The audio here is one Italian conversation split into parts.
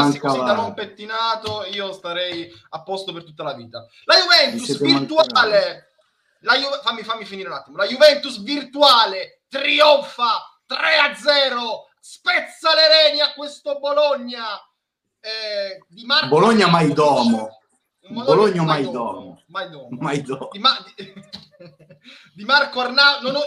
tornassi così da non pettinato, io starei a posto per tutta la vita. La Juventus virtuale, la Ju- fammi, fammi finire un attimo, la Juventus virtuale trionfa 3-0, spezza le reni a questo Bologna. Eh, di Marco Bologna mai domo. Bologna mai domo. Mai domo. Mai domo. Di, Ma- di Marco non,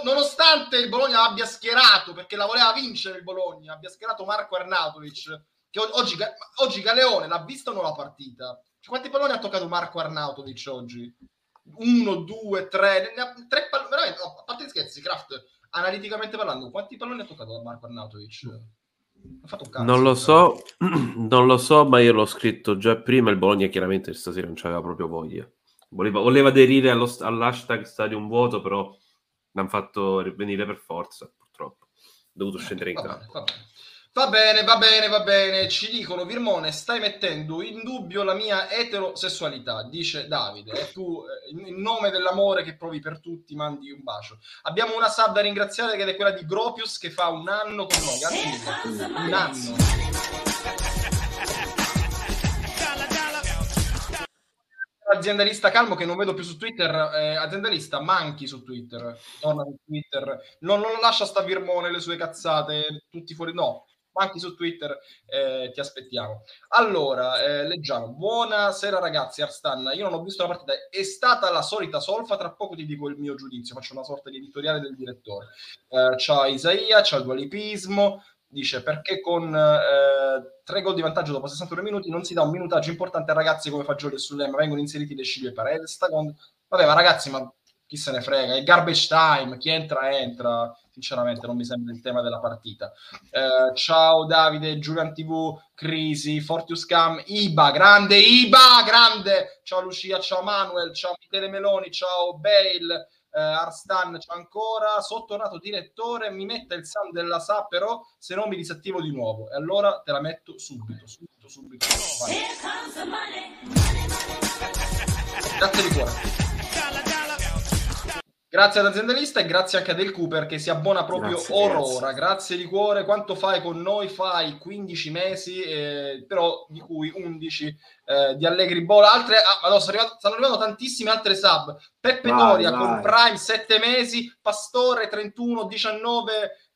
nonostante il Bologna abbia schierato, perché la voleva vincere il Bologna, abbia schierato Marco Arnautovic, che oggi, oggi Galeone l'ha vista o non la partita? Quanti palloni ha toccato Marco Arnautovic oggi? Uno, due, tre, tre palloni, veramente, no, a parte gli scherzi, Kraft, analiticamente parlando, quanti palloni ha toccato Marco Arnautovic? Cazzo, non lo so, non lo so, ma io l'ho scritto già prima. Il Bologna chiaramente stasera non c'aveva proprio voglia. Voleva, voleva aderire allo, all'hashtag stadium vuoto, però l'hanno fatto venire per forza, purtroppo. Ho dovuto scendere in campo. Va bene, va bene, va bene. Ci dicono, Virmone, stai mettendo in dubbio la mia eterosessualità, dice Davide. E tu, eh, in nome dell'amore che provi per tutti, mandi un bacio. Abbiamo una sub da ringraziare che è quella di Gropius che fa un anno con noi. Grazie Un anno. aziendalista calmo che non vedo più su Twitter, eh, aziendalista manchi su Twitter, torna su Twitter, non, non lascia sta Virmone le sue cazzate, tutti fuori, no, anche su Twitter eh, ti aspettiamo. Allora, eh, leggiamo. Buonasera ragazzi, Arstan. Io non ho visto la partita, è stata la solita solfa, tra poco ti dico il mio giudizio, faccio una sorta di editoriale del direttore. Eh, c'ha Isaia, c'ha il dualipismo, dice perché con eh, tre gol di vantaggio dopo 61 minuti non si dà un minutaggio importante a ragazzi come Fagioli e Sulema, vengono inseriti le Scilio e Paredes. Vabbè, ma ragazzi, ma chi se ne frega, è garbage time, chi entra entra, sinceramente non mi sembra il tema della partita. Eh, ciao Davide, Julian TV, Crisi, Fortius Cam, Iba, grande Iba, grande, ciao Lucia, ciao Manuel, ciao Michele Meloni, ciao Bale, eh, Arstan c'è ancora, sottonato direttore, mi metta il sound della SA però se no mi disattivo di nuovo e allora te la metto subito, subito, subito. Vai. Grazie di cuore. Grazie all'aziendalista e grazie anche a Del Cooper che si abbona proprio grazie, orora. Grazie. grazie. di cuore. Quanto fai con noi? Fai 15 mesi, eh, però di cui 11 eh, di Allegri Bola. Altre, ah, no, arrivando, stanno arrivando tantissime altre sub. Peppe vai, Doria vai. con Prime 7 mesi, Pastore 31, 19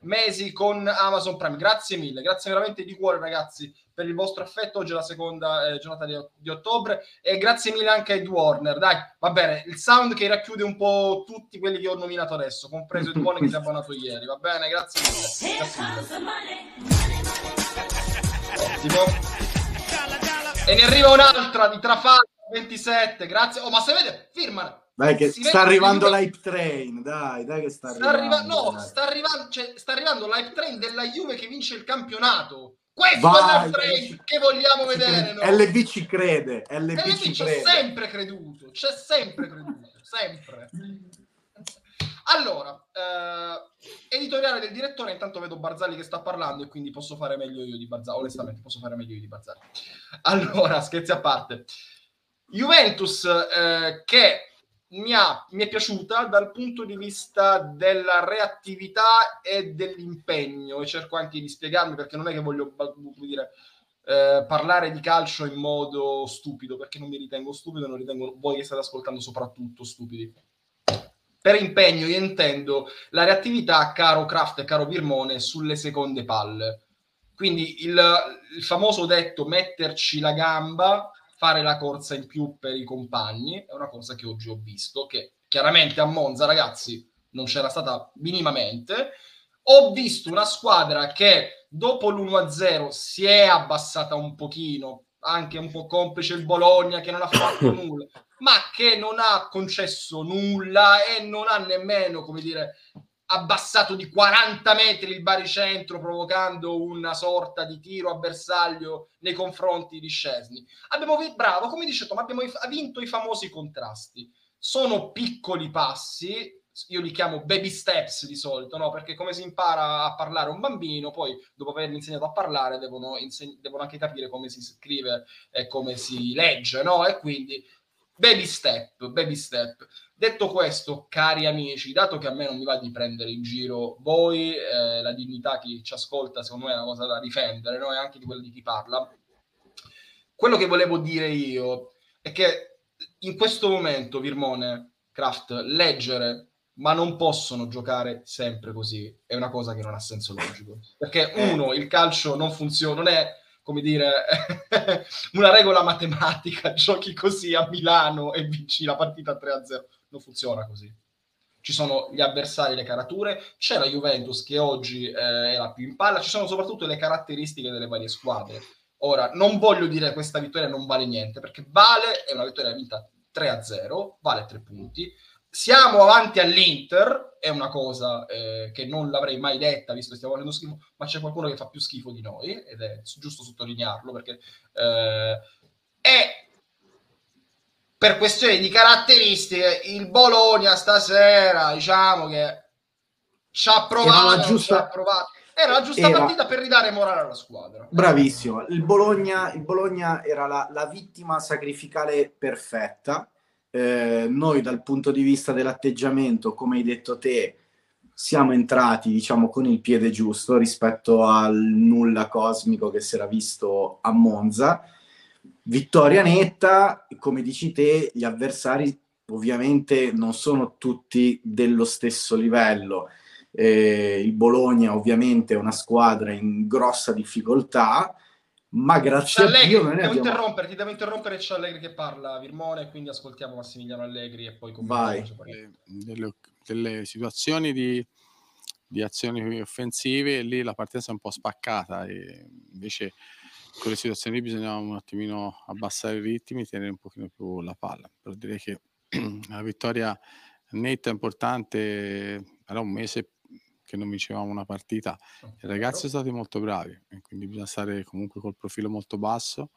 mesi con Amazon Prime. Grazie mille, grazie veramente di cuore ragazzi per il vostro affetto. Oggi è la seconda eh, giornata di, di, ottobre e grazie mille anche a Ed Warner. Dai, va bene, il sound che racchiude un po' tutti quelli che ho nominato adesso, compreso Ed Warner che si è abbonato ieri. Va bene, grazie mille. Grazie mille. Ottimo. E ne arriva un'altra di Trafalgar 27. Grazie. Oh, ma se vede, firma dai, che si sta arrivando l'hype train, dai, dai che sta, sta arrivando. Arriva- no, sta arrivando, cioè, sta arrivando l'hype train della Juve che vince il campionato. Questo Vai, è il train che vogliamo vedere. No? LV ci crede, LV, LV ci c'è crede. sempre creduto, c'è sempre creduto, sempre. Allora, eh, editoriale del direttore, intanto vedo Barzali che sta parlando e quindi posso fare meglio io di Barzali, onestamente posso fare meglio io di Barzali. Allora, scherzi a parte. Juventus eh, che mi, ha, mi, è piaciuta dal punto di vista della reattività e dell'impegno. E cerco anche di spiegarmi perché non è che voglio dire, eh, parlare di calcio in modo stupido perché non mi ritengo stupido e non ritengo voi che state ascoltando soprattutto stupidi. Per impegno io intendo la reattività caro Kraft e caro Birmone sulle seconde palle. Quindi il, il famoso detto metterci la gamba fare la corsa in più per i compagni, è una cosa che oggi ho visto, che chiaramente a Monza, ragazzi, non c'era stata minimamente. Ho visto una squadra che dopo l'1-0 si è abbassata un pochino, anche un po' complice il Bologna che non ha fatto nulla, ma che non ha concesso nulla e non ha nemmeno, come dire, abbassato di 40 metri il baricentro provocando una sorta di tiro a bersaglio nei confronti di Scesni. Abbiamo bravo, come dice Tom, abbiamo vinto i famosi contrasti. Sono piccoli passi, io li chiamo baby steps di solito, no? Perché come si impara a parlare un bambino, poi dopo avergli insegnato a parlare devono, inseg- devono anche capire come si scrive e come si legge, no? E quindi baby step, baby step. Detto questo, cari amici, dato che a me non mi va di prendere in giro voi, eh, la dignità chi ci ascolta, secondo me è una cosa da difendere, no? e anche di quella di chi parla. quello che volevo dire io è che in questo momento, Virmone, Kraft, leggere, ma non possono giocare sempre così, è una cosa che non ha senso logico. Perché uno, il calcio non funziona, non è come dire, una regola matematica, giochi così a Milano e vinci la partita 3-0. Non funziona così. Ci sono gli avversari, le carature, c'è la Juventus che oggi eh, è la più in palla, ci sono soprattutto le caratteristiche delle varie squadre. Ora, non voglio dire che questa vittoria non vale niente, perché vale, è una vittoria vinta 3-0, vale 3 punti, siamo avanti all'Inter, è una cosa eh, che non l'avrei mai detta, visto che stiamo facendo schifo, ma c'è qualcuno che fa più schifo di noi, ed è giusto sottolinearlo, perché eh, è per questioni di caratteristiche il Bologna stasera, diciamo che ci ha provato, era la giusta, provato. Era la giusta era... partita per ridare morale alla squadra. Bravissimo, il Bologna, il Bologna era la, la vittima sacrificale perfetta eh, noi dal punto di vista dell'atteggiamento, come hai detto te, siamo entrati, diciamo, con il piede giusto rispetto al nulla cosmico che si era visto a Monza. Vittoria netta, come dici te, gli avversari ovviamente non sono tutti dello stesso livello. Eh, il Bologna ovviamente è una squadra in grossa difficoltà, ma grazie Allegri, a Dio non devo abbiamo... interrompere, ti devo interrompere c'è Allegri che parla Virmone quindi ascoltiamo Massimiliano Allegri e poi Vai. Delle, delle, situazioni di, di, azioni offensive lì la partenza è un po' spaccata e invece in quelle situazioni lì bisogna un attimino abbassare i ritmi e tenere un pochino più la palla però direi che la vittoria netta importante era un mese che non vincevamo una partita. I ragazzi sono stati molto bravi e quindi bisogna stare comunque col profilo molto basso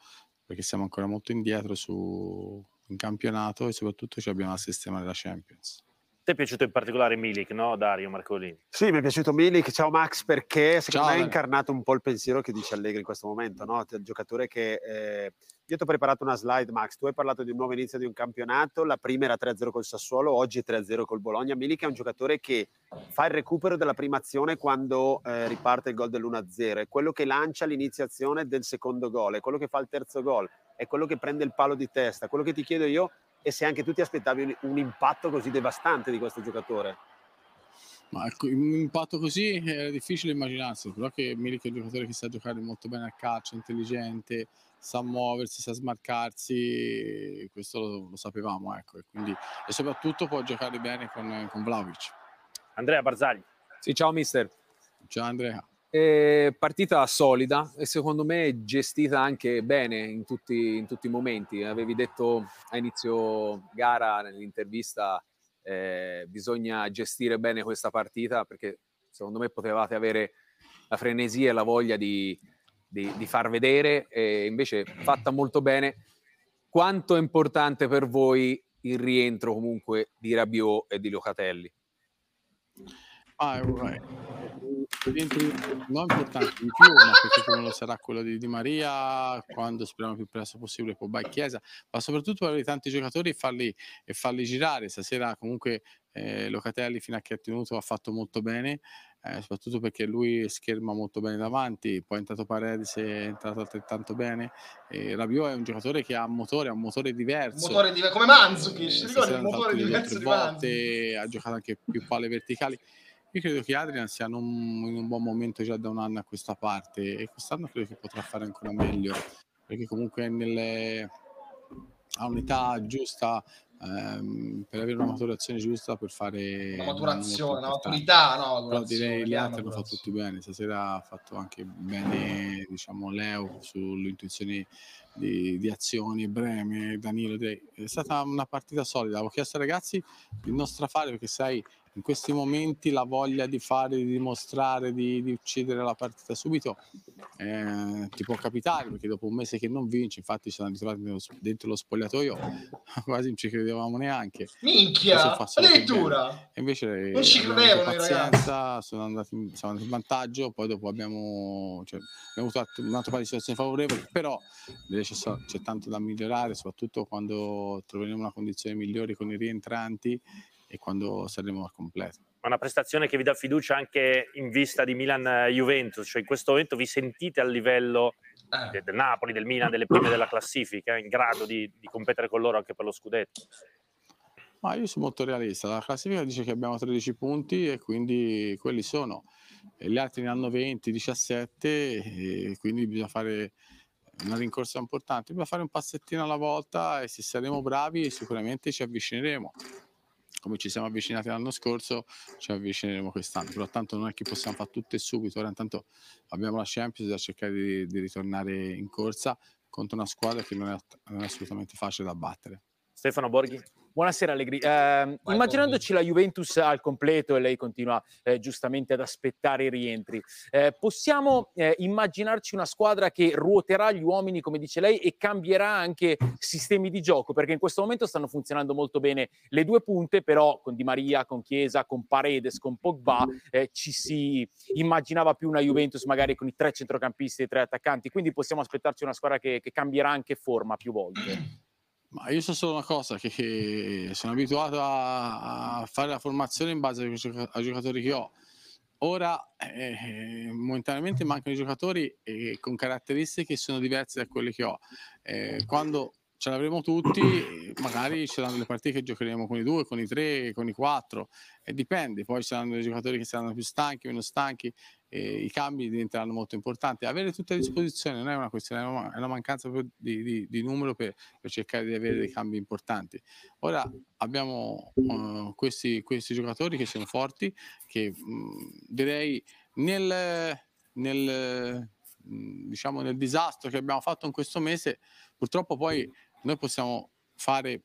perché siamo ancora molto indietro su, in campionato e soprattutto ci abbiamo al sistema della Champions. Ti è piaciuto in particolare Milik, no Dario Marcolini? Sì, mi è piaciuto Milik, ciao Max, perché secondo ciao, me ha incarnato un po' il pensiero che dice Allegri in questo momento, no? Il giocatore che... Eh, io ti ho preparato una slide, Max, tu hai parlato di un nuovo inizio di un campionato, la prima era 3-0 col Sassuolo, oggi è 3-0 col Bologna. Milik è un giocatore che fa il recupero della prima azione quando eh, riparte il gol dell'1-0, è quello che lancia l'iniziazione del secondo gol, è quello che fa il terzo gol, è quello che prende il palo di testa, quello che ti chiedo io e se anche tu ti aspettavi un, un impatto così devastante di questo giocatore. Ma ecco, un impatto così è difficile immaginarsi, però che Milik è un giocatore che sa giocare molto bene a calcio, intelligente, sa muoversi, sa smarcarsi, questo lo, lo sapevamo, ecco, e, quindi, e soprattutto può giocare bene con, con Vlaovic. Andrea Barzagli. Sì, ciao mister. Ciao Andrea. Eh, partita solida e secondo me gestita anche bene in tutti, in tutti i momenti. Avevi detto a inizio gara nell'intervista eh, bisogna gestire bene questa partita perché secondo me potevate avere la frenesia e la voglia di, di, di far vedere e invece fatta molto bene. Quanto è importante per voi il rientro comunque di Rabiot e di Locatelli? Ah, non importante di più, ma perché come lo sarà quello di Di Maria, quando speriamo più presto possibile Pogba e Chiesa, ma soprattutto avere tanti giocatori e farli, e farli girare. Stasera comunque eh, Locatelli fino a che ha tenuto ha fatto molto bene, eh, soprattutto perché lui scherma molto bene davanti, poi è entrato Paredes è entrato altrettanto bene. E Rabiot è un giocatore che ha un motore, ha un motore diverso. Un motore diver- come Manzukic, eh, un motore diverso di volte, ha giocato anche più palle verticali. Io credo che Adrian sia in un, buon momento già da un anno a questa parte e quest'anno credo che potrà fare ancora meglio perché comunque nelle, ha un'età giusta ehm, per avere una maturazione giusta per fare una maturazione, una maturità, no? Però direi gli altri hanno fatto tutti bene. Stasera ha fatto anche bene, diciamo, Leo sulle intuizioni di, di azioni, Breme, Danilo. Direi. È stata una partita solida. Ho chiesto ai ragazzi di non strafare perché sai in questi momenti la voglia di fare, di dimostrare, di, di uccidere la partita subito eh, ti può capitare perché dopo un mese che non vinci, infatti ci siamo ritrovati dentro lo spogliatoio, quasi non ci credevamo neanche. Minchia, addirittura! invece non ci credevano pazienza, sono andati, in, siamo andati in vantaggio, poi dopo abbiamo, cioè, abbiamo avuto un altro paio di situazioni favorevoli, però c'è, c'è tanto da migliorare, soprattutto quando troveremo una condizione migliore con i rientranti e quando saremo al completo. Ma una prestazione che vi dà fiducia anche in vista di Milan-Juventus, cioè in questo momento vi sentite a livello eh. del Napoli, del Milan, delle prime della classifica, in grado di, di competere con loro anche per lo scudetto? Ma io sono molto realista, la classifica dice che abbiamo 13 punti e quindi quelli sono, e gli altri ne hanno 20, 17 e quindi bisogna fare una rincorsa importante, bisogna fare un passettino alla volta e se saremo bravi sicuramente ci avvicineremo. Come ci siamo avvicinati l'anno scorso, ci avvicineremo quest'anno. Però tanto non è che possiamo fare tutte subito. Ora intanto abbiamo la Champions da cercare di, di ritornare in corsa contro una squadra che non è, non è assolutamente facile da battere. Stefano Borghi. Buonasera Allegri. Eh, immaginandoci la Juventus al completo e lei continua eh, giustamente ad aspettare i rientri, eh, possiamo eh, immaginarci una squadra che ruoterà gli uomini, come dice lei, e cambierà anche sistemi di gioco? Perché in questo momento stanno funzionando molto bene le due punte, però con Di Maria, con Chiesa, con Paredes, con Pogba eh, ci si immaginava più una Juventus magari con i tre centrocampisti e i tre attaccanti, quindi possiamo aspettarci una squadra che, che cambierà anche forma più volte. Ma io so solo una cosa, che, che sono abituato a, a, fare la formazione in base ai, giocatori che ho. Ora eh, momentaneamente mancano i giocatori eh, con caratteristiche che sono diverse da quelle che ho. Eh, quando ce l'avremo tutti, magari ci saranno le partite che giocheremo con i due, con i tre, con i quattro, e dipende, poi ci saranno dei giocatori che saranno più stanchi, meno stanchi, i cambi diventeranno molto importanti. Avere tutte a disposizione non è una questione, è una mancanza di, di, di numero per, per, cercare di avere dei cambi importanti. Ora abbiamo uh, questi, questi, giocatori che sono forti, che mh, direi nel, nel, diciamo nel disastro che abbiamo fatto in questo mese, purtroppo poi noi possiamo fare,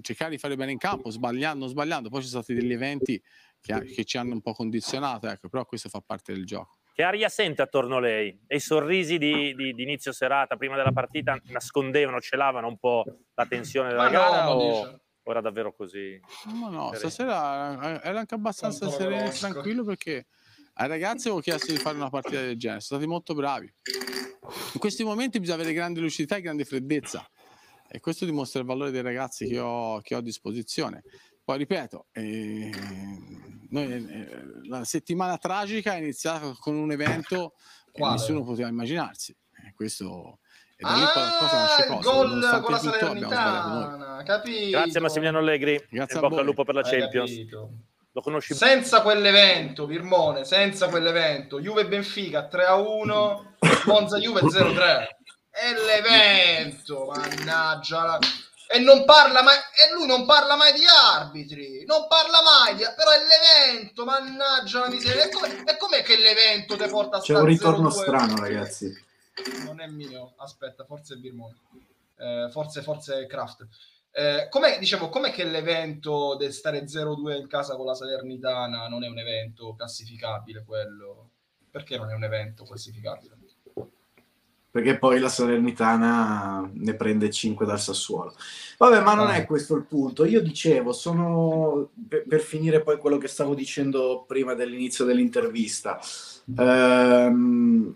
cercare di fare bene in campo, sbagliando, sbagliando. Poi ci sono stati degli eventi che, che ci hanno un po' condizionato, ecco, però questo fa parte del gioco. Che aria sente attorno a lei? E i sorrisi di, di, di, inizio serata, prima della partita, nascondevano, celavano un po' la tensione della Ma gara? No, o... Ora davvero così? No, no, stasera era anche abbastanza sereno e tranquillo perché ai ragazzi avevo chiesto di fare una partita del genere, sono stati molto bravi. In questi momenti bisogna avere grande lucidità e grande freddezza e questo dimostra il valore dei ragazzi che ho, che ho a disposizione. Poi ripeto, eh, noi, eh, la settimana tragica è iniziata con un evento che nessuno poteva immaginarsi. Eh, questo e da lì ah, il gol con la Salernitana, Grazie Massimiliano Allegri. Grazie e bocca al lupo per la Hai Champions. Capito. Lo conosci senza quell'evento, Virmone, senza quell'evento, Juve Benfica 3 a 1, Monza Juve 0 3 è l'evento, mannaggia. La... E non parla mai, e lui non parla mai di arbitri, non parla mai, di... però è l'evento, mannaggia la miseria. E, come, e com'è che l'evento ti porta a C'è un ritorno strano, ragazzi. Non è mio, aspetta, forse è Birmone. Eh, forse, forse è Kraft. Eh, com'è, dicevo, com'è che l'evento del stare 0-2 in casa con la Salernitana non è un evento classificabile quello? Perché non è un evento classificabile? Perché poi la Salernitana ne prende 5 dal Sassuolo. Vabbè, ma non è questo il punto. Io dicevo, sono per, finire poi quello che stavo dicendo prima dell'inizio dell'intervista. Ehm,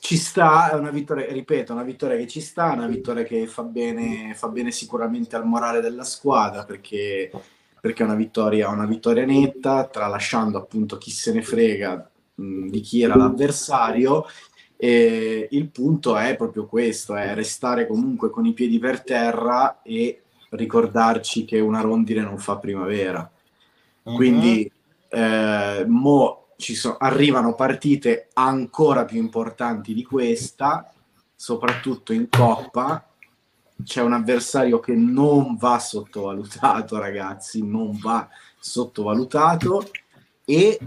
ci sta, è una vittoria, ripeto, una vittoria che ci sta, una vittoria che fa bene, fa bene sicuramente al morale della squadra perché, perché è una vittoria, una vittoria netta, tralasciando appunto chi se ne frega mh, di chi era l'avversario e il punto è proprio questo, è restare comunque con i piedi per terra e ricordarci che una rondine non fa primavera. Uh-huh. Quindi eh, mo ci so- arrivano partite ancora più importanti di questa, soprattutto in Coppa. C'è un avversario che non va sottovalutato, ragazzi, non va sottovalutato e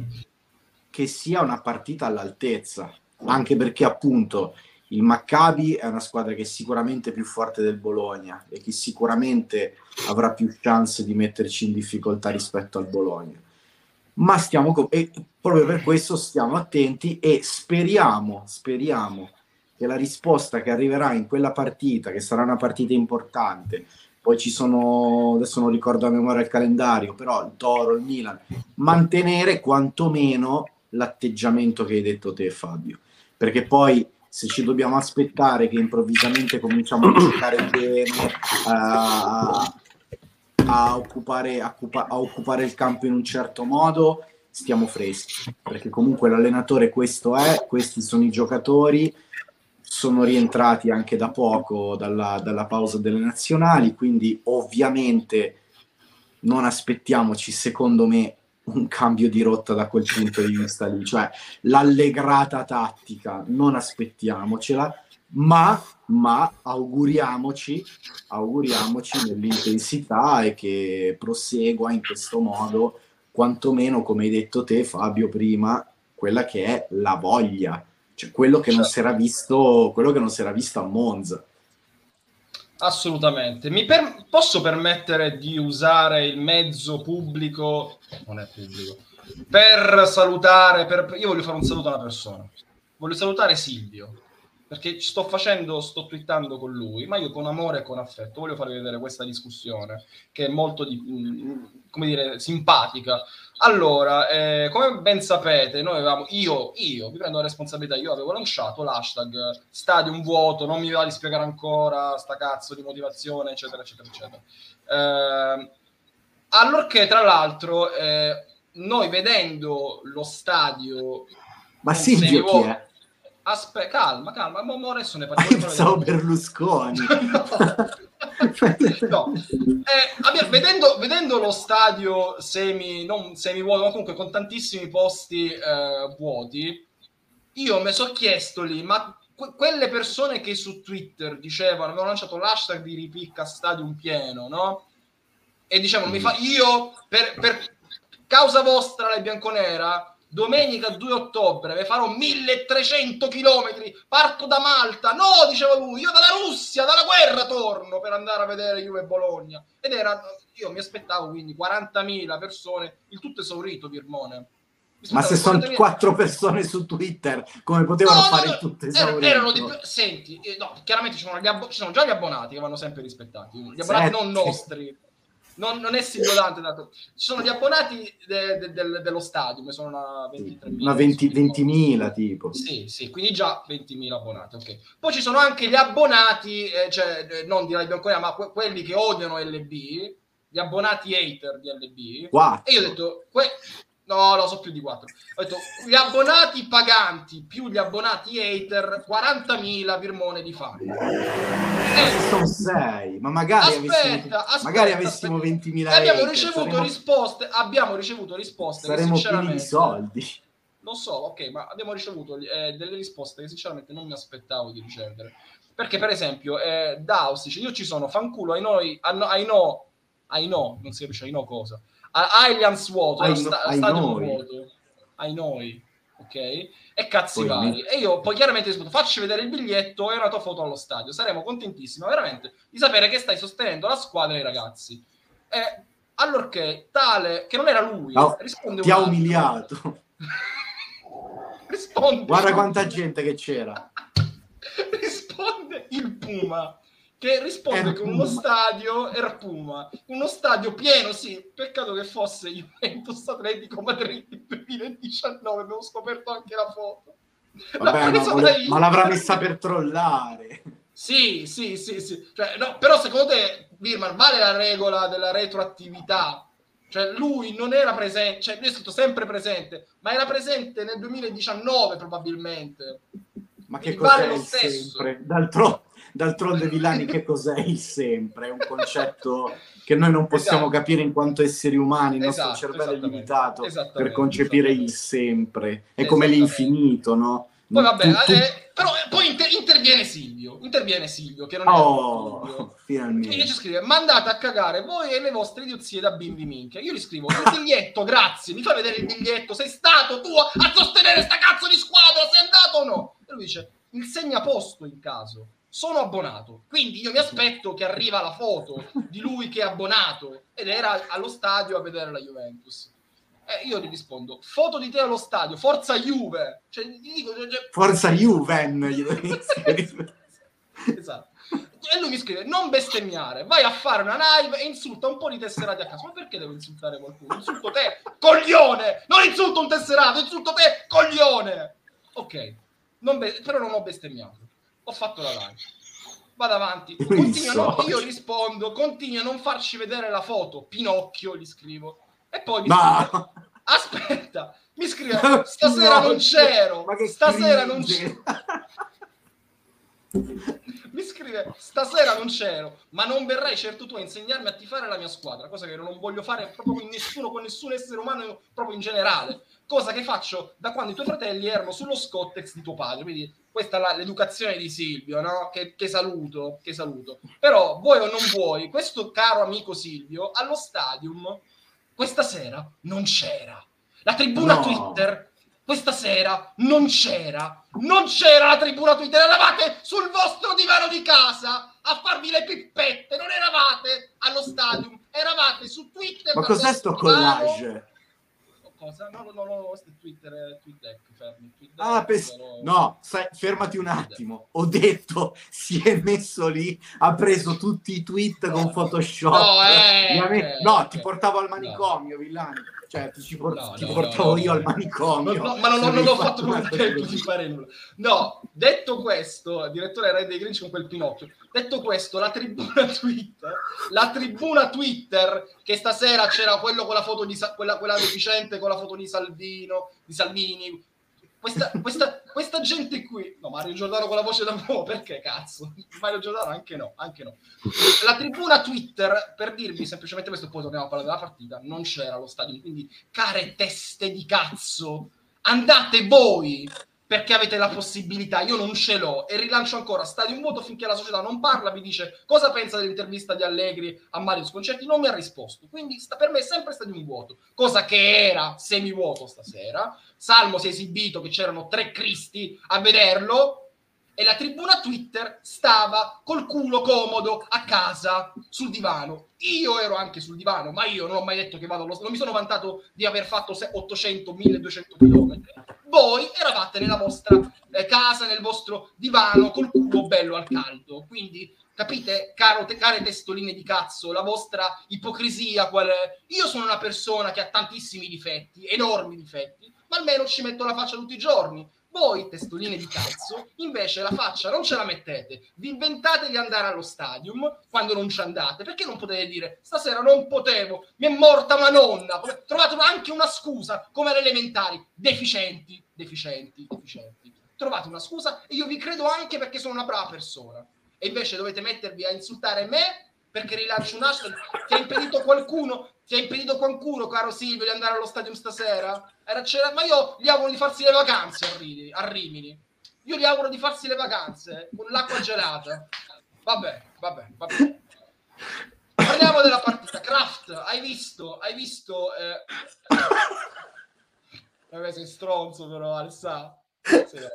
che sia una partita all'altezza anche perché appunto il Maccabi è una squadra che è sicuramente più forte del Bologna e che sicuramente avrà più chance di metterci in difficoltà rispetto al Bologna. Ma stiamo co- e proprio per questo stiamo attenti e speriamo, speriamo che la risposta che arriverà in quella partita, che sarà una partita importante, poi ci sono, adesso non ricordo a memoria il calendario, però il Toro, il Milan, mantenere quantomeno l'atteggiamento che hai detto te Fabio perché poi se ci dobbiamo aspettare che improvvisamente cominciamo a giocare bene, a, a, occupare, a, a occupare il campo in un certo modo, stiamo freschi, perché comunque l'allenatore questo è, questi sono i giocatori, sono rientrati anche da poco dalla, dalla pausa delle nazionali, quindi ovviamente non aspettiamoci, secondo me, un cambio di rotta da quel punto di vista lì, cioè l'allegrata tattica, non aspettiamocela, ma, ma auguriamoci, auguriamoci nell'intensità e che prosegua in questo modo, quantomeno come hai detto te Fabio prima, quella che è la voglia, cioè quello che non si era visto, quello che non si era visto a Monza. Assolutamente. Mi per- posso permettere di usare il mezzo pubblico, non è pubblico, per salutare, per... io voglio fare un saluto a una persona. Voglio salutare Silvio, perché sto facendo, sto twittando con lui, ma io con amore e con affetto voglio farvi vedere questa discussione, che è molto, di, mm, come dire, simpatica. Allora, eh, come ben sapete, noi avevamo, io, io, vi prendo la responsabilità, io avevo lanciato l'hashtag stadium vuoto, non mi va di spiegare ancora sta cazzo di motivazione, eccetera, eccetera, eccetera. Eh, allorché, tra l'altro, eh, noi vedendo lo stadio... Ma Silvio chi è? Aspetta, calma, calma, ma adesso ne parliamo. Ah, pensavo Berlusconi. no. Eh, abbiamo, vedendo, vedendo, lo stadio semi, non semi vuoto, ma comunque con tantissimi posti eh, vuoti, io mi sono chiesto lì, ma que- quelle persone che su Twitter dicevano, avevano lanciato l'hashtag di ripicca stadium pieno, no? E dicevano, mm. mi fa, io per, per causa vostra, la bianconera, domenica 2 ottobre farò 1300 km, parto da Malta. No, diceva lui, io dalla Russia, dalla guerra torno per andare a vedere Juve Bologna. Ed era, io mi aspettavo quindi 40.000 persone, il tutto esaurito, Birmone. Ma se sono quattro persone su Twitter, come potevano no, fare no, no, tutto esaurito? Erano di, senti, eh, no, chiaramente ci sono, abbo- ci sono, già gli abbonati che vanno sempre rispettati, gli abbonati Sette. non nostri non, non è singolante dato. Ci sono gli abbonati de, de, de, dello stadio, sono una 23.000. Una 20, 20.000 tipo. Sì, sì, quindi già 20.000 abbonati, ok. Poi ci sono anche gli abbonati, eh, cioè eh, non di Radio Corea, ma que- quelli che odiano LB, gli abbonati hater di LB. Quattro. E io ho detto, que- No, no, so più di 4. Ho detto, gli abbonati paganti più gli abbonati hater, 40.000 birmone di fan. Eh, sono 6, ma magari aspetta, avessimo, aspetta, magari avessimo 20.000 abbiamo hater, ricevuto saremo... risposte, abbiamo ricevuto risposte saremo che sinceramente... di soldi. Lo so, ok, ma abbiamo ricevuto eh, delle risposte che sinceramente non mi aspettavo di ricevere. Perché, per esempio, eh, Daus dice, io ci sono, fanculo ai noi, ai no, ai no, non si capisce ai no cosa Allianz vuoto, ai, sta, ai stadio noi. vuoto, ai noi, ok? E cazzi poi vari. Mi... E io poi chiaramente rispondo, facci vedere il biglietto e una tua foto allo stadio. Saremo contentissimi veramente di sapere che stai sostenendo la squadra e i ragazzi. E allorché tale, che non era lui, no, risponde ti ha umiliato. risponde. Guarda quanta gente che c'era. risponde il Puma che risponde con uno stadio era Puma, uno stadio pieno, sì, peccato che fosse Juventus Atletico Madrid 2019, avevo scoperto anche la foto. Vabbè, ma, vole... ma, l'avrà messa per trollare. Sì, sì, sì, sì. Cioè, no, però secondo te, Birman, vale la regola della retroattività? Cioè, lui non era presente, cioè, lui è stato sempre presente, ma era presente nel 2019 probabilmente. Ma che cos'è vale sempre? D'altro, d'altronde Villani che cos'è il sempre? È un concetto che noi non possiamo esatto. capire in quanto esseri umani, il nostro esatto, cervello è limitato per concepire il sempre. È come l'infinito, no? Poi vabbè, tu, tu... Eh, però poi inter- interviene Silvio, interviene Silvio che non è oh, finalmente. Che ci scrive, mandate a cagare voi e le vostre idiozie da bimbi minchia. Io gli scrivo, il biglietto, grazie, mi fai vedere il biglietto, sei stato tu a sostenere sta cazzo di squadra, sei andato o no? E lui dice, il segnaposto in caso sono abbonato, quindi io mi aspetto che arriva la foto di lui che è abbonato ed era allo stadio a vedere la Juventus. E io gli rispondo, foto di te allo stadio, forza Juve! Cioè, dico, cioè, cioè forza Juven! esatto. E lui mi scrive, non bestemmiare, vai a fare una live e insulta un po' di tesserati a caso. Ma perché devo insultare qualcuno? Insulto te, coglione! Non insulto un tesserato, insulto te, coglione! Ok, non be- però non ho bestemmiato ho fatto la live. Vado avanti. Continua, io rispondo, continua a non farci vedere la foto. Pinocchio gli scrivo. E poi mi Ma... scrive, aspetta, mi scrive, stasera no, non c'ero. Ma stasera non c'ero. Mi scrive, stasera non c'ero, ma non verrai certo tu a insegnarmi a tifare la mia squadra, cosa che non voglio fare proprio con nessuno, con nessun essere umano, proprio in generale. Cosa che faccio da quando i tuoi fratelli erano sullo Scottex di tuo padre. Quindi questa è l'educazione di Silvio, no? Che, che, saluto, che saluto. Però vuoi o non vuoi, questo caro amico Silvio, allo stadium, questa sera non c'era. La tribuna no. Twitter questa sera non c'era, non c'era la tribuna Twitter, eravate sul vostro divano di casa a farvi le pippette, non eravate allo stadium, eravate su Twitter. Ma cos'è sto collage? Cosa? No, no, no, no, Twitter, TweetDeck, fermi. Ah, pes- no, no sai, fermati un attimo. Ho detto, si è messo lì, ha preso tutti i tweet no, con Photoshop. No, eh, eh, no, ti portavo al manicomio, Villani cioè ti, por- no, ti no, portavo no, io al manicomio. ma non, non ho fatto proprio tempo di fare nulla. No, detto questo, direttore Red dei Grinch con quel Pinocchio, detto questo, la tribuna Twitter, la tribuna Twitter, che stasera c'era quello con la foto di quella, quella deficiente con la foto di Salvino, di Salvini, questa, questa, questa, gente qui, no, Mario Giordano con la voce da uomo, perché cazzo? Mario Giordano anche no, anche no. La tribuna Twitter, per dirvi semplicemente questo, poi torniamo a parlare della partita, non c'era lo stadio, quindi care teste di cazzo, andate voi perché avete la possibilità, io non ce l'ho e rilancio ancora, stadio un voto finché la società non parla, vi dice cosa pensa dell'intervista di Allegri a Mario Sconcerti, non mi ha risposto, quindi sta, per me è sempre stadio vuoto, cosa che era semi-vuoto stasera, Salmo si è esibito che c'erano tre cristi a vederlo, e la tribuna Twitter stava col culo comodo a casa sul divano. Io ero anche sul divano, ma io non ho mai detto che vado allo non mi sono vantato di aver fatto 800 1200 km. Voi eravate nella vostra eh, casa, nel vostro divano col culo bello al caldo. Quindi capite, caro, te, care testoline di cazzo, la vostra ipocrisia qual è? Io sono una persona che ha tantissimi difetti, enormi difetti, ma almeno ci metto la faccia tutti i giorni voi, testoline di cazzo, invece la faccia non ce la mettete. Vi inventate di andare allo stadium quando non ci andate. Perché non potete dire stasera non potevo, mi è morta una nonna. Trovate anche una scusa, come alle elementari. Deficienti, deficienti, deficienti. Trovate una scusa e io vi credo anche perché sono una brava persona. E invece dovete mettervi a insultare me perché rilancio un hashtag. Ti ha impedito qualcuno ti ha impedito qualcuno, caro Silvio, di andare allo stadio stasera? Era, ma io gli auguro di farsi le vacanze a, Rimini, a Rimini. Io gli auguro di farsi le vacanze con l'acqua gelata. Vabbè, vabbè, vabbè. Parliamo della partita. Kraft, hai visto? Hai visto? Eh... Vabbè, sei stronzo però, Alsa. Sei.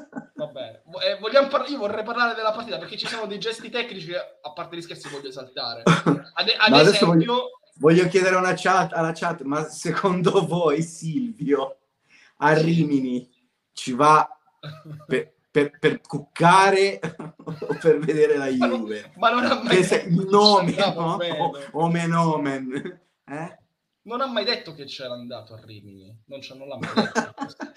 Va bene. Eh, vogliamo par- io vorrei parlare della partita perché ci sono dei gesti tecnici che, a parte gli scherzi, voglio esaltare. Ad, ad esempio... Voglio, voglio, chiedere una chat, alla chat, ma secondo voi Silvio a Rimini ci va per, per, per cuccare o per vedere la Juve? Ma non, ma non ha mai... Il nome, no? Omen omen. Eh? Non ha mai detto che c'era andato a Rimini. Non, non l'ha mai detto.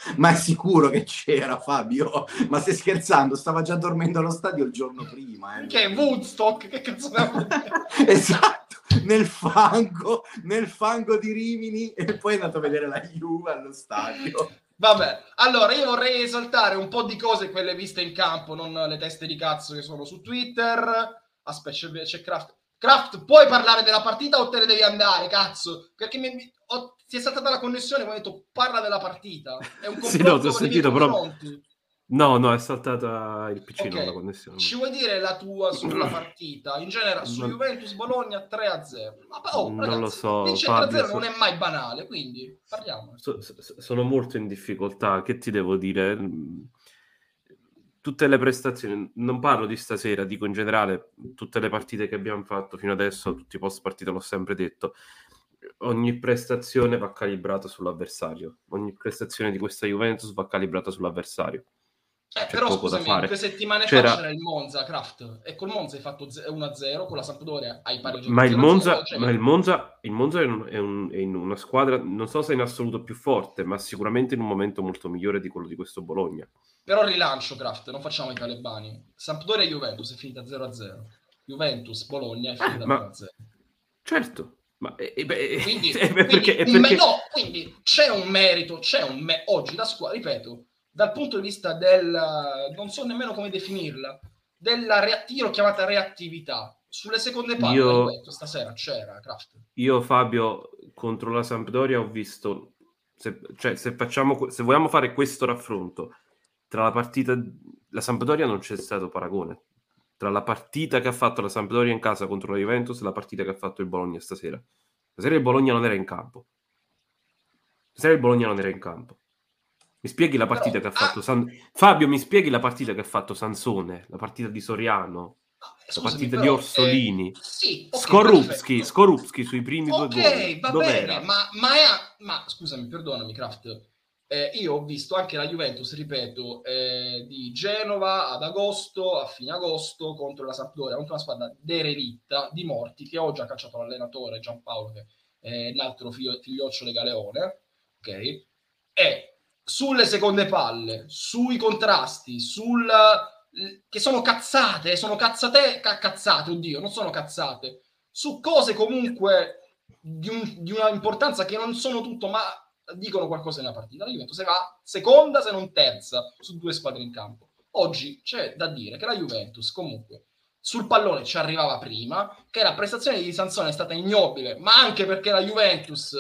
Ma è sicuro che c'era, Fabio. Ma stai scherzando? Stava già dormendo allo stadio il giorno prima. Eh. Che è Woodstock? Che cazzo Esatto, nel fango, nel fango di Rimini e poi è andato a vedere la Juve allo stadio. Vabbè, allora io vorrei esaltare un po' di cose, quelle viste in campo, non le teste di cazzo che sono su Twitter. Aspetta, c'è, c'è Kraft. Kraft, puoi parlare della partita o te ne devi andare, cazzo? Perché mi, ho, ti è saltata la connessione e ho detto parla della partita. È un sì, no, ti ho sentito però... No, no, è saltata il PC, okay. la connessione. Ci vuoi dire la tua sulla partita? In genere su non... Juventus Bologna 3-0. Ma, oh, ragazzi, non lo so. Vincere 3-0 so... non è mai banale, quindi parliamo. So, so, sono molto in difficoltà, che ti devo dire? Tutte le prestazioni, non parlo di stasera, dico in generale, tutte le partite che abbiamo fatto fino adesso, tutti i post partita l'ho sempre detto, ogni prestazione va calibrata sull'avversario, ogni prestazione di questa Juventus va calibrata sull'avversario. Eh, però scusami, due settimane c'era... fa c'era il Monza, Kraft, e col Monza hai fatto 1-0, con la Sampdoria hai pareggiato Ma il Monza, ma il Monza, il Monza è, un, è, un, è, in una squadra, non so se in assoluto più forte, ma sicuramente in un momento molto migliore di quello di questo Bologna. Però rilancio, Kraft, non facciamo i talebani. Sampdoria e Juventus è finita 0-0. Juventus, Bologna è eh, finita ma... 0-0. Certo. Ma, eh, beh, quindi, quindi, perché, perché... Me- no, quindi c'è un merito, c'è un me- oggi la squadra, ripeto, dal punto di vista del, non so nemmeno come definirla, della reattiva, chiamata reattività. Sulle seconde palle io, stasera c'era Kraft. Io Fabio contro la Sampdoria ho visto se, cioè, se, facciamo, se vogliamo fare questo raffronto tra la partita la Sampdoria non c'è stato paragone tra la partita che ha fatto la Sampdoria in casa contro la Juventus e la partita che ha fatto il Bologna stasera. Stasera il Bologna non era in campo. Stasera il Bologna non era in campo. Mi spieghi la partita Però, che ha fatto ah, San... Fabio, mi spieghi la partita che ha fatto Sansone, la partita di Soriano, Scusami, la partita però, di Orsolini, eh, sì, okay, Skorupski, Skorupski sui primi okay, due gol. va Dov'era? bene, ma, ma, è, ma scusami, perdonami, Kraft. Eh, io ho visto anche la Juventus, ripeto, eh, di Genova ad agosto, a fine agosto, contro la Sampdoria, contro una squadra derelitta di morti che oggi ha cacciato l'allenatore Giampaolo, che è l'altro figlio, figlioccio Galeone, ok? E sulle seconde palle, sui contrasti, sul che sono cazzate, sono cazzate, cazzate, oddio, non sono cazzate, su cose comunque di, un, di una importanza che non sono tutto, ma dicono qualcosa nella partita. La Juventus va seconda, se non terza, su due squadre in campo. Oggi c'è da dire che la Juventus comunque sul pallone ci arrivava prima, che la prestazione di Sansone è stata ignobile, ma anche perché la Juventus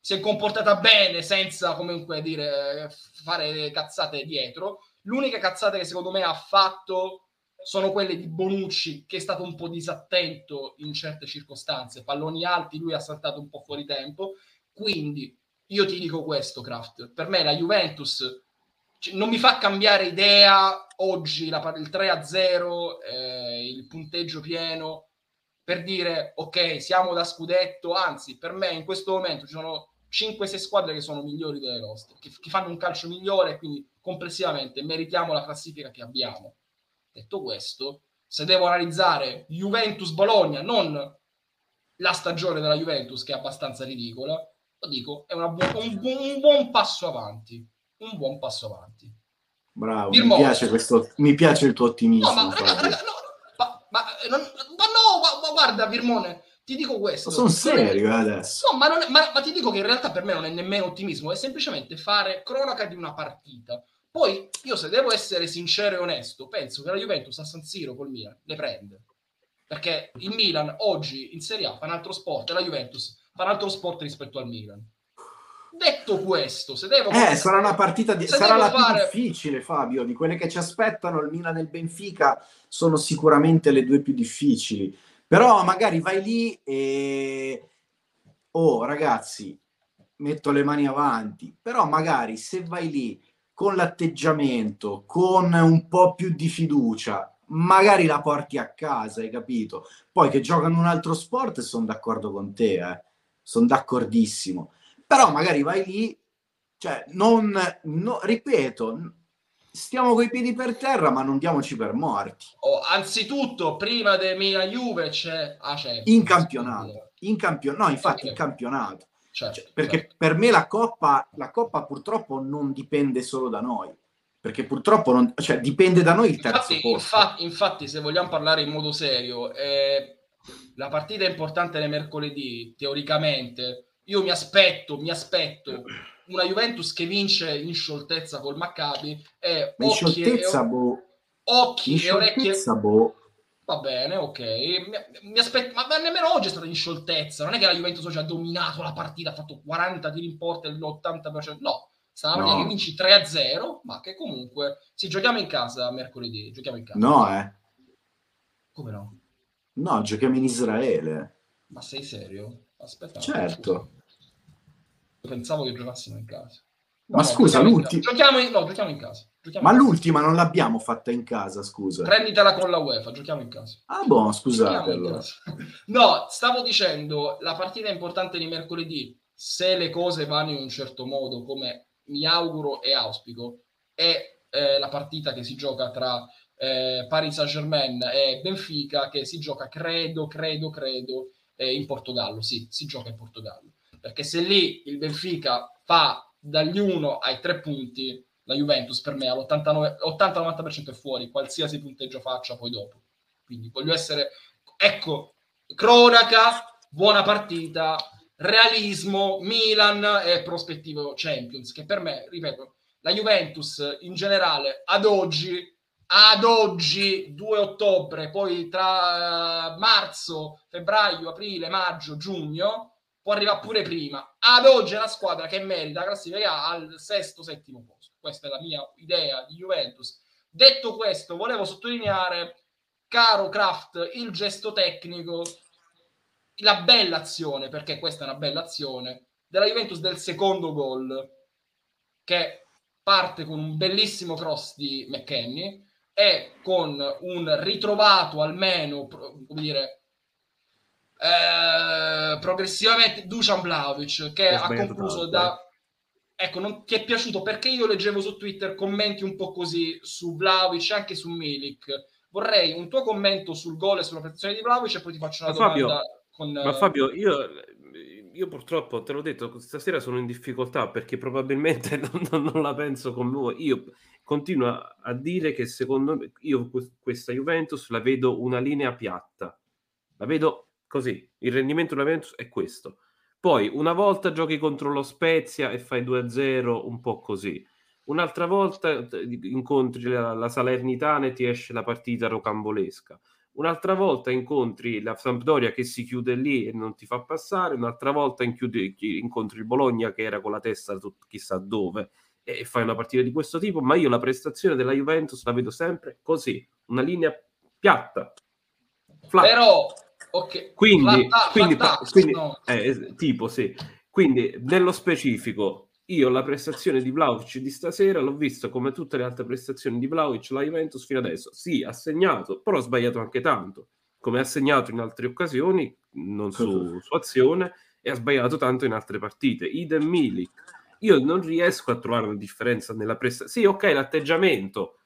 si è comportata bene senza comunque dire fare cazzate dietro. L'unica cazzata che secondo me ha fatto sono quelle di Bonucci, che è stato un po' disattento in certe circostanze. Palloni alti, lui ha saltato un po' fuori tempo. Quindi io ti dico questo, Kraft. Per me la Juventus non mi fa cambiare idea oggi la, il 3-0, eh, il punteggio pieno, per dire ok, siamo da scudetto. Anzi, per me in questo momento ci sono 5-6 squadre che sono migliori delle nostre, che, che fanno un calcio migliore, quindi complessivamente meritiamo la classifica che abbiamo. Detto questo, se devo analizzare Juventus-Bologna, non la stagione della Juventus che è abbastanza ridicola, lo dico, è bu- un, bu- un, buon passo avanti. Un buon passo avanti. Bravo, mi piace, questo, mi piace, il tuo ottimismo. No, ma, raga, raga, no, ma, ma, non, ma no, ma, guarda, Virmone, ti dico questo. Ma sono serio eh, adesso. No, ma, è, ma, ma, ti dico che in realtà per me non è nemmeno ottimismo, è semplicemente fare cronaca di una partita. Poi io se devo essere sincero e onesto, penso che la Juventus a San Siro col Milan le prende. Perché il Milan oggi in Serie A fa un altro sport e la Juventus fa un altro sport rispetto al Milan. Detto questo, se devo... Eh, sarà una partita di... sarà la fare... più difficile, Fabio, di quelle che ci aspettano, il Milan e il Benfica sono sicuramente le due più difficili. Però magari vai lì e... Oh, ragazzi, metto le mani avanti. Però magari se vai lì con l'atteggiamento, con un po' più di fiducia, magari la porti a casa, hai capito? Poi che giocano un altro sport, sono d'accordo con te, eh sono d'accordissimo. Però magari vai lì, cioè, non, no, ripeto, stiamo coi piedi per terra, ma non diamoci per morti. Oh, anzitutto, prima del Milan Juve c'è, ah, c'è in campionato. In campionato, no, infatti, in campionato. Certo, cioè, perché certo. per me la coppa, la coppa purtroppo non dipende solo da noi perché purtroppo non, cioè, dipende da noi il terzo infatti, infatti, infatti, se vogliamo parlare in modo serio, eh, la partita è importante nel mercoledì, teoricamente, io mi aspetto, mi aspetto una Juventus che vince in scioltezza col Maccabi e in scioltezza, e, boh. occhi in e orecchie boh. va bene, ok mi, mi aspetto, ma nemmeno oggi è stata in scioltezza non è che la Juventus oggi ha dominato la partita ha fatto 40 tiri in porta e l'80% no, stava no. che vinci 3-0 ma che comunque si sì, giochiamo in casa mercoledì giochiamo in casa no eh come no? No, giochiamo in Israele. Ma sei serio? Aspetta. Certo. Pensavo che giocassimo in casa. No, Ma scusa, l'ultima... Giochiamo in... No, giochiamo in casa. Giochiamo Ma in l'ultima non l'abbiamo fatta in casa, scusa. Prenditela con la UEFA, giochiamo in casa. Ah, boh, scusate allora. No, stavo dicendo, la partita importante di mercoledì, se le cose vanno in un certo modo, come mi auguro e auspico, è eh, la partita che si gioca tra eh, Paris Saint-Germain e Benfica che si gioca, credo, credo, credo, eh, in Portogallo. Sì, si gioca in Portogallo. Perché se lì il Benfica fa dagli 1 ai 3 punti, la Juventus per me all'80-90% è fuori, qualsiasi punteggio faccia poi dopo. Quindi voglio essere, ecco, cronaca, buona partita, realismo, Milan e prospettivo Champions, che per me, ripeto, la Juventus in generale ad oggi ad oggi 2 ottobre poi tra marzo febbraio aprile maggio giugno può arrivare pure prima. Ad oggi è la squadra che merita la classifica al sesto settimo posto. Questa è la mia idea di Juventus. Detto questo volevo sottolineare caro Kraft il gesto tecnico la bella azione perché questa è una bella azione della Juventus del secondo gol che parte con un bellissimo cross di McKenny e con un ritrovato almeno, come dire, eh, progressivamente Dusan Vlaovic che ha concluso da... Eh. Ecco, non ti è piaciuto perché io leggevo su Twitter commenti un po' così su Vlaovic e anche su Milik. Vorrei un tuo commento sul gol e sulla prestazione di Vlaovic e poi ti faccio una ma domanda Fabio, con... Ma Fabio, io io purtroppo te l'ho detto, stasera sono in difficoltà perché probabilmente non, non la penso come voi. Io continuo a dire che secondo me, io questa Juventus la vedo una linea piatta. La vedo così. Il rendimento della Juventus è questo. Poi una volta giochi contro lo Spezia e fai 2-0 un po' così. Un'altra volta incontri la, la Salernitana e ti esce la partita rocambolesca un'altra volta incontri la Sampdoria che si chiude lì e non ti fa passare, un'altra volta incontri il Bologna che era con la testa chissà dove e fai una partita di questo tipo, ma io la prestazione della Juventus la vedo sempre così, una linea piatta. Flat. Però, ok, quindi, flat, quindi, flat quindi no. eh, tipo sì, quindi nello specifico io la prestazione di Vlaovic di stasera l'ho visto come tutte le altre prestazioni di Vlaovic la Juventus fino adesso. Sì, ha segnato, però ha sbagliato anche tanto, come ha segnato in altre occasioni, non su, su azione, e ha sbagliato tanto in altre partite. Idem Milik. Io non riesco a trovare una differenza nella prestazione. Sì, ok, l'atteggiamento.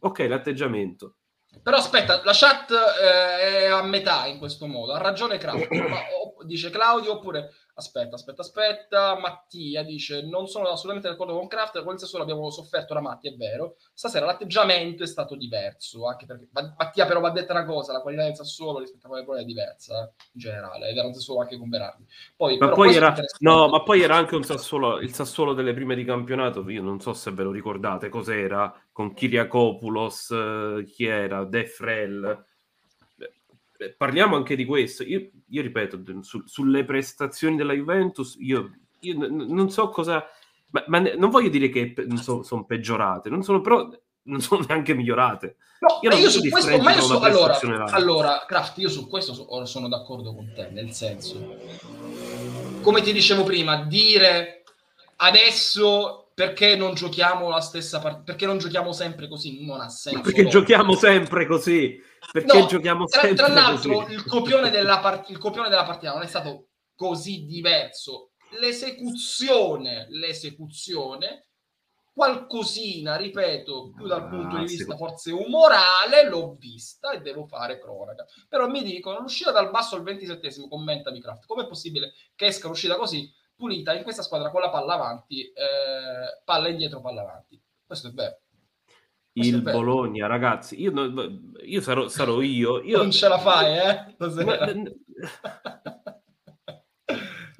Ok, l'atteggiamento. Però aspetta, la chat eh, è a metà in questo modo. Ha ragione Kraft, ma, o, dice Claudio oppure Aspetta, aspetta, aspetta. Mattia dice: Non sono assolutamente d'accordo con Kraft. Quel stesso l'abbiamo sofferto da Matti, è vero. Stasera l'atteggiamento è stato diverso. Anche perché Mattia, però, va detta una cosa: la qualità del Sassuolo rispetto a quella è diversa in generale. Ed era un Sassuolo anche con Berardi. Poi, ma, poi era, no, ma poi era anche un Sassuolo, il Sassuolo delle prime di campionato. Io non so se ve lo ricordate cos'era con Kiriakopoulos, eh, chi era, De Frel parliamo anche di questo. Io, io ripeto, su, sulle prestazioni della Juventus, io, io n- non so cosa... Ma, ma ne, non voglio dire che so, sono peggiorate, non sono, però non sono neanche migliorate. No, io, io su questo, ma io su, allora, allora, Kraft, io su questo so, sono d'accordo con te, nel senso, come ti dicevo prima, dire adesso perché non giochiamo la stessa partita, perché non giochiamo sempre così, non ha senso. Perché no. giochiamo sempre così? Perché no, giochiamo sempre tra, tra l'altro il copione, della part- il copione della partita non è stato così diverso. L'esecuzione l'esecuzione qualcosina ripeto più dal ah, punto di vista forse umorale l'ho vista e devo fare cronaca. Però mi dicono l'uscita dal basso al 27esimo commenta Craft com'è possibile che esca l'uscita così pulita in questa squadra con la palla avanti eh, palla indietro palla avanti questo è vero il Bologna, ragazzi, io, io sarò, sarò, io, io. Non ce la fai, eh?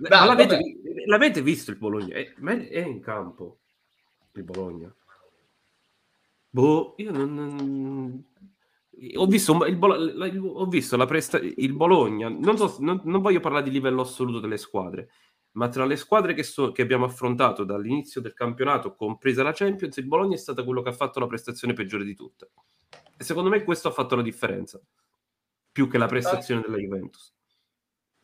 Ma, l'avete, l'avete, visto il Bologna? È, è, in campo il Bologna. Boh, io non. non... Ho visto, il, ho visto la presta, il Bologna. Non, so, non, non voglio parlare di livello assoluto delle squadre ma tra le squadre che, so, che, abbiamo affrontato dall'inizio del campionato, compresa la Champions, il Bologna è stato quello che ha fatto la prestazione peggiore di tutte. E secondo me questo ha fatto la differenza, più che la prestazione della Juventus.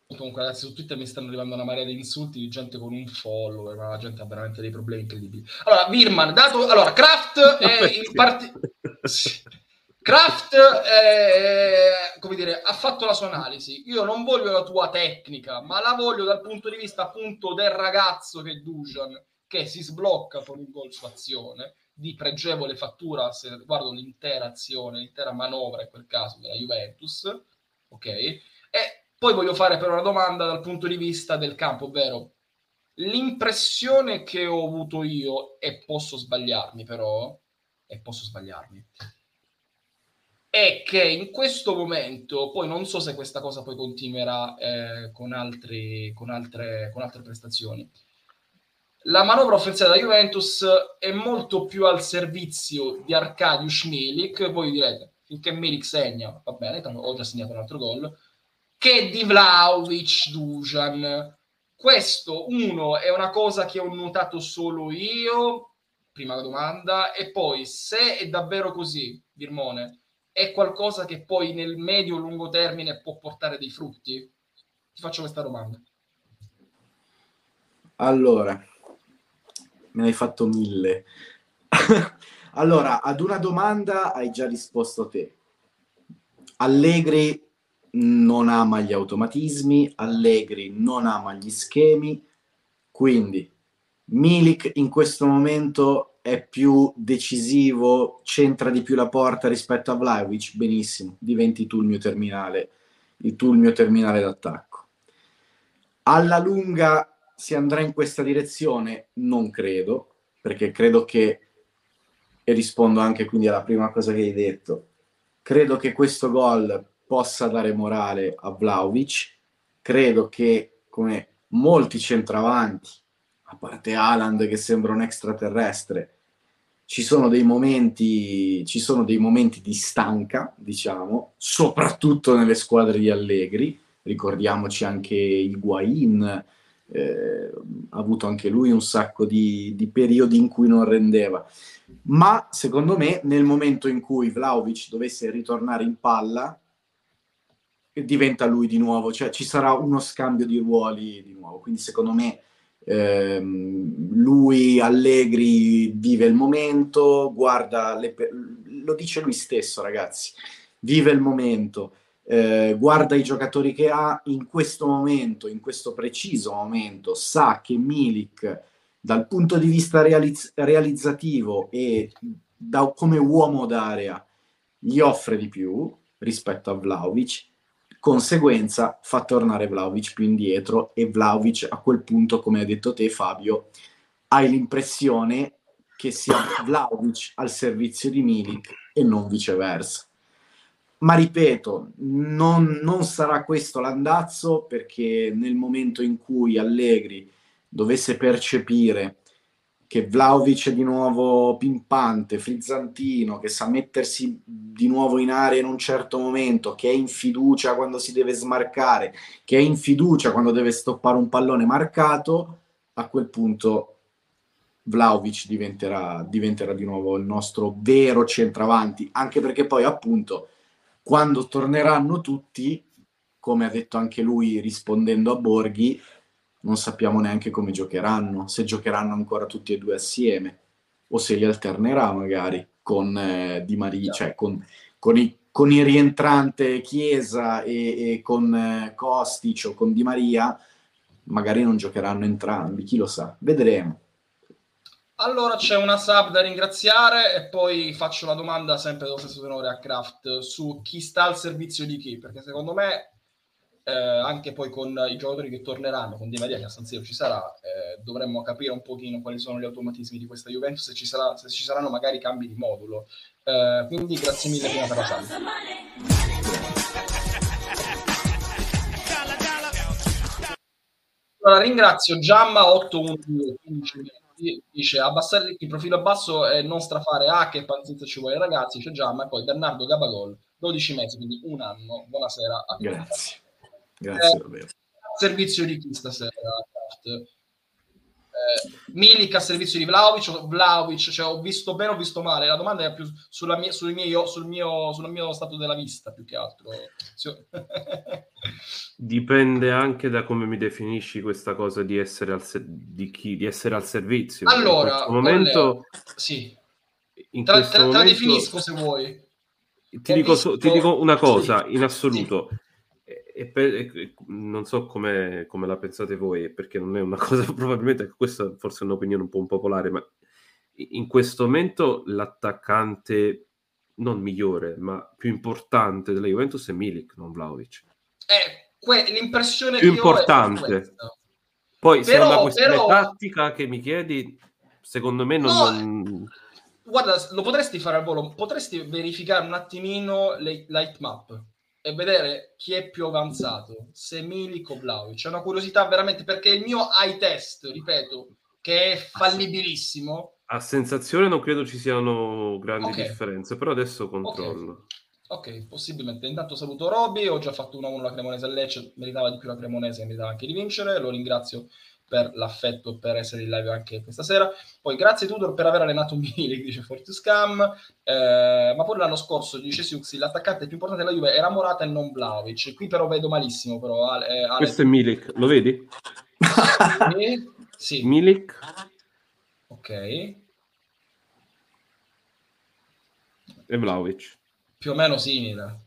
Comunque, ragazzi, su Twitter mi stanno arrivando una marea di insulti di gente con un follower, ma la gente ha veramente dei problemi incredibili. Allora, Virman, dato... Allora, Kraft è il partito... Kraft eh, come dire, ha fatto la sua analisi. Io non voglio la tua tecnica, ma la voglio dal punto di vista appunto del ragazzo che è Dujan, che si sblocca con un gol su azione di pregevole fattura se guardo l'intera azione, l'intera manovra in quel caso della Juventus. Ok? E poi voglio fare però una domanda dal punto di vista del campo, ovvero l'impressione che ho avuto io, e posso sbagliarmi però, e posso sbagliarmi, è che in questo momento, poi non so se questa cosa poi continuerà eh, con, altri, con, altre, con altre prestazioni, la manovra offensiva della Juventus è molto più al servizio di Arkadiusz Milik, voi direte, finché Milik segna, va bene, ho già segnato un altro gol, che di Vlaovic Dujan. Questo, uno, è una cosa che ho notato solo io, prima domanda, e poi se è davvero così, Birmone, è qualcosa che poi nel medio-lungo termine può portare dei frutti? Ti faccio questa domanda. Allora, me ne hai fatto mille. allora, ad una domanda hai già risposto te. Allegri non ama gli automatismi, Allegri non ama gli schemi, quindi Milik in questo momento è più decisivo, centra di più la porta rispetto a Vlaovic, benissimo, diventi tu il mio terminale, il tu il mio terminale d'attacco. Alla lunga si andrà in questa direzione? Non credo, perché credo che, e rispondo anche quindi alla prima cosa che hai detto, credo che questo gol possa dare morale a Vlaovic, credo che come molti centravanti, a parte Haaland che sembra un extraterrestre, ci sono dei momenti, ci sono dei momenti di stanca, diciamo, soprattutto nelle squadre di Allegri, ricordiamoci anche Higuain, eh, ha avuto anche lui un sacco di, di, periodi in cui non rendeva. Ma secondo me, nel momento in cui Vlaovic dovesse ritornare in palla, diventa lui di nuovo, cioè ci sarà uno scambio di ruoli di nuovo. Quindi, secondo me, ehm, lui Allegri vive il momento, guarda, le, lo dice lui stesso, ragazzi, vive il momento eh, guarda i giocatori che ha in questo momento, in questo preciso momento, sa che Milik dal punto di vista realiz- realizzativo e da, come uomo d'area gli offre di più rispetto a Vlaovic, conseguenza fa tornare Vlaovic più indietro e Vlaovic a quel punto, come hai detto te Fabio, hai l'impressione che sia Vlaovic al servizio di Milik e non viceversa. Ma ripeto, non, non, sarà questo l'andazzo perché nel momento in cui Allegri dovesse percepire che Vlaovic è di nuovo pimpante, frizzantino, che sa mettersi di nuovo in area in un certo momento, che è in fiducia quando si deve smarcare, che è in fiducia quando deve stoppare un pallone marcato, a quel punto Vlaovic diventerà, diventerà di nuovo il nostro vero centravanti, anche perché poi appunto quando torneranno tutti, come ha detto anche lui rispondendo a Borghi, non sappiamo neanche come giocheranno, se giocheranno ancora tutti e due assieme o se li alternerà magari con eh, Di Maria, cioè con, con, i, con, il rientrante Chiesa e, e con eh, Kostic o con Di Maria, magari non giocheranno entrambi, chi lo sa, vedremo. Allora c'è una sub da ringraziare e poi faccio la domanda sempre dello stesso tenore a Kraft su chi sta al servizio di chi, perché secondo me eh, anche poi con i giocatori che torneranno, con Di Maria che a San Siro ci sarà, eh, dovremmo capire un pochino quali sono gli automatismi di questa Juventus, se ci, sarà, se ci saranno magari cambi di modulo. Eh, quindi grazie mille prima per la sub. Allora ringrazio Giamma 812 dice abbassare il profilo basso e non strafare A che senza ci vuole ragazzi c'è Giamma e poi Bernardo Gabagol 12 mesi quindi un anno buonasera a grazie grazie eh, servizio di chi stasera eh, Milik a servizio di Vlaovic Vlaovic cioè ho visto bene o visto male? La domanda è più sulla mia, sul, mio, sul, mio, sul mio stato della vista più che altro. Dipende anche da come mi definisci questa cosa di essere al, se- di chi, di essere al servizio. Allora in momento sì. in te, te, momento, te la definisco se vuoi. Ti dico, visto... ti dico, una cosa sì. in assoluto. sì e per, non so come, come, la pensate voi, perché non è una cosa, probabilmente questa forse è un'opinione un po' popolare, ma in questo momento l'attaccante non migliore, ma più importante della Juventus è Milik, non Vlaovic. Eh, que- l'impressione più importante. Poi però, se è una questione però... tattica che mi chiedi, secondo me non... No, non... Guarda, lo potresti fare al volo, potresti verificare un attimino le light map e vedere chi è più avanzato, se Milik o Vlaovic. C'è una curiosità veramente perché il mio eye test, ripeto, che è fallibilissimo. A sensazione non credo ci siano grandi okay. differenze, però adesso controllo. Okay. ok, possibilmente. Intanto saluto Roby, ho già fatto 1-1 la Cremonese a Lecce, meritava di più la Cremonese, meritava anche di vincere, lo ringrazio per l'affetto e per essere in live anche questa sera. Poi grazie Tudor per aver allenato Milik, dice Fortius Cam, eh, ma pure l'anno scorso, dice Siuxi, l'attaccante più importante della Juve era Morata e non Vlaovic. Qui però vedo malissimo. Però, Ale, Ale... Questo è Milik, lo vedi? e... sì. Milik. Ok. E Vlaovic. Più o meno simile.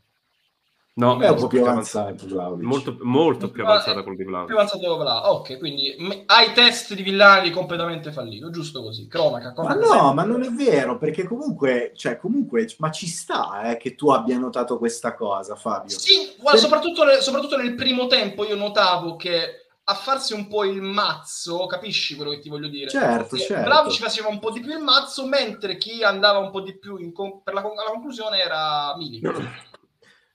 No, è un po' più avanzato Molto, molto più avanzata quello di Vlaovic. Più avanzato Vlaovic. Ok, quindi hai test di Villani completamente fallito, giusto così. Cronaca. cronaca ma no, sempre. ma non è vero, perché comunque, cioè, comunque, ma ci sta eh, che tu abbia notato questa cosa, Fabio. Sì, guarda, per... soprattutto, nel, soprattutto nel primo tempo io notavo che a farsi un po' il mazzo, capisci quello che ti voglio dire? Certo, e certo. Vlaovic faceva un po' di più il mazzo, mentre chi andava un po' di più con- per la, con- la conclusione era Milik.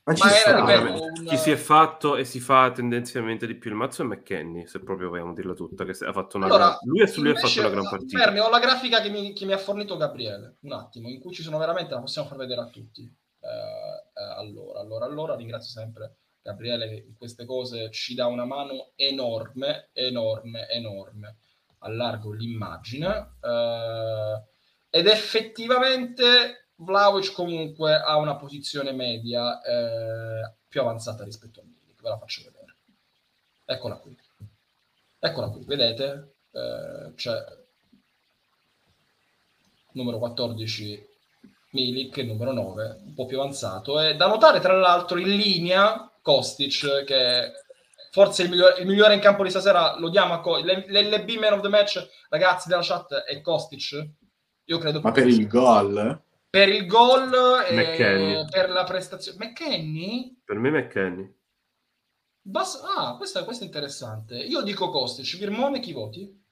Ma, Ma era, ripeto, un... Chi si è fatto e si fa tendenzialmente di più il mazzo è McKenny, se proprio vogliamo dirla tutta, che ha fatto una allora, lui, e lui ha fatto una gran partita. Fermi, ho la grafica che mi, che mi, ha fornito Gabriele, un attimo, in cui ci sono veramente, la possiamo far vedere a tutti. Eh, eh, allora, allora, allora, ringrazio sempre Gabriele che in queste cose ci dà una mano enorme, enorme, enorme. Allargo l'immagine. Eh, ed effettivamente Vlaovic comunque ha una posizione media eh, più avanzata rispetto a Milik, ve la faccio vedere. Eccola qui. Eccola qui, vedete? Eh, c'è numero 14 Milik, numero 9, un po' più avanzato. E da notare, tra l'altro, in linea Kostic, che forse il migliore, il migliore in campo di stasera, lo diamo a Co- l'LB Man of the Match, ragazzi della chat, è Kostic. Io credo Ma per il gol? Per il gol e per la prestazione. McKenny? Per me McKenny. Bas- ah, questo, questo, è interessante. Io dico Kostic, Virmone chi voti?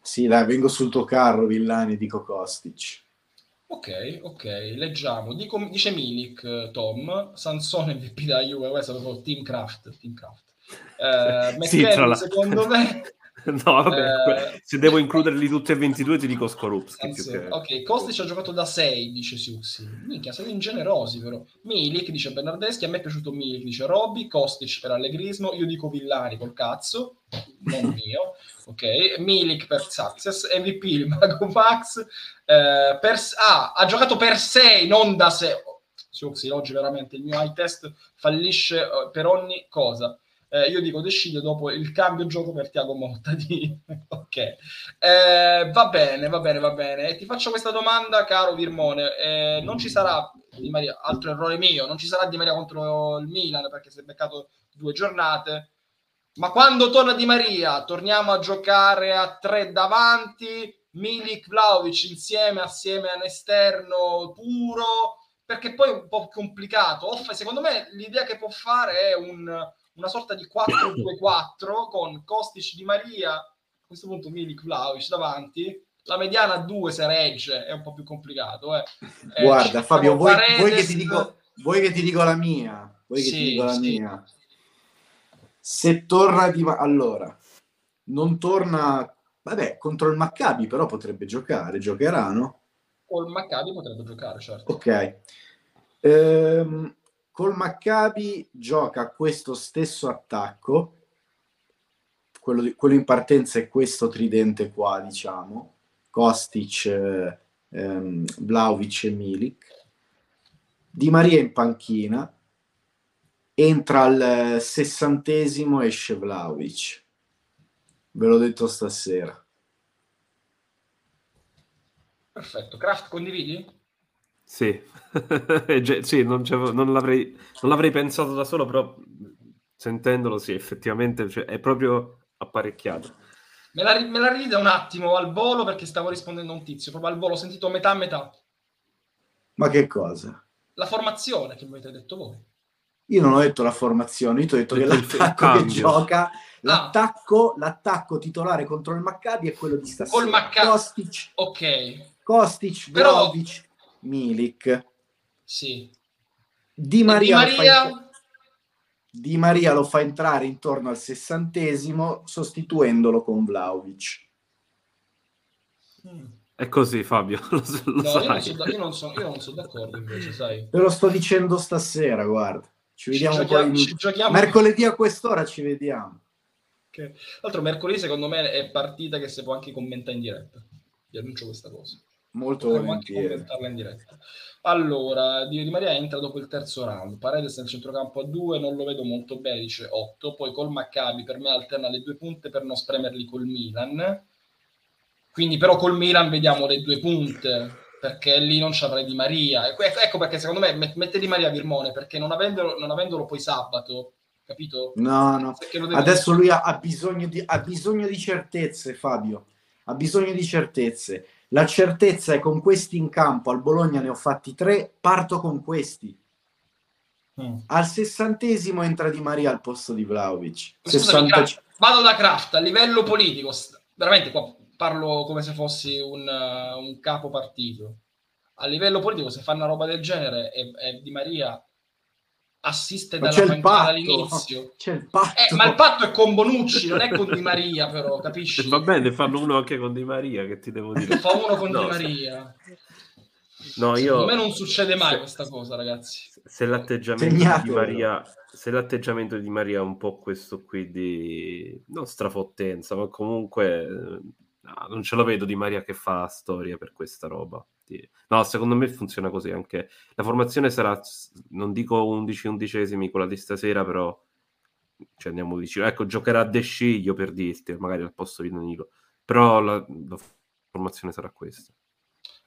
Sì, dai, vengo sul tuo carro, Villani, dico Kostic. Ok, ok, leggiamo. Dico, dice Milik, Tom, Sansone MVP da Juve, questo è proprio Team Craft. Team Craft. Eh, McKenny, sì, secondo me... No, vabbè, eh, se devo includerli tutti e 22 ti dico Skorupski. Che... Ok, Kostic ha giocato da 6, dice Siuxi. Minchia, siete ingenerosi però. Milik dice Bernardeschi, a me è piaciuto Milik, dice Robby, Kostic per allegrismo, io dico Villani col cazzo, non mio. Ok, Milik per Success, MVP il Mago Max, eh, per... ah, ha giocato per 6, non da 6. Siuxi, oggi veramente il mio high test fallisce eh, per ogni cosa. Eh, io dico Desciglio dopo il cambio gioco per Tiago Motta. Di... ok, eh, va bene, va bene, va bene. E ti faccio questa domanda, caro Virmone. Eh, non ci sarà Di Maria, altro errore mio, non ci sarà Di Maria contro il Milan perché si è beccato due giornate. Ma quando torna Di Maria, torniamo a giocare a tre davanti, Milik Vlaovic insieme, assieme a un esterno puro, perché poi è un po' complicato. Secondo me l'idea che può fare è un una sorta di 4-2-4 con Kostic di Maria, a questo punto Milik Vlaovic davanti, la mediana a 2 se regge, è un po' più complicato. Eh. Eh, Guarda Fabio, vuoi, vuoi, che ti dico, vuoi che ti dico la mia? Vuoi che sì, ti dico la sì. mia? Se torna di... Allora, non torna... Vabbè, contro il Maccabi però potrebbe giocare, giocherà, no? Col Maccabi potrebbe giocare, certo. Ok. Ehm Col Maccabi gioca questo stesso attacco, quello, di, quello, in partenza è questo tridente qua, diciamo, Kostic, eh, ehm, Vlaovic e Milik. Di Maria in panchina, entra al sessantesimo esce Vlaovic. Ve l'ho detto stasera. Perfetto. Kraft, condividi? Sì, sì non, non, l'avrei, non, l'avrei, pensato da solo, però sentendolo sì, effettivamente cioè, è proprio apparecchiato. Me la, me la ridite un attimo al volo perché stavo rispondendo a un tizio, proprio al volo ho sentito metà a metà. Ma che cosa? La formazione che mi avete detto voi. Io non ho detto la formazione, io ti ho detto che l'attacco che gioca, ah. l'attacco, l'attacco titolare contro il Maccabi è quello di stasera. Col Maccabi. Kostic. Ok. Kostic. Però Milik. Sì. Di Maria, Di Maria... Di Maria lo fa entrare intorno al sessantesimo sostituendolo con Vlaovic. Mm. È così, Fabio. Lo, lo no, io non, so, io, non so, io non sono d'accordo invece, sai. Te lo sto dicendo stasera, guarda. Ci vediamo ci giochiamo, poi. Ci giochiamo... Mercoledì a quest'ora ci vediamo. Okay. Tra l'altro, mercoledì secondo me è partita che si può anche commentare in diretta. Vi annuncio questa cosa. Molto volentieri. in diretta. Allora, Di, Maria entra dopo il terzo round. Paredes nel centrocampo a 2, non lo vedo molto bene, dice 8. Poi col Maccabi per me alterna le due punte per non spremerli col Milan. Quindi però col Milan vediamo le due punte perché lì non ci avrei Di Maria. Ecco, ecco perché secondo me mette Di Maria Virmone perché non avendolo, non avendolo poi sabato, capito? No, no. Adesso lui ha, ha, bisogno di, ha bisogno di certezze, Fabio. Ha bisogno di certezze. La certezza è con questi in campo. Al Bologna ne ho fatti tre, parto con questi. Mm. Al sessantesimo entra Di Maria al posto di Vlaovic. 60... Vado da Kraft a livello politico. Veramente qua parlo come se fossi un, uh, un capo partito. A livello politico, se fa una roba del genere e, e Di Maria assiste dalla panchina dall'inizio. C'è il patto. Eh, ma il patto è con Bonucci, non è con Di Maria, però, capisci? Va bene, fanno uno anche con Di Maria, che ti devo dire. Fa uno con no, Di Maria. No, io... Secondo me non succede mai se, questa cosa, ragazzi. Se l'atteggiamento Segnatelo. di Maria se l'atteggiamento di Maria è un po' questo qui di non strafottenza, ma comunque No, non ce lo vedo di Maria che fa storia per questa roba. No, secondo me funziona così anche. La formazione sarà, non dico 11-11esimi quella di stasera, però ci andiamo vicino. Ecco, giocherà De Sciglio per dirti, magari al posto di Danilo. Però la, la formazione sarà questa.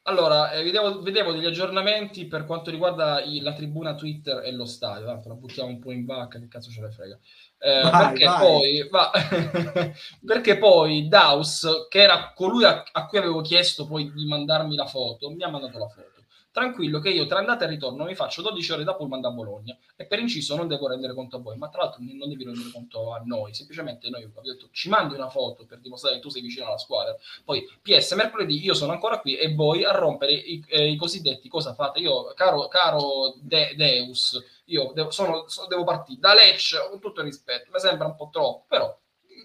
Allora, eh, vedevo, vedevo, degli aggiornamenti per quanto riguarda i, la tribuna Twitter e lo stadio. Tanto la buttiamo un po' in vacca, che cazzo ce ne frega. Eh, vai, perché, vai. Poi, va, perché poi Daus, che era colui a, a, cui avevo chiesto poi di mandarmi la foto, mi ha mandato la foto tranquillo che io tra andata e ritorno mi faccio 12 ore da pullman da Bologna e per inciso non devo rendere conto a voi, ma tra l'altro non devi rendere conto a noi, semplicemente noi abbiamo detto ci mandi una foto per dimostrare che tu sei vicino alla squadra, poi PS mercoledì io sono ancora qui e voi a rompere i, eh, i cosiddetti cosa fate? Io, caro, caro De- Deus, io devo, sono, devo partire da Lecce con tutto il rispetto, mi sembra un po' troppo, però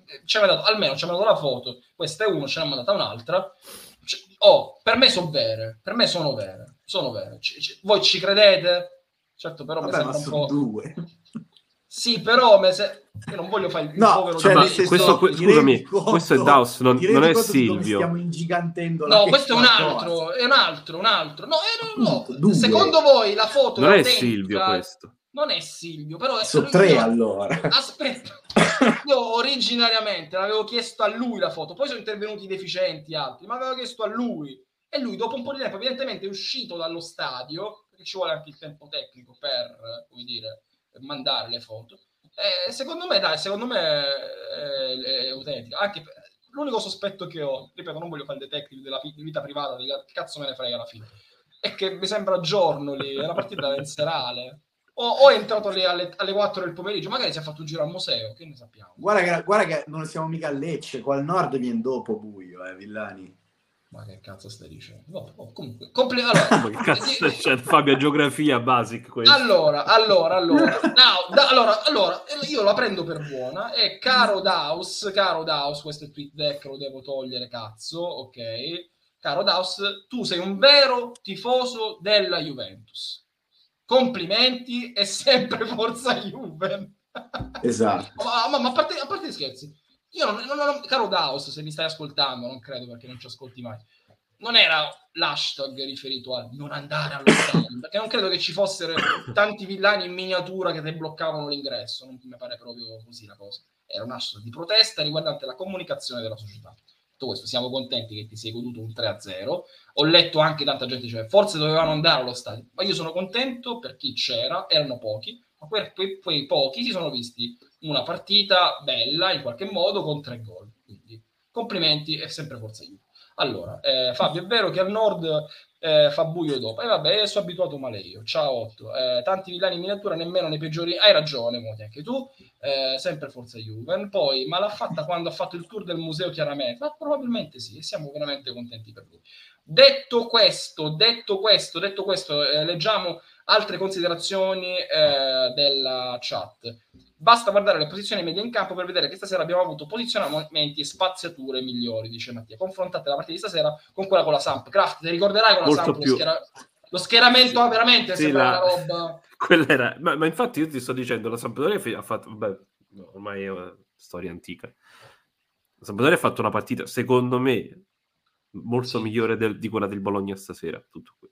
eh, ci ha dato, almeno ci ha mandato la foto, questa è una, ce n'ha mandata un'altra. Oh, per me sono vere, per me sono vere sono vere. C- c- voi ci credete? Certo, però Vabbè, mi sembra un po'... due. Sì, però me se... io non voglio fare il no, povero cioè, senso, questo, que- scusami, conto, questo è Daus, non, non è Silvio. Stiamo ingigantendo No, questo è un altro, cosa. è un altro, un altro. No, eh, no, no. Secondo voi la foto non è Silvio questo. Non è Silvio, però è Sono tre io... allora. Aspetta. io originariamente l'avevo chiesto a lui la foto, poi sono intervenuti i deficienti altri, ma avevo chiesto a lui e lui dopo un po' di tempo evidentemente è uscito dallo stadio, perché ci vuole anche il tempo tecnico per, come dire, mandare le foto. E secondo me, dai, secondo me è, è autentica. Anche per, l'unico sospetto che ho, ripeto, non voglio fare il detective della vita privata, che cazzo me ne frega alla fine, è che mi sembra giorno lì, una partita in serale. O, o, è entrato alle, alle, alle, 4 del pomeriggio, magari si è fatto un giro al museo, che ne sappiamo. Guarda che, guarda che non siamo mica a Lecce, qua al nord viene dopo buio, eh, Villani. Ma che cazzo stai dicendo? No, oh, comunque, compl- allora, che cazzo c'è Fabio geografia basic questo. Allora, allora, allora, no, da, allora, allora, io la prendo per buona e caro Daus, caro Daus, questo è il tweet deck, lo devo togliere, cazzo, ok? Caro Daus, tu sei un vero tifoso della Juventus. Complimenti e sempre forza Juve. Esatto. ma, ma, ma a, parte, a parte scherzi, io non, non, non, caro Daos, se mi stai ascoltando, non credo perché non ci ascolti mai. Non era l'hashtag riferito a non andare allo stadio, perché non credo che ci fossero tanti villani in miniatura che ti bloccavano l'ingresso. Non mi pare proprio così la cosa. Era un hashtag di protesta riguardante la comunicazione della società. Tutto questo, siamo contenti che ti sei goduto un 3-0. Ho letto anche tanta gente dice forse dovevano andare allo stadio, ma io sono contento per chi c'era, erano pochi, ma quei, quei, quei pochi si sono visti una partita bella in qualche modo con tre gol. Quindi complimenti e sempre forza Juve. Allora, eh, Fabio, è vero che al nord eh, fa buio dopo. E eh, vabbè, sono abituato male io. Ciao Otto. Eh, tanti villani in miniatura, nemmeno nei peggiori. Hai ragione, Moti, anche tu. Eh, sempre forza Juve. Poi, ma l'ha fatta quando ha fatto il tour del museo, chiaramente. Ma probabilmente sì, e siamo veramente contenti per lui. Detto questo, detto questo, detto questo, eh, leggiamo altre considerazioni eh, della chat. Basta guardare le posizioni medie in campo per vedere che stasera abbiamo avuto posizionamenti e spaziature migliori, dice Mattia. Confrontate la partita di stasera con quella con la Samp. Kraft, ti ricorderai con la Molto Samp più... lo, schiera... lo, schieramento sì. veramente sì, sembra la... una roba... Quella era... Ma, ma, infatti io ti sto dicendo, la Sampdoria ha fatto... Beh, ormai è una storia antica. La Sampdoria ha fatto una partita, secondo me, molto sì. migliore del, di quella del Bologna stasera. Tutto qui.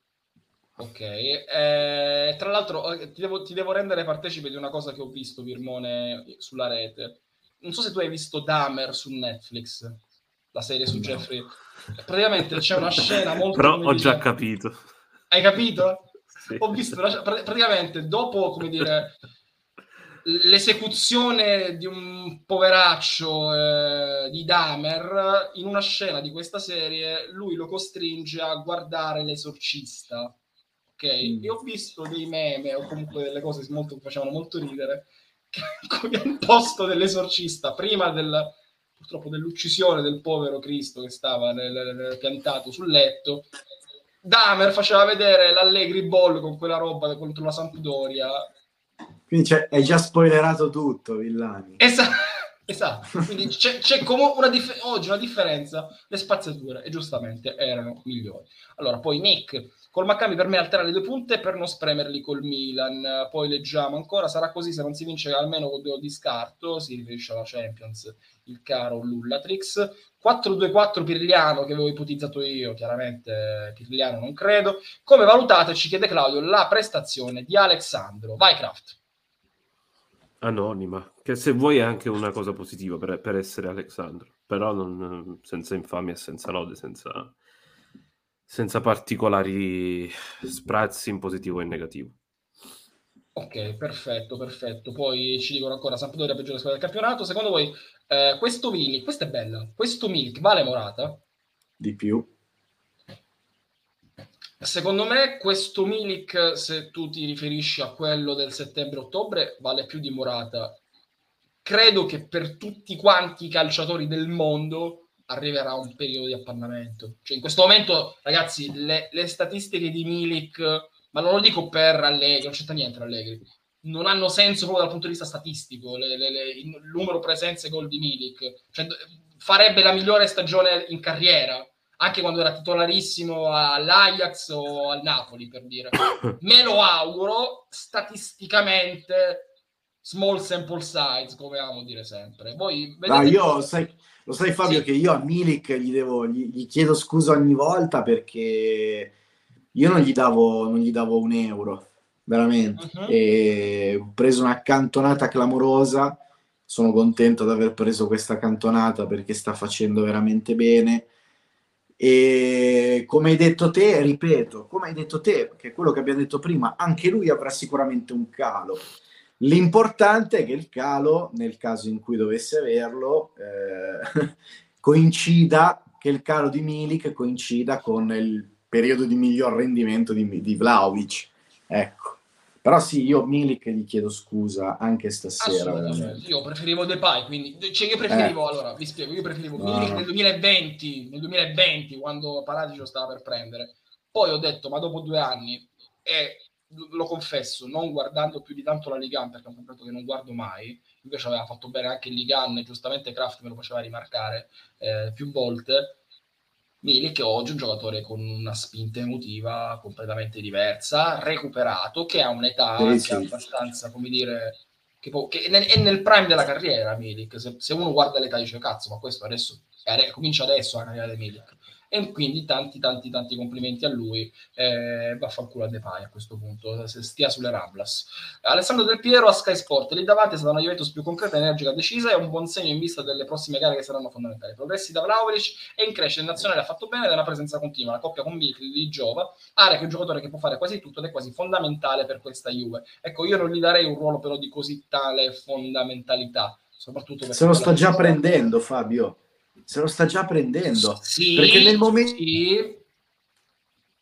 Ok, eh, tra l'altro ti devo, ti devo, rendere partecipe di una cosa che ho visto, Virmone, sulla rete. Non so se tu hai visto Dahmer su Netflix, la serie su no. Jeffrey. Praticamente c'è una scena molto... Però ho già capito. Hai capito? Sì. Ho visto, una, praticamente dopo, come dire, l'esecuzione di un poveraccio eh, di Dahmer, in una scena di questa serie, lui lo costringe a guardare l'esorcista ok? Mm. E ho visto dei meme o comunque delle cose molto, che facevano molto ridere che al posto dell'esorcista, prima del, purtroppo dell'uccisione del povero Cristo che stava nel, nel, piantato sul letto, Damer faceva vedere l'Allegri Ball con quella roba contro la Sampdoria. Quindi hai già spoilerato tutto, Villani. Esatto. Esatto, quindi c'è, c'è come una dif- oggi una differenza, le spaziature e giustamente erano migliori. Allora, poi Nick, col Maccabi per me altera le due punte per non spremerli col Milan, poi leggiamo ancora, sarà così se non si vince almeno con due di scarto, si riferisce alla Champions, il caro Lullatrix. 4-2-4 Pirliano che avevo ipotizzato io, chiaramente Pirliano non credo. Come valutate, ci chiede Claudio, la prestazione di Alexandro. Vai Kraft. Anonima, che se vuoi è anche una cosa positiva per, per essere Alexandro, però non, senza infamia senza lode, senza, senza particolari sprazzi in positivo e in negativo. Ok, perfetto, perfetto. Poi ci dicono ancora Sampdoria peggiore squadra del campionato. Secondo voi eh, questo Milik, questa è bella, questo Milik vale Morata? Di più. Secondo me questo Milik, se tu ti riferisci a quello del settembre-ottobre, vale più di Morata. Credo che per tutti quanti i calciatori del mondo arriverà un periodo di appannamento. Cioè, in questo momento, ragazzi, le, le statistiche di Milik, ma non lo dico per Allegri, non c'entra niente Allegri, non hanno senso proprio dal punto di vista statistico, le, le, il numero presenze gol di Milik. Cioè, farebbe la migliore stagione in carriera anche quando era titolarissimo all'Ajax o al Napoli, per dire. Me lo auguro, statisticamente, small sample size, come amo dire sempre. Voi vedete... no, io, sai, lo sai Fabio sì. che io a Milik gli, devo, gli, gli, chiedo scusa ogni volta perché io non gli davo, non gli davo un euro, veramente. Uh-huh. E ho preso una cantonata clamorosa, sono contento di aver preso questa cantonata perché sta facendo veramente bene e come hai detto te, ripeto, come hai detto te, che è quello che abbiamo detto prima, anche lui avrà sicuramente un calo. L'importante è che il calo, nel caso in cui dovesse averlo, eh, coincida, che il calo di Milik coincida con il periodo di miglior rendimento di, di Vlaovic. Ecco. Però sì, io Milik gli chiedo scusa anche stasera. Io preferivo Depay, quindi cioè io preferivo, eh. allora vi spiego, io preferivo no. Milik nel 2020, nel 2020 quando Paratici lo stava per prendere. Poi ho detto, ma dopo due anni, e lo confesso, non guardando più di tanto la Ligan, perché è un campionato che non guardo mai, invece aveva fatto bene anche il Ligan, e giustamente Kraft me lo faceva rimarcare eh, più volte, Milik è oggi un giocatore con una spinta emotiva completamente diversa, recuperato, che ha un'età anche sì. abbastanza, come dire, che, può, che è nel prime della carriera Milik. Se, se, uno guarda l'età dice, cazzo, ma questo adesso comincia adesso la carriera di Milik e quindi tanti tanti tanti complimenti a lui eh, vaffanculo a Depay a questo punto stia sulle Ramblas. Alessandro Del Piero a Sky Sport lì davanti è stata una Juventus più concreta, energica, decisa e un buon segno in vista delle prossime gare che saranno fondamentali. Progressi da Vlaovic e in crescita in nazionale ha fatto bene ed è una presenza continua la coppia con Milik di Giova area che è un giocatore che può fare quasi tutto ed è quasi fondamentale per questa Juve. Ecco io non gli darei un ruolo però di così tale fondamentalità soprattutto se lo sta già prendendo Fabio se lo sta già prendendo. Sì, perché nel momento... Sì.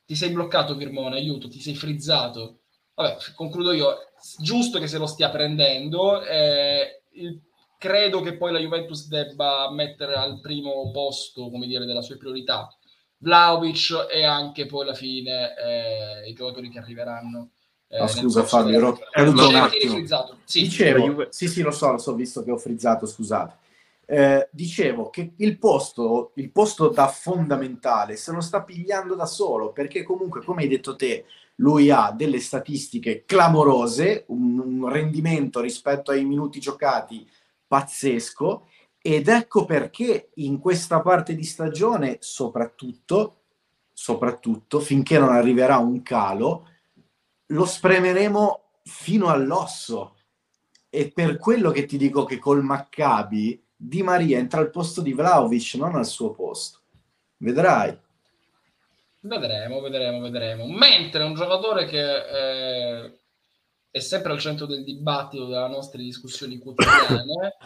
Ti sei bloccato, Virmone, aiuto, ti sei frizzato. Vabbè, concludo io. Giusto che se lo stia prendendo. Eh, il, credo che poi la Juventus debba mettere al primo posto, come dire, della sua priorità Vlaovic e anche poi alla fine eh, i giocatori che arriveranno Eh, no, scusa Fabio, ero caduto un attimo. Sì, Dicevo, sì, sì, lo so, lo so, visto che ho frizzato, scusate. Eh, dicevo che il posto, il posto da fondamentale se lo sta pigliando da solo, perché comunque, come hai detto te, lui ha delle statistiche clamorose, un, un rendimento rispetto ai minuti giocati pazzesco, ed ecco perché in questa parte di stagione, soprattutto, soprattutto finché non arriverà un calo, lo spremeremo fino all'osso. E per quello che ti dico che col Maccabi di Maria entra al posto di Vlaovic, non al suo posto. Vedrai. Vedremo, vedremo, vedremo. Mentre un giocatore che eh, è sempre al centro del dibattito delle nostre discussioni quotidiane,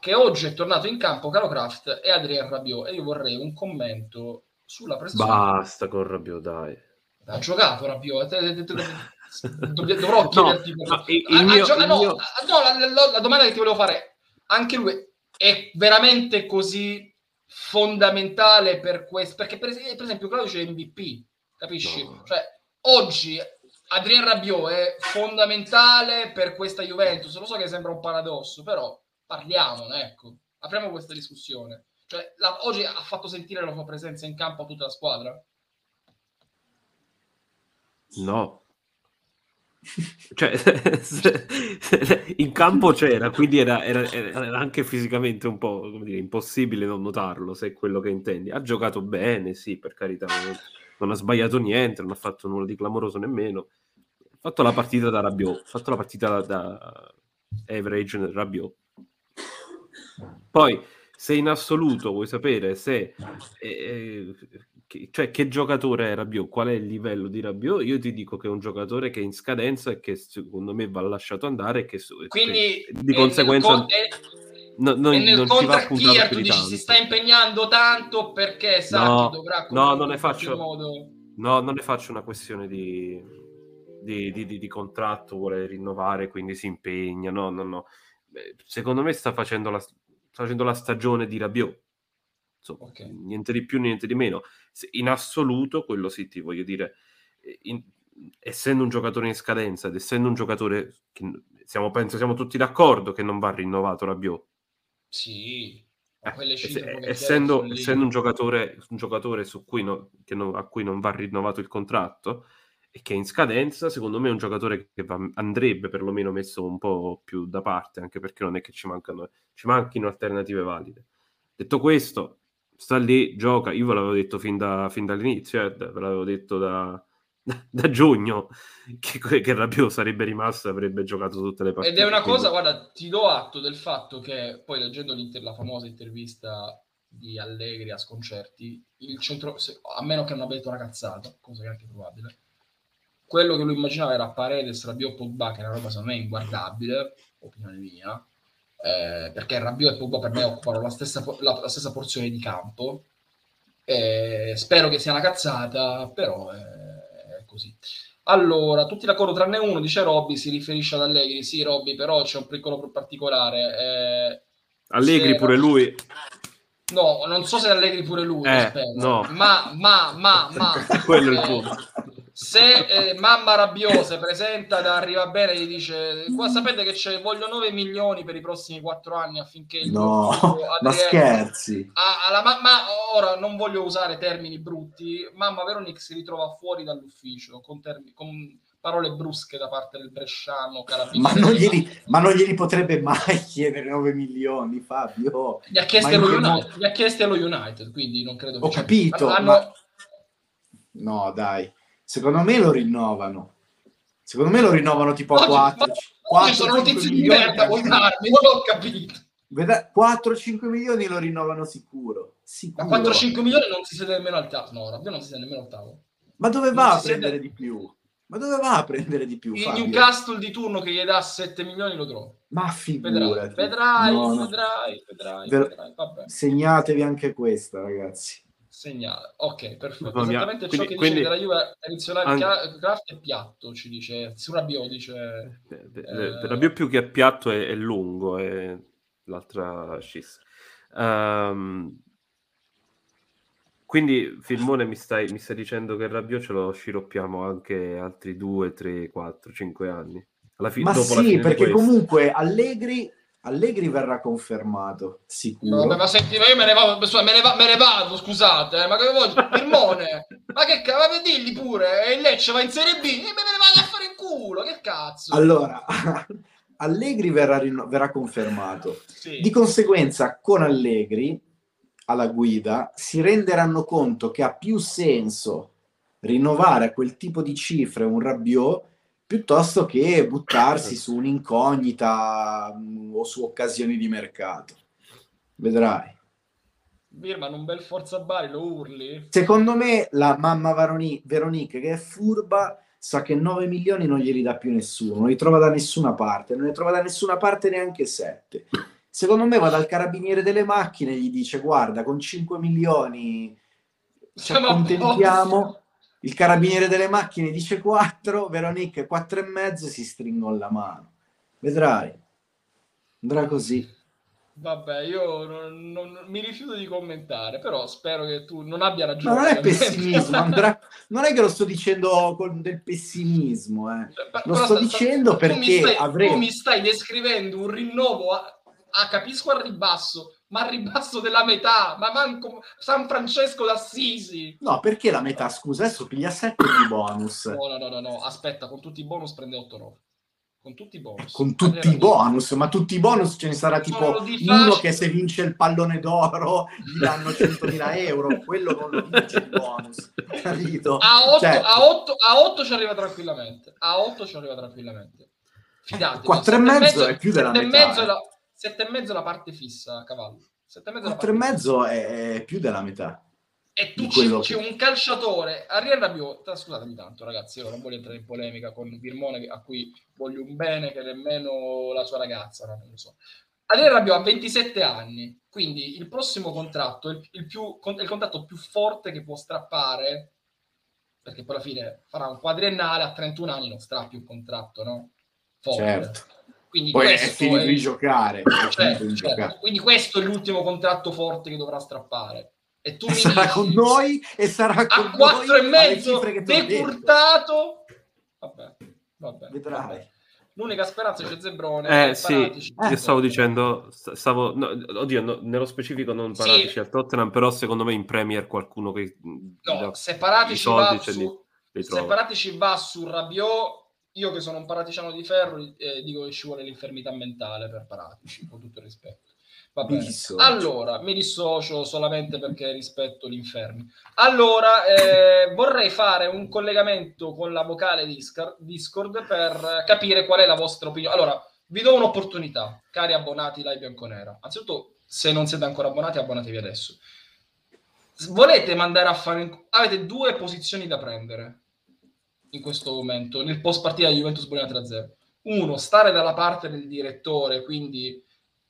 che oggi è tornato in campo, caro Kraft, è Adrien Rabiot. E io vorrei un commento sulla pressione. Basta con Rabiot, dai. Ha giocato Rabiot. Dovrò chiederti... No, il, il mio, ah, no, mio... no la, la, la domanda che ti volevo fare, anche lui è veramente così fondamentale per questo perché per, per esempio Claudio c'è MVP capisci? No. cioè oggi Adrien Rabiot è fondamentale per questa Juventus lo so che sembra un paradosso però parliamone ecco apriamo questa discussione cioè, la, oggi ha fatto sentire la sua presenza in campo a tutta la squadra no cioè, in campo c'era, quindi era, era, era, anche fisicamente un po' dire, impossibile non notarlo, se è quello che intendi. Ha giocato bene, sì, per carità, non, non ha sbagliato niente, non ha fatto nulla di clamoroso nemmeno. Ha fatto la partita da Rabiot, ha fatto la partita da average Rabiot. Poi, se in assoluto vuoi sapere se eh, che, cioè, che giocatore è Rabiot? Qual è il livello di Rabiot? Io ti dico che è un giocatore che è in scadenza e che secondo me va lasciato andare e che Quindi, di conseguenza con, no, no, nel non ci va dici, si sta impegnando tanto perché sa no, che dovrà no, non ne faccio, modo... no, non ne faccio una questione di, di, di, di, contratto, vuole rinnovare, quindi si impegna. No, no, no. Secondo me sta facendo la, sta facendo la stagione di Rabiot insomma, okay. niente di più, niente di meno. In assoluto, quello sì, ti voglio dire, in, essendo un giocatore in scadenza ed essendo un giocatore che siamo, penso siamo tutti d'accordo che non va rinnovato Rabiot. Sì, eh, essendo, essendo un giocatore, un giocatore su cui no, non, a cui non va rinnovato il contratto e che è in scadenza, secondo me è un giocatore che va, andrebbe perlomeno messo un po' più da parte, anche perché non è che ci, mancano, ci manchino alternative valide. Detto questo, sta lì, gioca. Io ve l'avevo detto fin, da, fin dall'inizio, eh, ve l'avevo detto da, da, giugno che, che Rabiot sarebbe rimasto e avrebbe giocato tutte le partite. Ed è una quindi... cosa, guarda, ti do atto del fatto che poi leggendo la famosa intervista di Allegri a sconcerti, il centro, a meno che non abbia detto una cazzata, cosa che è anche probabile, quello che lui immaginava era Paredes, Rabiot, Pogba, che è una roba secondo me inguardabile, opinione mia, eh, perché Rabiot e Pogba per me occupano la stessa, la, la stessa porzione di campo. Eh, spero che sia una cazzata, però è, è così. Allora, tutti d'accordo tranne uno, dice Robby, si riferisce ad Allegri. Sì, Robby, però c'è un piccolo particolare. Eh, Allegri pure lui. No, non so se Allegri pure lui, eh, no. ma, ma, ma, ma. Quello è il punto se eh, mamma rabbiosa presenta da arriva bene gli dice qua sapete che c'è voglio 9 milioni per i prossimi 4 anni affinché il no ma scherzi. A, alla mamma ora non voglio usare termini brutti. Mamma Veronique si ritrova fuori dall'ufficio con, termini, con parole brusche da parte del Bresciano ma non, glieli, ma non glieli potrebbe mai chiedere 9 milioni Fabio? Gli ha chiesti, allo United, gli ha chiesti allo United quindi non credo ho capito hanno... ma... no dai Secondo me lo rinnovano. Secondo me lo rinnovano tipo a 4. 4 sono notizie di merda, vuoi darmi? Non l'ho capito. 4-5 milioni lo rinnovano sicuro. sicuro. Ma 4-5 milioni non si siede nemmeno al tavolo. No, non si siede nemmeno al tavolo. Ma dove non va a prendere siede... di più? Ma dove va a prendere di più? Il Fabio? Newcastle di turno che gli dà 7 milioni lo trovo. Ma figurati. Vedrai, no, no. vedrai, vedrai, vedrai. Segnatevi anche questa, ragazzi segnale. Ok, perfetto. Esattamente quindi, ciò che quindi, dice della Juve eddizionale an... Kraft è piatto, ci dice. Su Rabiot dice... Eh, eh, Rabiot più che piatto è, è lungo, è l'altra scissa. Um, quindi Filmone mi stai, mi stai dicendo che il Rabiot ce lo sciroppiamo anche altri 2, 3, 4, 5 anni? Alla fine, Ma sì, perché comunque Allegri Allegri verrà confermato, sicuro. No, ma senti, ma io me ne vado, me ne, va, me ne vado scusate, eh, ma che vuoi? Firmone, ma che cazzo, digli pure, e il Lecce va in Serie B e me ne vado a fare in culo, che cazzo? Allora, Allegri verrà, verrà confermato. Sì. Di conseguenza, con Allegri alla guida, si renderanno conto che ha più senso rinnovare a quel tipo di cifre un Rabiot piuttosto che buttarsi su un'incognita mm, o su occasioni di mercato. Vedrai. Birman, un bel Forza Bari, lo urli? Secondo me la mamma Varoni- Veronique, che è furba, sa che 9 milioni non glieli dà più nessuno, non li trova da nessuna parte, non li trova da nessuna parte neanche 7. Secondo me va dal carabiniere delle macchine e gli dice guarda, con 5 milioni ci accontentiamo il carabiniere delle macchine dice 4, Veronica 4 e mezzo si stringono la mano. Vedrai. Andrà così. Vabbè, io non, non, mi rifiuto di commentare, però spero che tu non abbia ragione. Ma non è pessimismo, andrà, non è che lo sto dicendo con del pessimismo, eh. Cioè, lo sto sta, dicendo perché tu mi, stai, avrei... tu mi stai descrivendo un rinnovo a, a capisco al ribasso, ma al ribasso della metà, ma manco San Francesco d'Assisi. No, perché la metà, scusa, adesso piglia 7 di bonus. No, no, no, no, no, aspetta, con tutti i bonus prende 8-9. Con tutti i bonus. Con tutti i bonus, ma tutti i bonus ce ne sarà tipo uno che se vince il pallone d'oro gli danno 100.000 euro, quello non lo vince il bonus, capito? A 8, cioè, a 8, a 8 ci arriva tranquillamente, a 8 ci arriva tranquillamente. Fidatevi. 4 e mezzo è più della metà. Eh. La, Sette e mezzo la parte fissa, cavallo. Sette e mezzo, Quattro e mezzo è, è più della metà. E tu ci, che... un calciatore, Ariel Rabiot, scusatemi tanto ragazzi, io non voglio entrare in polemica con Pirmone a cui voglio un bene che nemmeno la sua ragazza, non lo so. Ariel Rabiot ha 27 anni, quindi il prossimo contratto, il, il, più, il contratto più forte che può strappare, perché poi alla fine farà un quadriennale, a 31 anni non strappi un contratto, no? Forte. Certo. Quindi Poi è finito è... di giocare. Certo, di certo. giocare. Quindi questo è l'ultimo contratto forte che dovrà strappare. E tu e sarà dici, con noi e sarà con a quattro e mezzo decurtato. Vabbè, vabbè. Vedrai. Vabbè. L'unica speranza c'è Zebrone. Eh sì, eh, io stavo dicendo, stavo, no, oddio, no, nello specifico non Paratici sì. al Tottenham, però secondo me in Premier qualcuno che... No, se Paratici va su, se Paratici va su Rabiot io che sono un paraticiano di ferro eh, dico che ci vuole l'infermità mentale per Paratici, con tutto il rispetto. Va bene. Allora, mi dissocio solamente perché rispetto l'inferno. Allora, eh, vorrei fare un collegamento con la vocale Discord per capire qual è la vostra opinione. Allora, vi do un'opportunità, cari abbonati Live Bianconera. Anzitutto, se non siete ancora abbonati, abbonatevi adesso. Volete mandare a fare... Avete due posizioni da prendere in questo momento, nel post partita di Juventus Bologna 3-0. Uno, stare dalla parte del direttore, quindi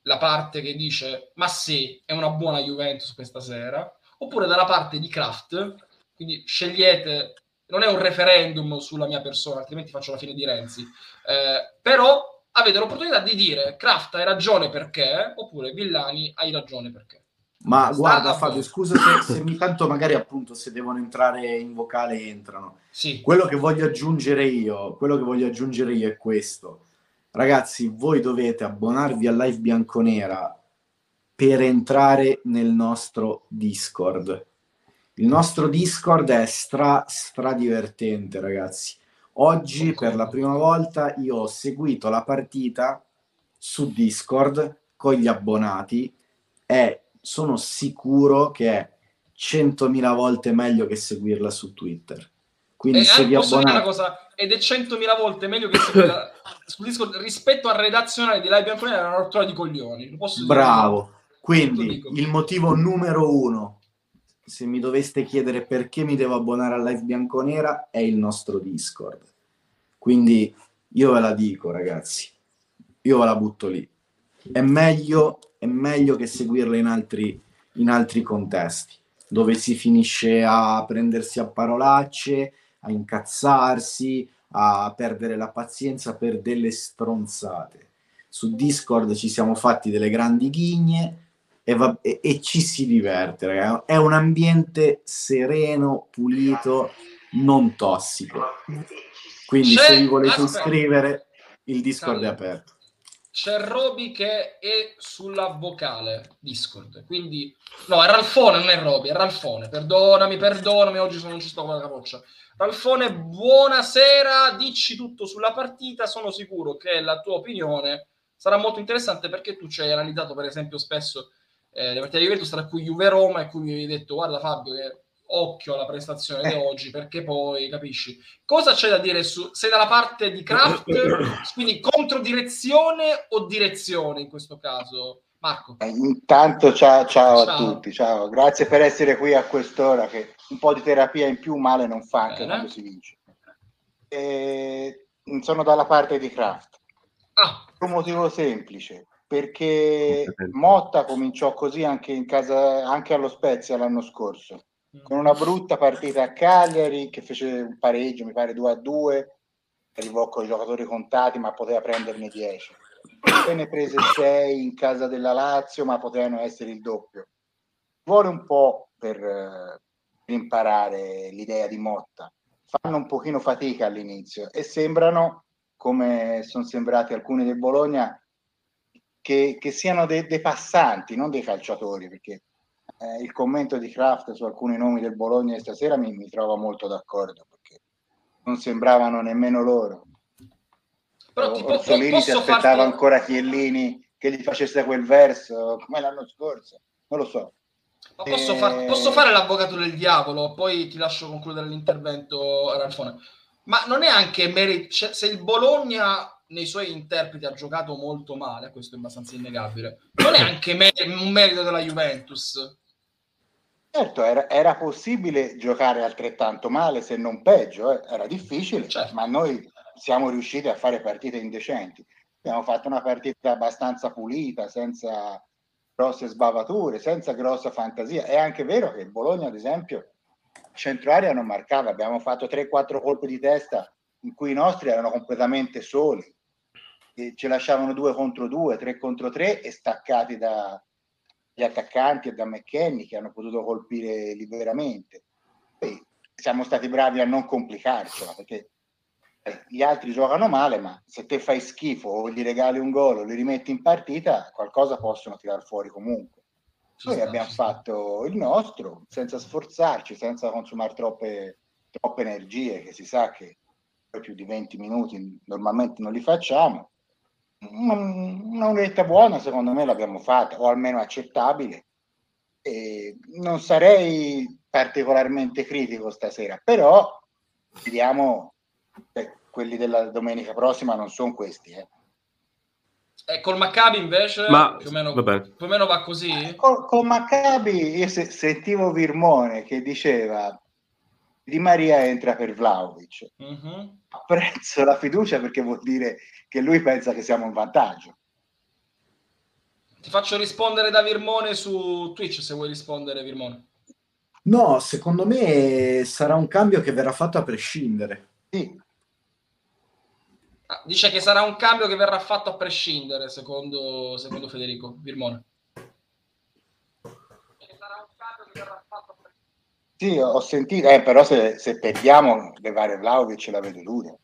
la parte che dice ma sì, è una buona Juventus questa sera, oppure dalla parte di Kraft, quindi scegliete, non è un referendum sulla mia persona, altrimenti faccio la fine di Renzi, eh, però avete l'opportunità di dire Kraft hai ragione perché, oppure Villani hai ragione perché. Ma Sta guarda Fabio, scusa se, se mi tanto magari appunto se devono entrare in vocale entrano. Sì. Quello che voglio aggiungere io, quello che voglio aggiungere io è questo. Ragazzi, voi dovete abbonarvi a Live Bianconera per entrare nel nostro Discord. Il nostro Discord è stra, stra divertente, ragazzi. Oggi okay. per la prima volta io ho seguito la partita su Discord con gli abbonati. È sono sicuro che è 100.000 volte meglio che seguirla su Twitter. Quindi e se vi abbonate... cosa, ed è 100.000 volte meglio che seguirla su Discord rispetto al redazionale di Live Bianconera è una rottura di coglioni. Bravo. Quindi il motivo numero uno, se mi doveste chiedere perché mi devo abbonare a Live Bianconera, è il nostro Discord. Quindi io ve la dico, ragazzi, io ve la butto lì. È meglio è meglio che seguirle in altri, in altri contesti, dove si finisce a prendersi a parolacce, a incazzarsi, a perdere la pazienza per delle stronzate. Su Discord ci siamo fatti delle grandi ghigne, e, va- e, e ci si diverte, ragazzi. È un ambiente sereno, pulito, non tossico. Quindi se vi volete aspetta. iscrivere, il Discord è aperto. C'è Roby che è sulla vocale Discord, quindi no, è Ralfone, non è Roby, è Ralfone. Perdonami, perdonami, oggi sono- non ci sto con la capoccia. Ralfone, buonasera, dici tutto sulla partita, sono sicuro che la tua opinione sarà molto interessante perché tu ci hai analizzato per esempio spesso eh, le partite di Juventus tra cui Juve Roma e cui mi hai detto guarda Fabio che occhio alla prestazione di oggi perché poi capisci cosa c'è da dire su sei dalla parte di Kraft quindi controdirezione o direzione in questo caso Marco Eh, Intanto ciao, ciao, Ciao. a tutti, ciao. grazie per essere qui a quest'ora che un po' di terapia in più male non fa anche Bene. quando si vince. E sono dalla parte di Kraft. ah Per un motivo semplice, perché Motta cominciò così anche in casa, anche allo Spezia l'anno scorso, con una brutta partita a Cagliari che fece un pareggio, mi pare 2 a 2, arrivò con i giocatori contati, ma poteva prenderne 10. Poi ne prese 6 in casa della Lazio, ma potevano essere il doppio. Vuole un po' per, eh, per imparare l'idea di Motta. Fanno un pochino fatica all'inizio e sembrano, come sono sembrati alcuni del Bologna, che, che siano dei, dei passanti, non dei calciatori, perché eh, il commento di Kraft su alcuni nomi del Bologna stasera mi, mi trova molto d'accordo, perché non sembravano nemmeno loro. però ti po- Orsolini si aspettava farti ancora Chiellini che gli facesse quel verso come l'anno scorso, non lo so. ma posso, Eh, far- posso fare l'avvocato del diavolo poi ti lascio concludere l'intervento Ralfone ma non è anche merito cioè, se il Bologna nei suoi interpreti ha giocato molto male questo è abbastanza innegabile non è anche mer- un merito della Juventus Certo, era, era possibile giocare altrettanto male, se non peggio, eh. era difficile, Certo. ma noi siamo riusciti a fare partite indecenti. Abbiamo fatto una partita abbastanza pulita, senza grosse sbavature, senza grossa fantasia. È anche vero che il Bologna, ad esempio, centro area non marcava, abbiamo fatto 3-4 colpi di testa in cui i nostri erano completamente soli. E ci lasciavano due contro due, tre contro tre e staccati da, gli attaccanti e da McKenny che hanno potuto colpire liberamente. Poi siamo stati bravi a non complicarcela perché eh, gli altri giocano male, ma se te fai schifo o gli regali un gol o li rimetti in partita, qualcosa possono tirar fuori comunque. Noi abbiamo fatto il nostro senza sforzarci, senza consumare troppe, troppe energie, che si sa che poi più di 20 minuti normalmente non li facciamo. Un- Una un'oretta buona secondo me l'abbiamo fatta, o almeno accettabile. E non sarei particolarmente critico stasera, però vediamo, eh, quelli della domenica prossima non sono questi. Eh. E col Maccabi invece Ma- più, o meno, vabbè. più o meno va così? Con, con Maccabi io se- sentivo Virmone che diceva Di Maria entra per Vlaovic. Mhm. Apprezzo la fiducia perché vuol dire che lui pensa che siamo in vantaggio. Ti faccio rispondere da Virmone su Twitch se vuoi rispondere Virmone. No, secondo me sarà un cambio che verrà fatto a prescindere. Sì, Ah, dice che sarà un cambio che verrà fatto a prescindere, secondo, secondo Federico Virmone. Che sarà un cambio che verrà fatto a prescindere. sì, ho sentito, eh, però se, se perdiamo levare Vlaovic la vedo dura.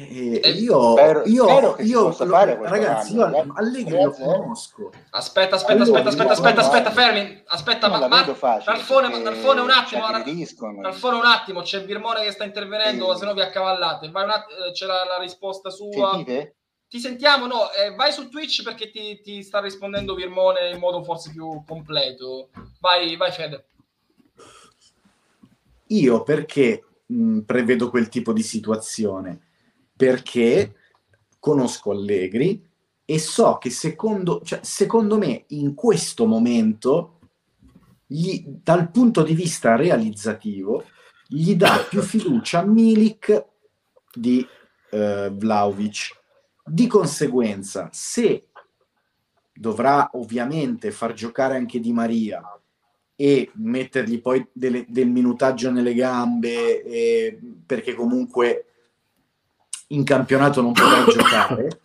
Eh, io, spero- io, spero io- possa lo- ragazzi, io ragazzi. Allegri lo 3-0. conosco. Aspetta, aspetta, Allora, aspetta, aspetta, aspetta, aspetta, no. fermi. Aspetta, Non ma, ma- Ralfone, perché Ralfone, un attimo. Ralfone, un attimo, c'è Virmone che sta intervenendo, Sì. se no vi accavallate. Vai un att- eh, c'è la, la risposta sua. Sentite? Ti sentiamo, no? eh, vai su Twitch perché ti, ti sta rispondendo Virmone in modo forse più completo. Vai, vai Fede. Io perché mh, prevedo quel tipo di situazione? Perché conosco Allegri e so che secondo, cioè, secondo me in questo momento, gli- dal punto di vista realizzativo, gli dà più fiducia Milik di eh, Vlaovic. Di conseguenza, se dovrà ovviamente far giocare anche Di Maria e mettergli poi delle- del minutaggio nelle gambe eh, perché comunque in campionato non potrà giocare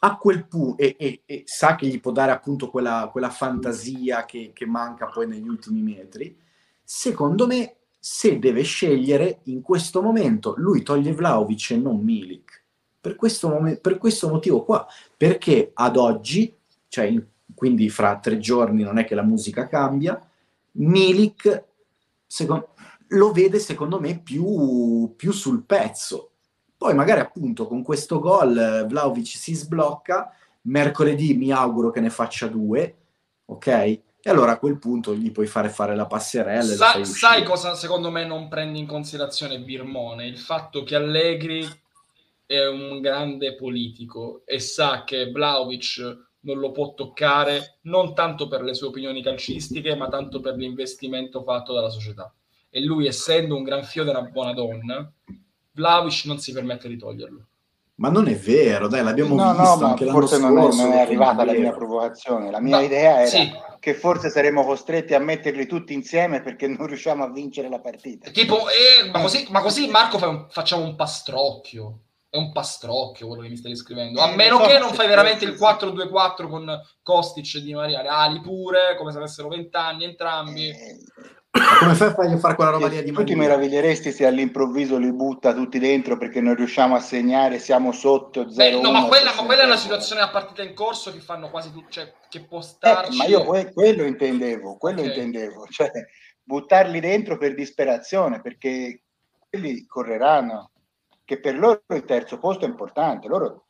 a quel punto, e, e, e, sa che gli può dare appunto quella, quella fantasia che, che manca poi negli ultimi metri, secondo me se deve scegliere in questo momento, lui toglie Vlaovic e non Milik. Per questo, mom- per questo motivo qua, perché ad oggi, cioè in, quindi fra tre giorni non è che la musica cambia, Milik secondo, lo vede secondo me più, più sul pezzo. Poi magari appunto con questo gol eh, Vlaovic si sblocca, mercoledì mi auguro che ne faccia due, ok? E allora a quel punto gli puoi fare fare la passerella. Sa- sai cosa secondo me non prendi in considerazione Birmone? Il fatto che Allegri è un grande politico e sa che Vlaovic non lo può toccare non tanto per le sue opinioni calcistiche, ma tanto per l'investimento fatto dalla società. E lui, essendo un gran fiore e una buona donna, Vlaovic non si permette di toglierlo. Ma non è vero, dai, l'abbiamo no, visto no, anche forse l'anno non scorso. È, non è arrivata la mia provocazione. La mia ma, idea era sì. che forse saremmo costretti a metterli tutti insieme perché non riusciamo a vincere la partita. Tipo, eh, ma, così, ma, così, Marco un, facciamo un pastrocchio. È un pastrocchio quello che mi stai scrivendo. A meno che non fai veramente il 4-2-4 con Kostic e Di Maria, ali pure, come se avessero 20 anni entrambi. Eh, come fai a fargli fare quella roba lì di Tu ti meraviglieresti se all'improvviso li butta tutti dentro perché non riusciamo a segnare, siamo sotto 0 no, ma quella, ma quella, è una situazione a partita in corso che fanno quasi tutti, cioè che può starci... Eh, ma io que- quello intendevo, quello okay. intendevo, cioè buttarli dentro per disperazione perché quelli correranno, che per loro il terzo posto è importante, loro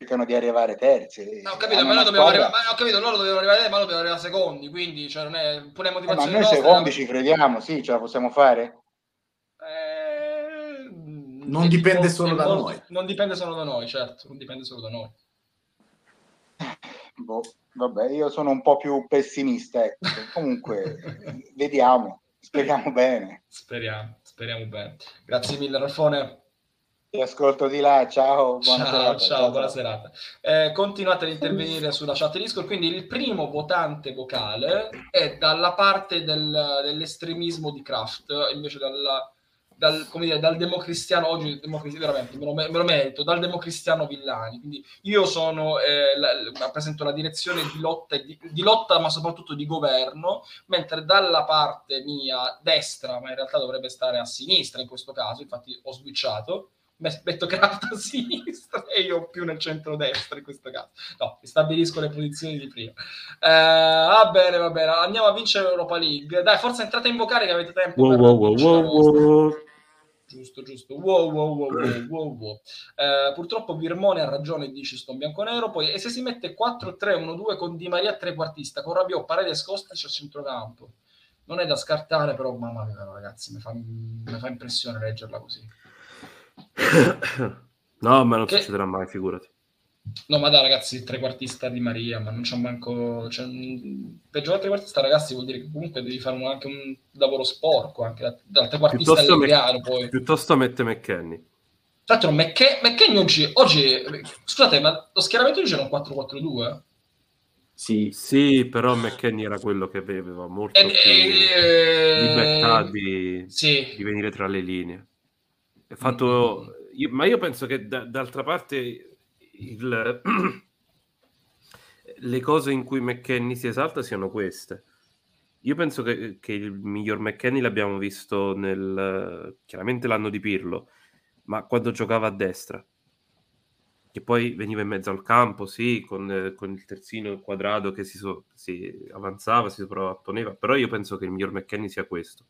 cercano di arrivare terzi. No, ho capito, ma noi dobbiamo squadra... arrivare, ma ho capito, loro dovevano arrivare, ma noi dobbiamo arrivare secondi, quindi cioè, non è pure motivazione eh, ma noi nostra, secondi ci crediamo, sì, ce la possiamo fare? Eh, non dipende solo da molto, noi. Non dipende solo da noi, certo, non dipende solo da noi. Boh, vabbè, io sono un po' più pessimista, ecco. comunque vediamo, speriamo bene. Speriamo, speriamo bene. Grazie mille Raffone. Ti ascolto di là, ciao, buona ciao, serata. Ciao, ciao buona serata. Eh, continuate ad intervenire sulla chat Discord, quindi il primo votante vocale è dalla parte del, dell'estremismo di Kraft, invece dalla, dal, come dire, dal democristiano, oggi democristiano, veramente me lo, me lo, merito, dal democristiano Villani. Quindi io sono, eh, la, rappresento la direzione di lotta, di, di lotta, ma soprattutto di governo, mentre dalla parte mia destra, ma in realtà dovrebbe stare a sinistra in questo caso, infatti ho switchato, metto Kraft a sinistra e io più nel centro-destra in questo caso. No, stabilisco le posizioni di prima. Eh, va bene, va bene. Andiamo a vincere l'Europa League. Dai, forza entrate in vocale che avete tempo. Wow, wow, wow, wow, Giusto, giusto. Wow, wow, wow, wow, wow, wow. Eh, purtroppo Virmone ha ragione e dice sto bianco-nero. Poi, e se si mette 4-3-1-2 con Di Maria trequartista, con Rabiot, Paredes, Kostic a centrocampo. Non è da scartare, però mamma mia, ragazzi, mi fa, mi fa impressione leggerla così. no, ma non che... succederà mai, figurati. No, ma dai, ragazzi, trequartista di Maria, ma non c'è manco. Cioè, per giocare trequartista, ragazzi, vuol dire che comunque devi fare un, anche un lavoro sporco, anche da, da trequartista allegriano, me... poi. Piuttosto mette McKenny. Tra l'altro, McKenny oggi, oggi. Scusate, ma lo schieramento oggi era un 4-4-2? Sì. sì, però McKenny era quello che aveva molto e, più e, libertà di, sì. di venire tra le linee. Fatto, io, ma io penso che da, d'altra parte il, le cose in cui McKenny si esalta siano queste. Io penso che, che, il miglior McKenny l'abbiamo visto nel chiaramente l'anno di Pirlo, ma quando giocava a destra, che poi veniva in mezzo al campo, sì, con, con il terzino quadrato che si, so, si avanzava, si sovrapponeva, però io penso che il miglior McKenny sia questo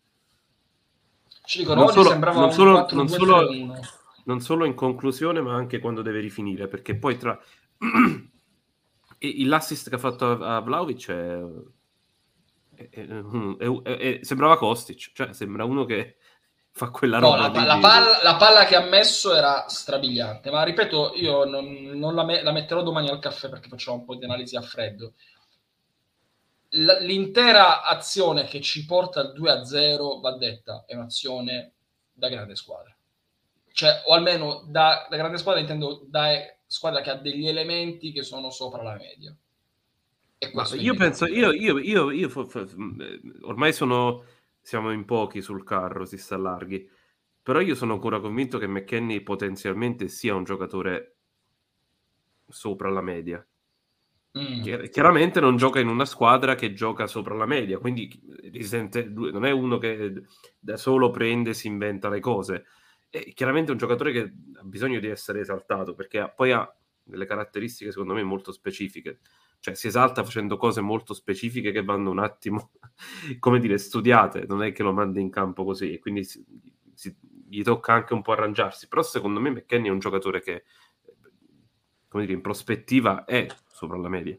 ci dicono, non solo, non solo, 4, non, 2, solo, 3, non solo in conclusione, ma anche quando deve rifinire, perché poi tra l'assist che ha fatto a Vlaovic è, è, è, è, sembrava Kostic, cioè sembra uno che fa quella roba. No, la, la, palla, la, palla, che ha messo era strabiliante, ma ripeto, io non, non la, me, la metterò domani al caffè perché facciamo un po' di analisi a freddo l'intera azione che ci porta al 2-0 va detta, è un'azione da grande squadra. Cioè, o almeno da, da grande squadra intendo da squadra che ha degli elementi che sono sopra la media. io penso, io, io, io, io ormai sono, siamo in pochi sul carro, si sta larghi, però io sono ancora convinto che McKenny potenzialmente sia un giocatore sopra la media. Mm. Chiaramente non gioca in una squadra che gioca sopra la media, quindi risente, non è uno che da solo prende e si inventa le cose. È chiaramente un giocatore che ha bisogno di essere esaltato perché poi ha delle caratteristiche secondo me molto specifiche. Cioè si esalta facendo cose molto specifiche che vanno un attimo, come dire, studiate, non è che lo mandi in campo così, e quindi si, si, gli tocca anche un po' arrangiarsi. Però secondo me McKenny è un giocatore che, come dire, in prospettiva è sopra la media.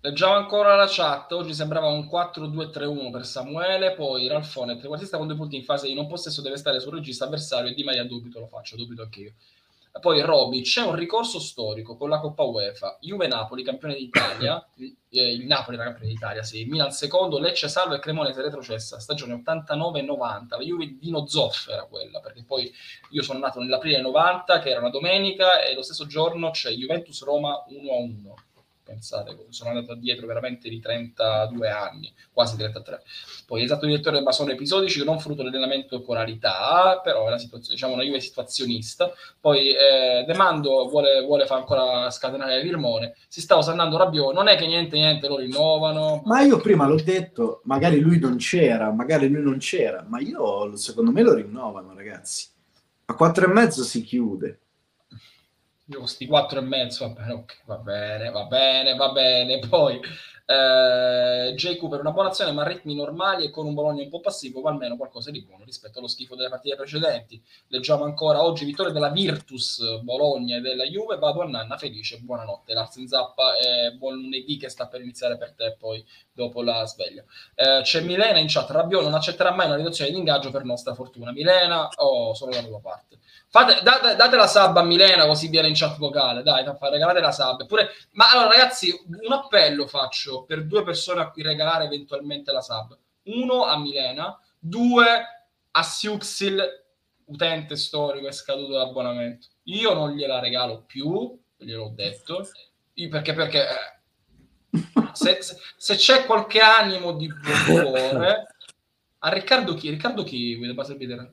Leggiamo ancora la chat. Oggi sembrava un 4-2-3-1 per Samuele. Poi Ralfone, trequartista con due punti in fase di non possesso, deve stare sul regista avversario. E Di Maria dubito, lo faccio, dubito anche io. Poi Roby, c'è un ricorso storico con la Coppa UEFA. Juve Napoli, campione d'Italia. eh, il Napoli era campione d'Italia, sì. Milan secondo, Lecce salvo e Cremonese retrocessa. Stagione 89-90. La Juve di Dino Zoff era quella, perché poi io sono nato nell'aprile 90, che era una domenica, e lo stesso giorno c'è Juventus Roma 1-1 pensate, sono andato dietro veramente di 32 anni, quasi 33. Poi esatto direttore ma sono episodici, non frutto dell'allenamento coralità, però è una situazione, diciamo una Juve situazionista. Poi eh, Demando vuole, vuole fare ancora scatenare Virmone, si sta osannando Rabiot, non è che niente niente lo rinnovano. Ma io prima l'ho detto, magari lui non c'era, magari lui non c'era, ma io secondo me lo rinnovano ragazzi. A quattro e mezzo si chiude io questi quattro e mezzo, va okay, va bene, va bene, va bene. Poi eh, J. Cooper, una buona azione, ma a ritmi normali e con un Bologna un po' passivo, ma almeno qualcosa di buono rispetto allo schifo delle partite precedenti. Leggiamo ancora oggi vittoria della Virtus Bologna e della Juve. Vado a Nanna felice, buonanotte. Larsen Zappa, eh, buon lunedì che sta per iniziare per te, poi dopo la sveglia. Eh, c'è Milena in chat, Rabione non accetterà mai una riduzione di ingaggio per nostra fortuna. Milena, oh, solo la tua parte. Fate, date, date, la sub a Milena così viene in chat vocale. Dai, regalate la sub. Pure, ma allora, ragazzi, un appello faccio per due persone a cui regalare eventualmente la sub. Uno a Milena, due a Siuxil, utente storico è scaduto l'abbonamento. Io non gliela regalo più, gliel'ho detto, perché, perché eh, se, se, se, c'è qualche animo di cuore a Riccardo chi? Riccardo chi?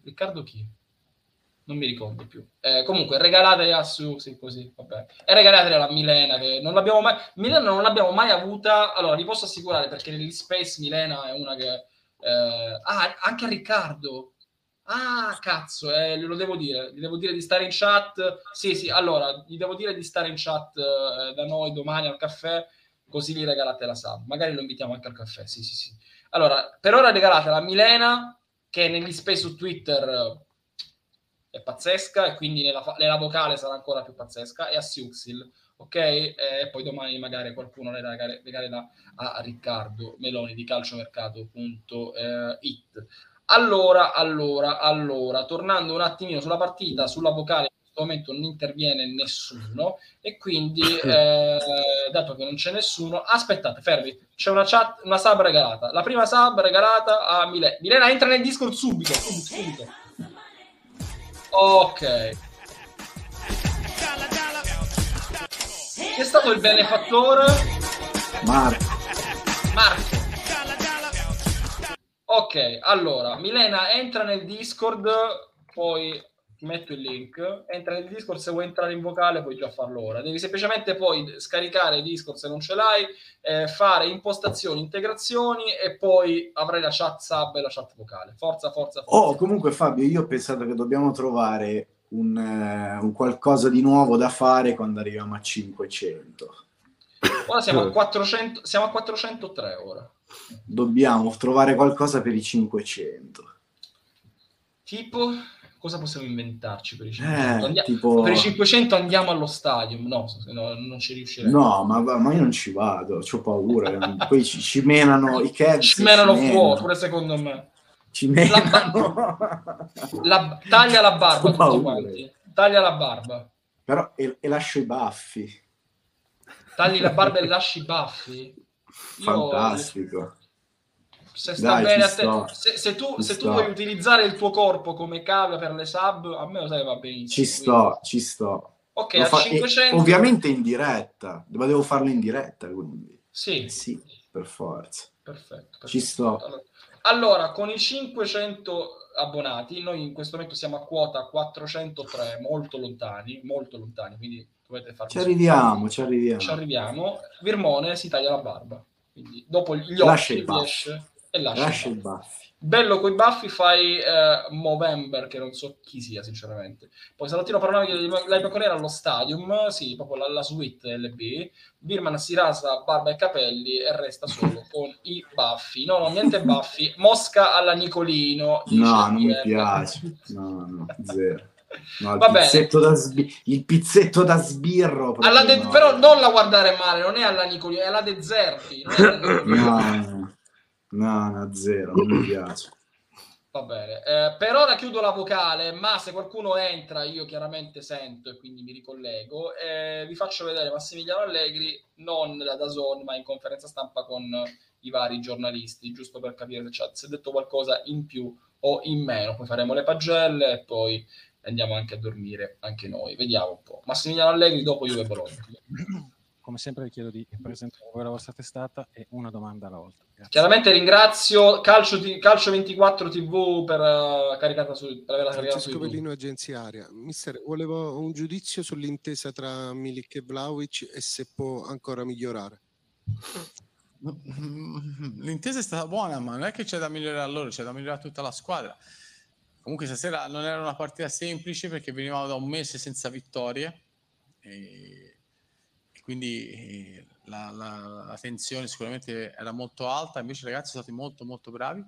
Riccardo chi? Non mi ricordo più. Eh, comunque, regalatele a su, sì, così, vabbè. E regalatele alla Milena, che non l'abbiamo mai... Milena non l'abbiamo mai avuta... Allora, vi posso assicurare, perché nell'Space Milena è una che... Eh... Ah, anche a Riccardo. Ah, cazzo, eh, lo devo dire. Gli devo dire di stare in chat. Sì, sì, allora, gli devo dire di stare in chat eh, da noi domani al caffè, così gli regalate la sub. Magari lo invitiamo anche al caffè, sì, sì, sì. Allora, per ora regalate la Milena, che negli space su Twitter è pazzesca e quindi nella, nella vocale sarà ancora più pazzesca e a Siuxil ok? E poi domani magari qualcuno le regalerà a, Riccardo Meloni di calciomercato.it. Allora, allora, allora, tornando un attimino sulla partita, sulla vocale, in questo momento non interviene nessuno e quindi, eh, dato che non c'è nessuno, aspettate, fermi, c'è una chat, una sub regalata. La prima sub regalata a Milena. Milena entra nel Discord subito, subito, subito. Ok. Chi è stato il benefattore? Marco. Marco. Ok, allora, Milena entra nel Discord, poi metto il link, entra nel Discord, se vuoi entrare in vocale puoi già farlo ora. Devi semplicemente poi scaricare Discord se non ce l'hai, eh, fare impostazioni, integrazioni e poi avrai la chat sub e la chat vocale. Forza, forza, forza. Oh, comunque Fabio, io ho pensato che dobbiamo trovare un, eh, un qualcosa di nuovo da fare quando arriviamo a 500. Ora siamo a 400, siamo a 403 ora. Dobbiamo trovare qualcosa per i 500. Tipo cosa possiamo inventarci per i 500? Eh, Andia- tipo... Per i 500 andiamo allo stadio, no, no non ci riusciremo. No, ma, ma, io non ci vado, ho paura. Poi ci, ci, menano i Cavs. Ci menano fuori, pure secondo me. Ci menano. La, la, taglia la barba tutti quanti. Taglia la barba. Però e, e lascio i baffi. Tagli la barba e lasci i baffi? Fantastico. Io se sta Dai, bene a te. Se, se, tu, se tu, vuoi utilizzare il tuo corpo come cavia per le sub, a me lo sai va benissimo. Ci sto, quindi. ci sto. Ok, fa- 500... ovviamente in diretta, ma devo farlo in diretta, quindi. Sì. Eh sì, per forza. Perfetto. perfetto. Ci sto. Allora, allora, con i 500 abbonati, noi in questo momento siamo a quota 403, molto lontani, molto lontani, quindi dovete farvi ci arriviamo, ci arriviamo. Ci arriviamo. Virmone si taglia la barba. Quindi dopo gli Lascia occhi riesce e lascia, Lascia buff. baffi. Bello coi baffi fai eh, Movember, che non so chi sia sinceramente. Poi Salvatino parlava che l'hai pecorera allo stadium, sì, proprio la, la suite LB. Birman si rasa barba e capelli e resta solo con i baffi. No, no, niente baffi. Mosca alla Nicolino. No, non mi piace. No, no, zero. No, il, pizzetto da sbi- il pizzetto da sbirro. de- no. Però non la guardare male, non è alla Nicolino, è alla De Zerbi. No, no, no, no, zero, non mi piace. Va bene, Eh, per ora chiudo la vocale, ma se qualcuno entra io chiaramente sento e quindi mi ricollego. Eh, vi faccio vedere Massimiliano Allegri non da Dazon ma in conferenza stampa con i vari giornalisti, giusto per capire se, ha detto qualcosa in più o in meno. Poi faremo le pagelle e poi andiamo anche a dormire anche noi. Vediamo un po'. Massimiliano Allegri dopo Juve Bologna. Come sempre vi chiedo di presentare la vostra testata e una domanda alla volta. Grazie. Chiaramente ringrazio Calcio, Calcio 24 TV per, eh, caricata su, per averla caricata su Francesco YouTube. Bellino, agenzia Aria. Mister, volevo un giudizio sull'intesa tra Milik e Vlaovic e se può ancora migliorare. L'intesa è stata buona, ma non è che c'è da migliorare a loro, c'è da migliorare a tutta la squadra. Comunque stasera non era una partita semplice perché venivamo da un mese senza vittorie e, e quindi eh, la, la- la tensione sicuramente era molto alta, invece i ragazzi sono stati molto molto bravi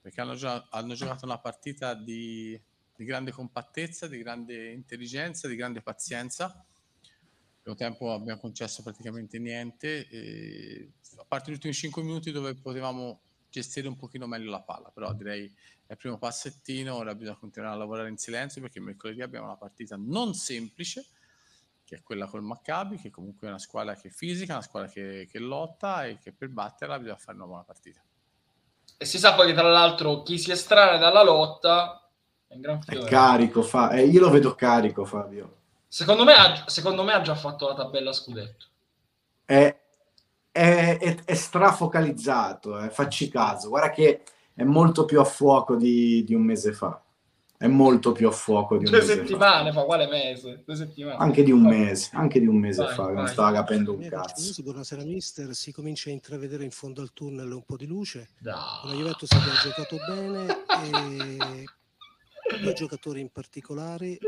perché hanno, gio- hanno giocato una partita di, di grande compattezza, di grande intelligenza, di grande pazienza. Primo tempo abbiamo concesso praticamente niente, e, a parte gli ultimi 5 minuti dove potevamo gestire un pochino meglio la palla, però direi è il primo passettino, ora bisogna continuare a lavorare in silenzio perché mercoledì abbiamo una partita non semplice, che è quella col Maccabi, che comunque è una squadra che è fisica, una squadra che, che lotta e che per batterla bisogna fare una buona partita. E si sa poi che tra l'altro chi si estrae dalla lotta è un gran È fiore. carico, fa- eh, io lo vedo carico, Fabio. Secondo me, ha, secondo me ha già fatto la tabella scudetto. È, è- è- è strafocalizzato, eh, facci caso. Guarda che è molto più a fuoco di, di un mese fa. È molto più a fuoco di un Due mese settimane fa, quale mese? Due settimane. fa. Anche di un mese, anche di un mese Vai, fa, che non vai. stava capendo un cazzo. Buonasera mister, si comincia a intravedere in fondo al tunnel un po' di luce. Dai. La Juventus abbiamo giocato bene e due giocatori in particolare eh,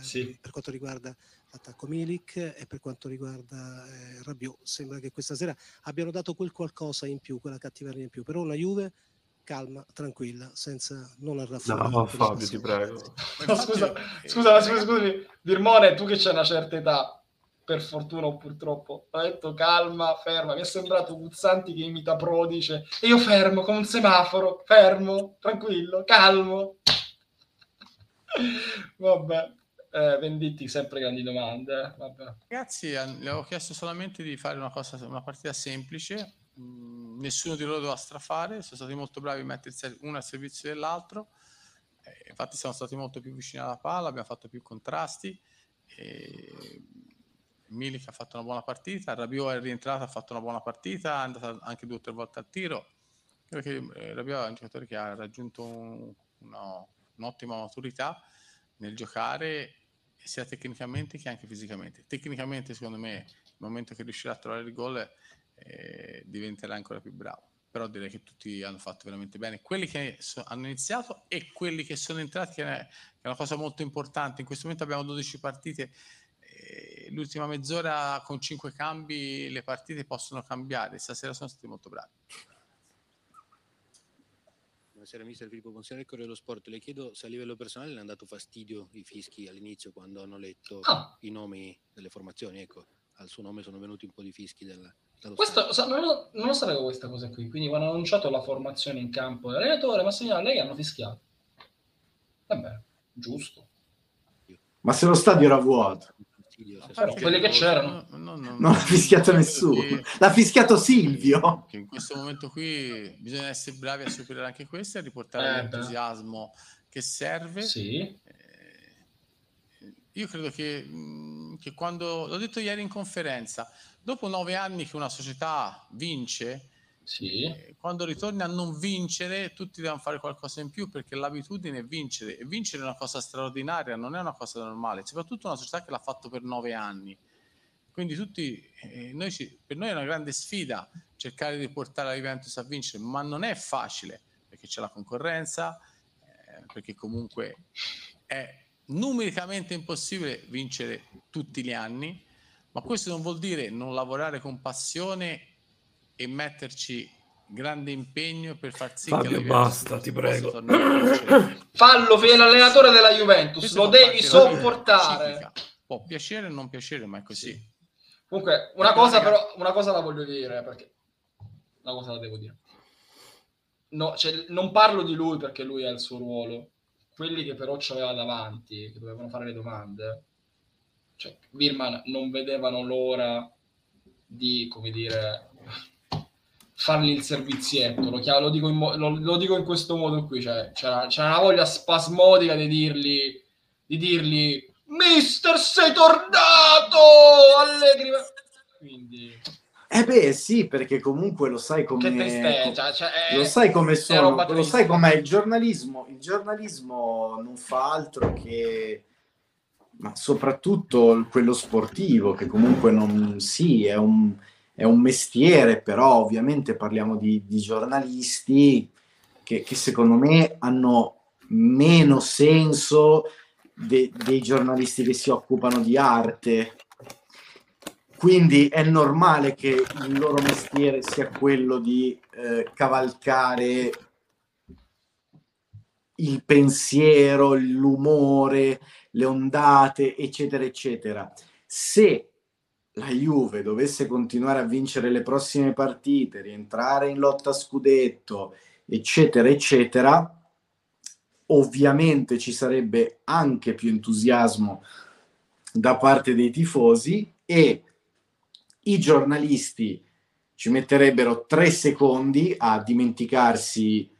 Sì. per quanto riguarda l'attacco Milik e per quanto riguarda eh, Rabiot. Sembra che questa sera abbiano dato quel qualcosa in più, quella cattiveria in più. Però una Juve calma, tranquilla, senza non arraffare. No, Fabio, ti prego. No, scusa, scusa, ma scusa, scusami, Virmone, tu che c'hai una certa età, per fortuna o purtroppo, ho detto calma, ferma, mi è sembrato Guzzanti che imita Prodice e io fermo come un semaforo, fermo, tranquillo, calmo. Vabbè, eh, Venditti, sempre grandi domande, eh, vabbè. Ragazzi, eh, le ho chiesto solamente di fare una, cosa, una partita semplice, mm, nessuno di loro doveva strafare, sono stati molto bravi a mettersi uno al servizio dell'altro, eh, infatti siamo stati molto più vicini alla palla, abbiamo fatto più contrasti, e Milik ha fatto una buona partita, Rabiot è rientrato, ha fatto una buona partita, è andato anche due o tre volte al tiro, che eh, Rabiot è un giocatore che ha raggiunto un- una- un'ottima maturità nel giocare sia tecnicamente che anche fisicamente. Tecnicamente, secondo me, nel momento che riuscirà a trovare il gol, eh, diventerà ancora più bravo. Però direi che tutti hanno fatto veramente bene. Quelli che so- hanno iniziato e quelli che sono entrati, che è, che è una cosa molto importante. In questo momento abbiamo 12 partite. eh, l'ultima mezz'ora con 5 cambi le partite possono cambiare. Stasera sono stati molto bravi. Buonasera mister Filippo Ponzione, Corriere dello Sport. Le chiedo se a livello personale le hanno dato fastidio i fischi all'inizio quando hanno letto Ah. i nomi delle formazioni. Ecco, al suo nome sono venuti un po' di fischi del, dallo Questo, non, lo, non lo sapevo questa cosa qui, quindi quando hanno annunciato la formazione in campo dell'allenatore, Massimiliano Allegri hanno fischiato. Vabbè, giusto. Ma se lo stadio era vuoto, Però quelli che c'erano. non ha fischiato nessuno. L'ha fischiato Silvio. che in questo momento qui bisogna essere bravi a superare anche questo e a riportare Eh, beh. l'entusiasmo che serve. Sì. Io credo che, mh, che quando, l'ho detto ieri in conferenza, dopo nove anni che una società vince, eh, quando ritorni a non vincere, tutti devono fare qualcosa in più perché l'abitudine è vincere e vincere è una cosa straordinaria, non è una cosa normale, soprattutto una società che l'ha fatto per nove anni. Quindi tutti, eh, noi ci, per noi è una grande sfida cercare di portare la Juventus a vincere, ma non è facile perché c'è la concorrenza, eh, perché comunque è numericamente impossibile vincere tutti gli anni, ma questo non vuol dire non lavorare con passione e metterci grande impegno per far sì Fabio, che basta, ti prego. Fallo, fai l'allenatore della Juventus, Questo lo devi sopportare. Può piacere o non piacere, ma è così. Comunque, una cosa però, una cosa la voglio dire, perché una cosa la devo dire. No, cioè, non parlo di lui perché lui ha il suo ruolo. Quelli che però c'aveva davanti, che dovevano fare le domande, cioè, Birman non vedevano l'ora di, come dire, fargli il servizietto. Lo, chiamo- lo dico, in mo- lo- lo dico in questo modo qui, cioè, c'era, c'era una voglia spasmodica di dirgli, di dirgli Mister, sei tornato! Allegri! Quindi, Eh beh, sì, perché comunque lo sai come che tristezza. Cioè, è- lo sai come sono, lo sai com'è il giornalismo. Il giornalismo non fa altro che, ma soprattutto quello sportivo, che comunque non, sì, è un, è un mestiere, però ovviamente parliamo di, di giornalisti che, che secondo me hanno meno senso de- dei giornalisti che si occupano di arte. Quindi è normale che il loro mestiere sia quello di eh, cavalcare il pensiero, l'umore, le ondate, eccetera, eccetera. Se la Juve dovesse continuare a vincere le prossime partite, rientrare in lotta a scudetto, eccetera, eccetera, ovviamente ci sarebbe anche più entusiasmo da parte dei tifosi e i giornalisti ci metterebbero tre secondi a dimenticarsi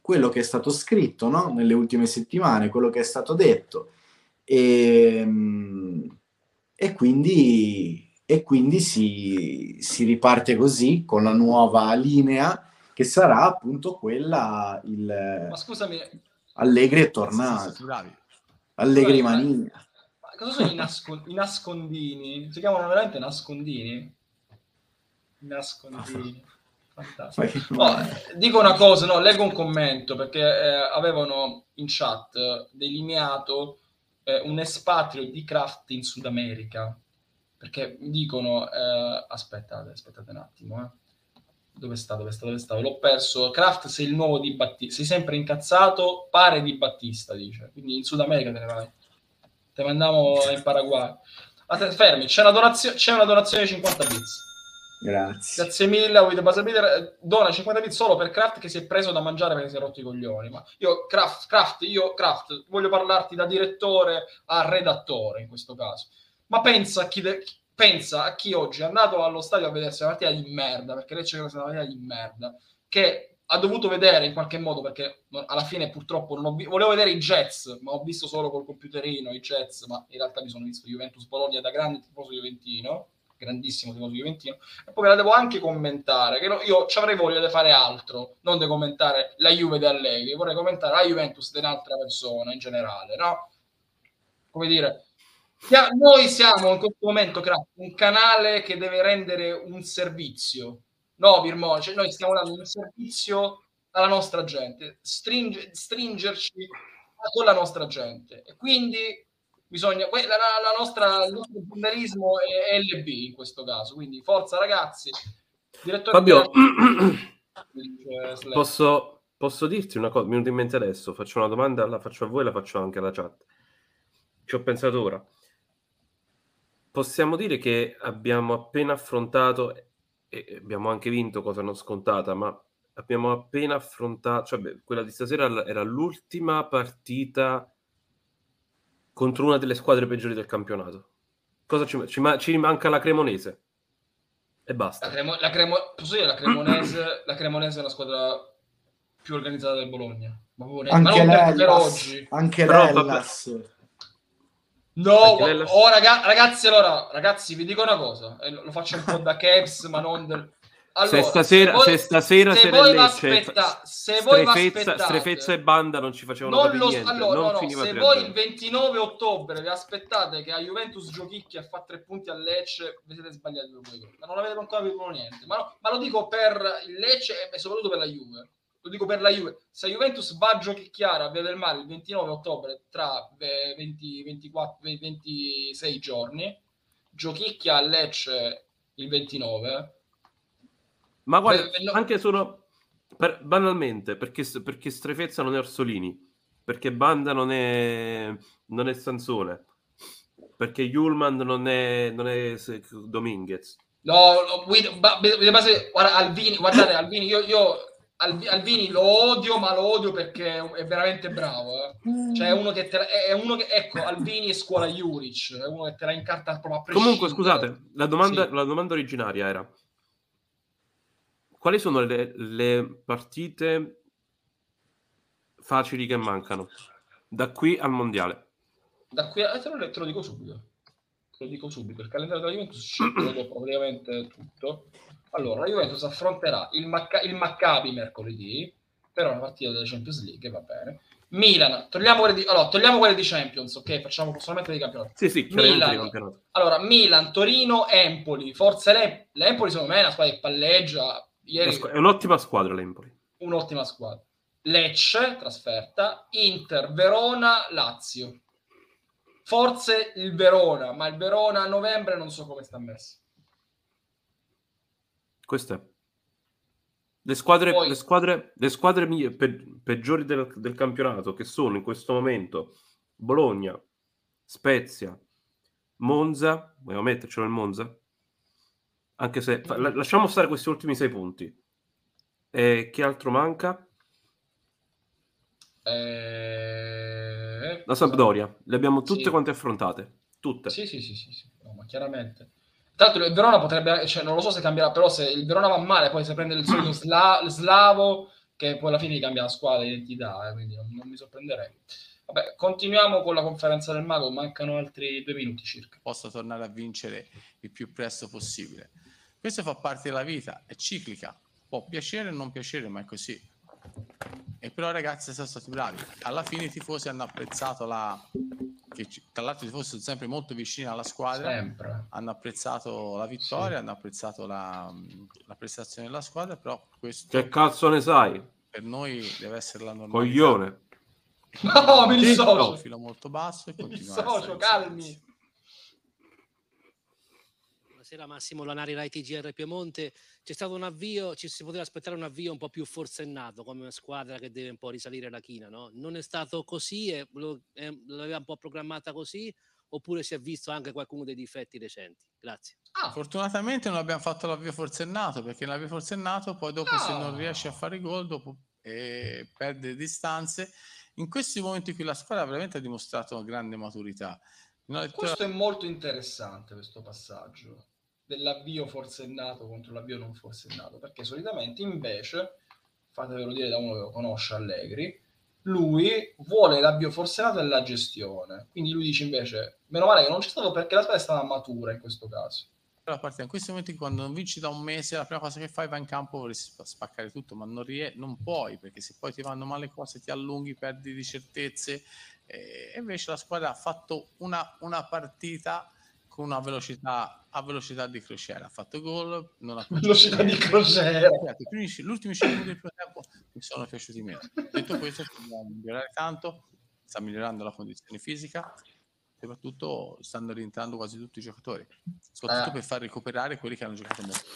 quello che è stato scritto no? nelle ultime settimane, quello che è stato detto. E, e quindi, e quindi si, si riparte così con la nuova linea che sarà appunto quella il Ma scusami, Allegri è tornato. bravi. Allegri Guarda, mania. ma cosa sono i, nasco- i nascondini? Si chiamano veramente nascondini? Nascondini. Fantastico. No, eh, dico una cosa, no, leggo un commento perché eh, avevano in chat eh, delineato eh, un espatrio di Kraft in Sud America. Perché dicono, eh, aspettate, aspettate un attimo, eh. Dove sta? Dove sta? Dove sta? L'ho perso. Kraft sei il nuovo di Battista. Sei sempre incazzato, pare di Battista, dice. Quindi in Sud America te ne vai. Te mandiamo in Paraguay. Aspetta, fermi, c'è una, donazio- c'è una donazione di 50 bits. Grazie. Grazie mille, Buzzer Beater. Dona 50 bit solo per Kraft che si è preso da mangiare perché si è rotto i coglioni. Ma io, Kraft, Kraft, io, Kraft, voglio parlarti da direttore a redattore in questo caso. Ma pensa a chi, de- pensa a chi oggi è andato allo stadio a vedersi una partita di merda, perché lei c'è una partita di merda, che ha dovuto vedere in qualche modo, perché alla fine purtroppo non ho vi- volevo vedere i Jets, ma ho visto solo col computerino i Jets, ma in realtà mi sono visto Juventus Bologna da grande tifoso juventino, grandissimo tifoso juventino, e poi me la devo anche commentare, che no- io ci avrei voglia di fare altro, non di commentare la Juve di Allegri, vorrei commentare la Juventus di un'altra persona in generale, no? Come dire, noi siamo in questo momento un canale che deve rendere un servizio, no Virmo, cioè noi stiamo dando un servizio alla nostra gente, stringe- stringerci con la nostra gente e quindi bisogna la, la- la nostra il nostro giornalismo è LB in questo caso quindi forza ragazzi direttore Fabio, posso, posso dirti una cosa? Mi venuta in mente adesso. Faccio una domanda, la faccio a voi, la faccio anche alla chat. Ci ho pensato ora. Possiamo dire che abbiamo appena affrontato e abbiamo anche vinto, cosa non scontata, ma abbiamo appena affrontato, cioè beh, quella di stasera era l'ultima partita contro una delle squadre peggiori del campionato. Cosa ci, ci, ma- ci manca la Cremonese e basta. la, Cremo- la Cremo- posso dire la Cremonese la Cremonese è una squadra più organizzata del Bologna ma, proprio- ma Anche non per, per oggi anche Però, l'Ellas. No, Anche lei la- oh, raga- ragazzi, allora, ragazzi, vi dico una cosa, e lo faccio un po' da caps, ma non del... Allora, se stasera, se, voi, se stasera se voi aspetta, se voi strefezza, strefezza e banda non ci facevano non lo, niente, allora, non no, no, se voi il 29 ottobre vi aspettate che a Juventus giochicchia fa tre punti al Lecce vi siete sbagliati ma non avete ancora capito niente ma, no, ma, lo dico per il Lecce e soprattutto per la Juve lo dico per la Juve se Juventus va a giochicchiare a Via del Mare il 29 ottobre tra 20, 24, 26 giorni giochicchia al Lecce il 29 ma guarda, Beh, no. anche solo per, banalmente, perché, perché Strefezza non è Orsolini, perché Banda non è, non è Sansone, perché Yulman non è, non è Dominguez. No, no Guido, ba, guarda, Alvini, guardate, Alvini, io, io Alvini lo odio, ma lo odio perché è veramente bravo. Eh. Cioè, è uno che, te la, è uno che ecco, Alvini è scuola Juric, è uno che te la incarta proprio a prescindere. Comunque, scusate, la domanda, sì. la domanda originaria era quali sono le, le partite facili che mancano da qui al mondiale? Da qui a... te, lo, te lo dico subito. Te lo dico subito. Il calendario della Juventus ci dopo praticamente tutto. Allora, la Juventus affronterà il, Macca- il Maccabi mercoledì per una partita della Champions League, va bene. Milan, togliamo quelle di, allora, togliamo quelle di Champions, ok? Facciamo solamente dei campionati. Sì, sì, Milan, allora, Milan, Torino, Empoli. Forse le, l'Empoli secondo me è una squadra che palleggia, Ieri... È un'ottima squadra l'Empoli. Un'ottima squadra. Lecce, trasferta, Inter, Verona, Lazio. Forse il Verona, ma il Verona a novembre non so come sta messo. Queste le squadre, Poi... le squadre, le squadre pe- peggiori del, del, campionato che sono in questo momento Bologna, Spezia, Monza. Vogliamo mettercelo il Monza? Anche se la, lasciamo stare questi ultimi sei punti. E che altro manca? Eh... La Sampdoria, le abbiamo tutte sì. quante affrontate. Tutte. Sì, sì, sì, sì, sì. No, ma chiaramente. Tra l'altro il Verona potrebbe, cioè non lo so se cambierà, però se il Verona va male, poi se prende il solito sla, slavo, che poi alla fine cambia la squadra, l'identità, eh, quindi non, non mi sorprenderei. Vabbè, continuiamo con la conferenza del mago, mancano altri due minuti circa. Posso tornare a vincere il più presto possibile. Questo fa parte della vita, è ciclica, può piacere o non piacere, ma è così. E però ragazzi sono stati bravi. Alla fine i tifosi hanno apprezzato la... Che, tra l'altro i tifosi sono sempre molto vicini alla squadra. Sempre. Hanno apprezzato la vittoria, sì. hanno apprezzato la, la, prestazione della squadra, però questo... Che cazzo ne sai? Per noi deve essere la normalità. Coglione. No, mi dissocio. Un filo molto basso e mi dissocio, calmi buonasera Massimo Lanari, Rai TGR Piemonte. C'è stato un avvio, ci si poteva aspettare un avvio un po' più forsennato come una squadra che deve un po' risalire la china, no? Non è stato così e lo, eh, l'aveva un po' programmata così oppure si è visto anche qualcuno dei difetti recenti? Grazie. Ah. Fortunatamente non abbiamo fatto l'avvio forsennato perché l'avvio forsennato poi dopo no. se non riesce a fare gol dopo eh, perde distanze. In questi momenti qui la squadra veramente ha dimostrato una grande maturità. Questo è molto interessante questo passaggio dell'avvio forsennato contro l'avvio non forsennato, perché solitamente invece, fatevelo dire da uno che lo conosce Allegri, lui vuole l'avvio forsennato e la gestione. Quindi lui dice invece, meno male che non c'è stato perché la squadra è stata matura in questo caso. La partita, in questi momenti quando non vinci da un mese, la prima cosa che fai va in campo vorresti spaccare tutto, ma non, rie- non puoi perché se poi ti vanno male le cose, ti allunghi, perdi di certezze. E invece la squadra ha fatto una, una partita con una velocità a velocità di crociera. Ha fatto gol, non ha velocità di crociera. Gli ultimi 5 minuti del primo tempo mi sono piaciuti meno. Detto questo, dobbiamo migliorare tanto, sta migliorando la condizione fisica, soprattutto stanno rientrando quasi tutti i giocatori, soprattutto eh. per far recuperare quelli che hanno giocato molto.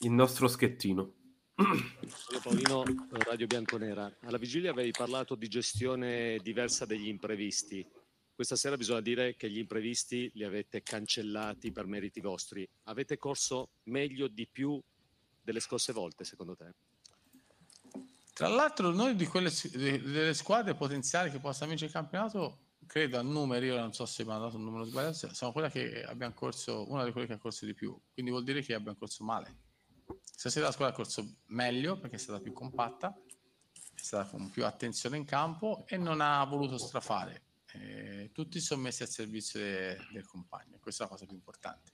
Il nostro schettino. Sono Paolino, Radio Bianconera. Alla vigilia avevi parlato di gestione diversa degli imprevisti. Questa sera bisogna dire che gli imprevisti li avete cancellati per meriti vostri. Avete corso meglio di più delle scorse volte, secondo te? Tra l'altro, noi di quelle delle squadre potenziali che possono vincere il campionato, credo a numeri, io non so se mi ha dato un numero sbagliato, sono quella che abbiamo corso, una di quelle che ha corso di più. Quindi vuol dire che abbiamo corso male. Stasera la squadra ha corso meglio perché è stata più compatta, è stata con più attenzione in campo e non ha voluto strafare eh, tutti sono messi al servizio de, del compagno, questa è la cosa più importante.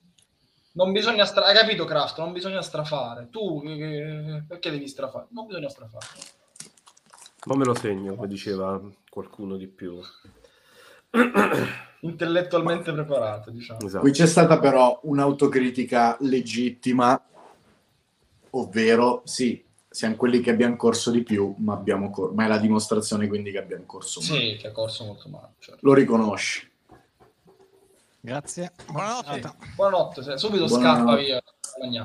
Non bisogna stra... Hai capito, Craft? Non bisogna strafare. Tu eh, perché devi strafare? Non bisogna strafare. Ma me lo segno, come diceva qualcuno di più. Intellettualmente preparato, diciamo. Esatto. Qui c'è stata però un'autocritica legittima, ovvero sì, siamo quelli che abbiamo corso di più, ma, abbiamo cor- ma è la dimostrazione quindi che abbiamo corso male. Sì, che ha corso molto male. Certo. Lo riconosci. Grazie. Buonanotte. Sì. Buonanotte, subito Buonanotte. scappa via.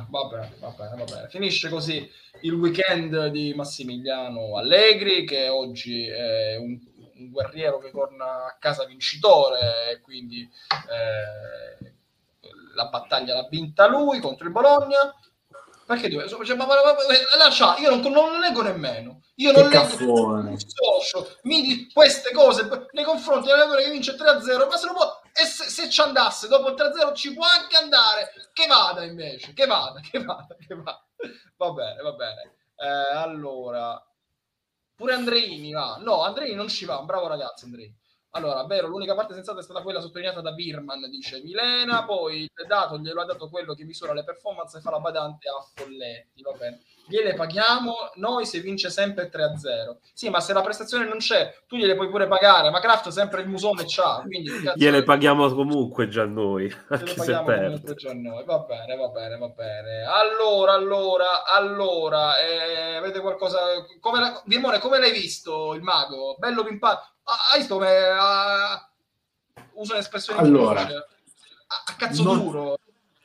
Va bene, va bene, va bene. Finisce così il weekend di Massimiliano Allegri, che oggi è un, un guerriero che torna a casa vincitore e quindi eh, la battaglia l'ha vinta lui contro il Bologna perché dove? Cioè, ma, ma, ma, lascia, io non, non, leggo nemmeno. Io non leggo socio, mi di queste cose nei confronti dell'allenatore che vince 3-0, ma se non può, e se, se, ci andasse dopo il 3-0 ci può anche andare, che vada invece, che vada, che vada, che vada. Va bene, va bene. Eh, allora, pure Andreini va. No, Andreini non ci va, bravo ragazzi Andreini. Allora, vero, l'unica parte sensata è stata quella sottolineata da Birman, dice Milena, poi il dato glielo ha dato quello che misura le performance e fa la badante a Folletti, va bene. Gliele paghiamo noi se vince sempre 3-0. Sì, ma se la prestazione non c'è, tu gliele puoi pure pagare, ma Kraft sempre il musone c'ha, quindi... Gliele paghiamo comunque già noi, anche se perde. Già noi. Va bene, va bene, va bene. Allora, allora, allora, eh, avete qualcosa... Come la... Dimone, come l'hai visto il mago? Bello pimpato? Hai visto come uh, usa un'espressione allora, a, a cazzo non, duro.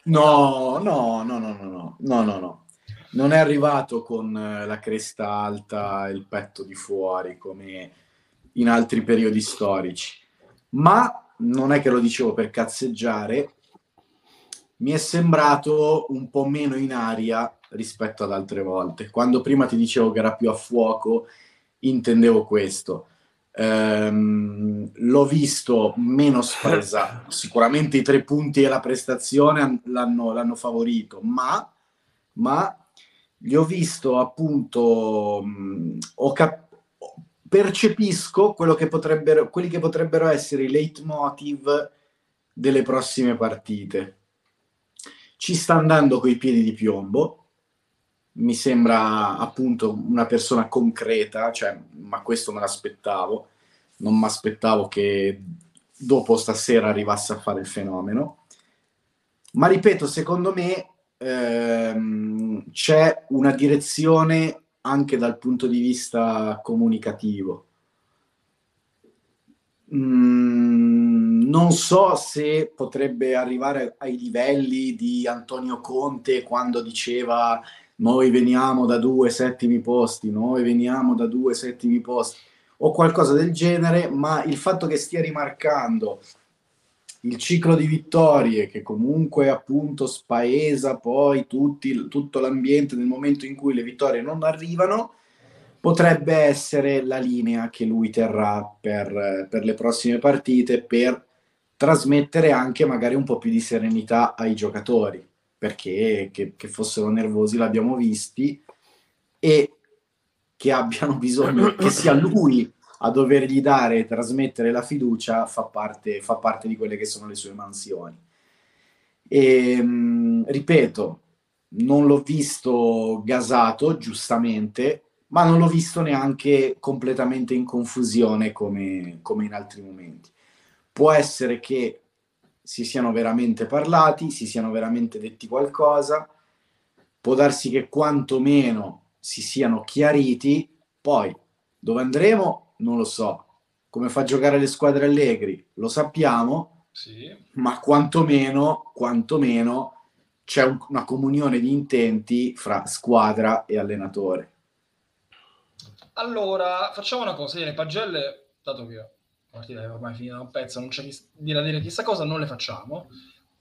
No no no no no no no no non è arrivato con la cresta alta e il petto di fuori come in altri periodi storici. Ma non è che lo dicevo per cazzeggiare mi è sembrato un po' meno in aria rispetto ad altre volte. Quando prima ti dicevo che era più a fuoco intendevo questo Ehm, l'ho visto meno spresa, sicuramente i tre punti e la prestazione l'hanno, l'hanno favorito, ma, ma gli ho visto appunto, mh, ho cap- percepisco quello che potrebbero, quelli che potrebbero essere i leitmotiv delle prossime partite. Ci sta andando coi piedi di piombo, mi sembra appunto una persona concreta, cioè, ma questo me l'aspettavo, non mi aspettavo che dopo stasera arrivasse a fare il fenomeno. Ma ripeto, secondo me ehm, c'è una direzione anche dal punto di vista comunicativo. Mm, non so se potrebbe arrivare ai livelli di Antonio Conte quando diceva noi veniamo da due settimi posti, noi veniamo da due settimi posti, o qualcosa del genere, ma il fatto che stia rimarcando il ciclo di vittorie che comunque appunto spaesa poi tutti, tutto l'ambiente nel momento in cui le vittorie non arrivano, potrebbe essere la linea che lui terrà per, per le prossime partite per trasmettere anche magari un po' più di serenità ai giocatori perché che, che fossero nervosi l'abbiamo visti e che abbiano bisogno che sia lui a dovergli dare e trasmettere la fiducia fa parte, fa parte di quelle che sono le sue mansioni. E, mh, ripeto, non l'ho visto gasato, giustamente, ma non l'ho visto neanche completamente in confusione come, come in altri momenti. Può essere che si siano veramente parlati, si siano veramente detti qualcosa, può darsi che quantomeno si siano chiariti, poi dove andremo? Non lo so. Come fa a giocare le squadre Allegri? Lo sappiamo, sì. ma quantomeno, quantomeno c'è un, una comunione di intenti fra squadra e allenatore. Allora, facciamo una cosa, le pagelle, dato che partita è ormai finita un pezzo, non c'è chi, da dire chissà cosa, non le facciamo.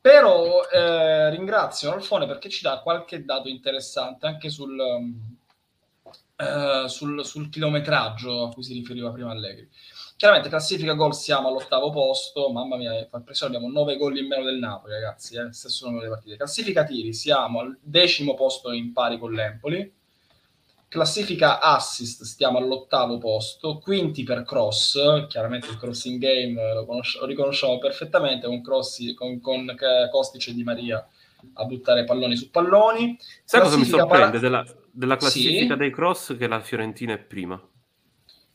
Però eh, ringrazio Alfone perché ci dà qualche dato interessante anche sul, uh, sul, sul, chilometraggio a cui si riferiva prima Allegri. Chiaramente classifica gol siamo all'ottavo posto, mamma mia, fa impressione, abbiamo nove gol in meno del Napoli ragazzi, eh, stesso numero di partite. Classifica tiri siamo al decimo posto in pari con l'Empoli, classifica assist stiamo all'ottavo posto, quinti per cross, chiaramente il crossing game lo, conosci- lo riconosciamo perfettamente con, crossi, con, con Kostic e Di Maria a buttare palloni su palloni. Sai cosa mi sorprende para... della, della, classifica sì. dei cross? Che la Fiorentina è prima.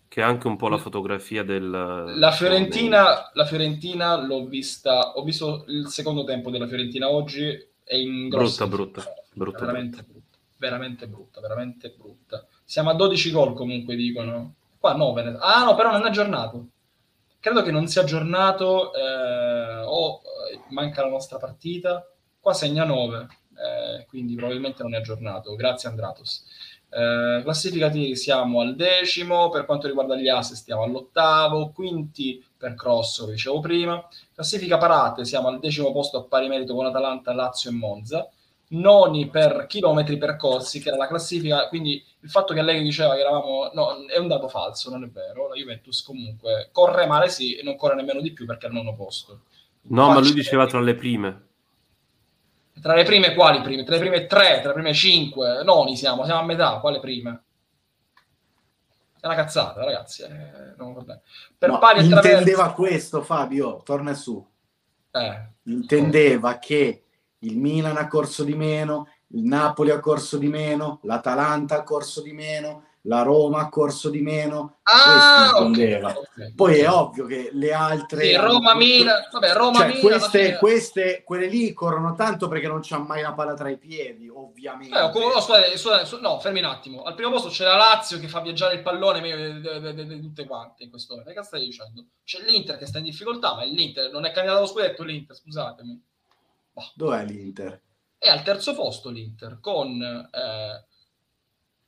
Che è anche un po' la fotografia del... La Fiorentina, la Fiorentina l'ho vista, ho visto il secondo tempo della Fiorentina oggi, è in grossa... Brutta, brutta. brutta veramente brutta. Veramente brutta, veramente brutta. Siamo a 12 gol comunque, dicono. Qua 9. Ah no, però non è aggiornato. Credo che non sia aggiornato eh, o eh, manca la nostra partita. Qua segna 9, eh, quindi probabilmente non è aggiornato. Grazie Andratos. Eh, classificati siamo al decimo, per quanto riguarda gli assist stiamo all'ottavo, quinti per cross, come dicevo prima. Classifica parate siamo al decimo posto a pari merito con Atalanta, Lazio e Monza noni per chilometri percorsi, che era la classifica, quindi il fatto che lei diceva che eravamo, no, è un dato falso, non è vero, la Juventus comunque corre male sì, e non corre nemmeno di più perché è al nono posto. No, Facile. ma lui diceva tra le prime. Tra le prime quali prime? Tra le prime tre, tra le prime cinque, noni siamo, siamo a metà, quale prime? È una cazzata, ragazzi. Eh, no, per no, pali intendeva questo, Fabio, torna su. Eh. Intendeva che il Milan ha corso di meno, il Napoli ha corso di meno, l'Atalanta ha corso di meno, la Roma ha corso di meno. Ah, okay, okay. Poi è ovvio che le altre... Sì, Roma, Milan, vabbè, Roma, cioè, Milan, queste, queste, quelle lì corrono tanto perché non c'ha mai la palla tra i piedi, ovviamente. Eh, oh, scusate, scusate, no, fermi un attimo. Al primo posto c'è la Lazio che fa viaggiare il pallone meglio di tutte quante in questo momento. Che stai dicendo? C'è l'Inter che sta in difficoltà, ma l'Inter non è candidato allo scudetto l'Inter, scusatemi. Dov'è l'Inter? È al terzo posto l'Inter con, eh,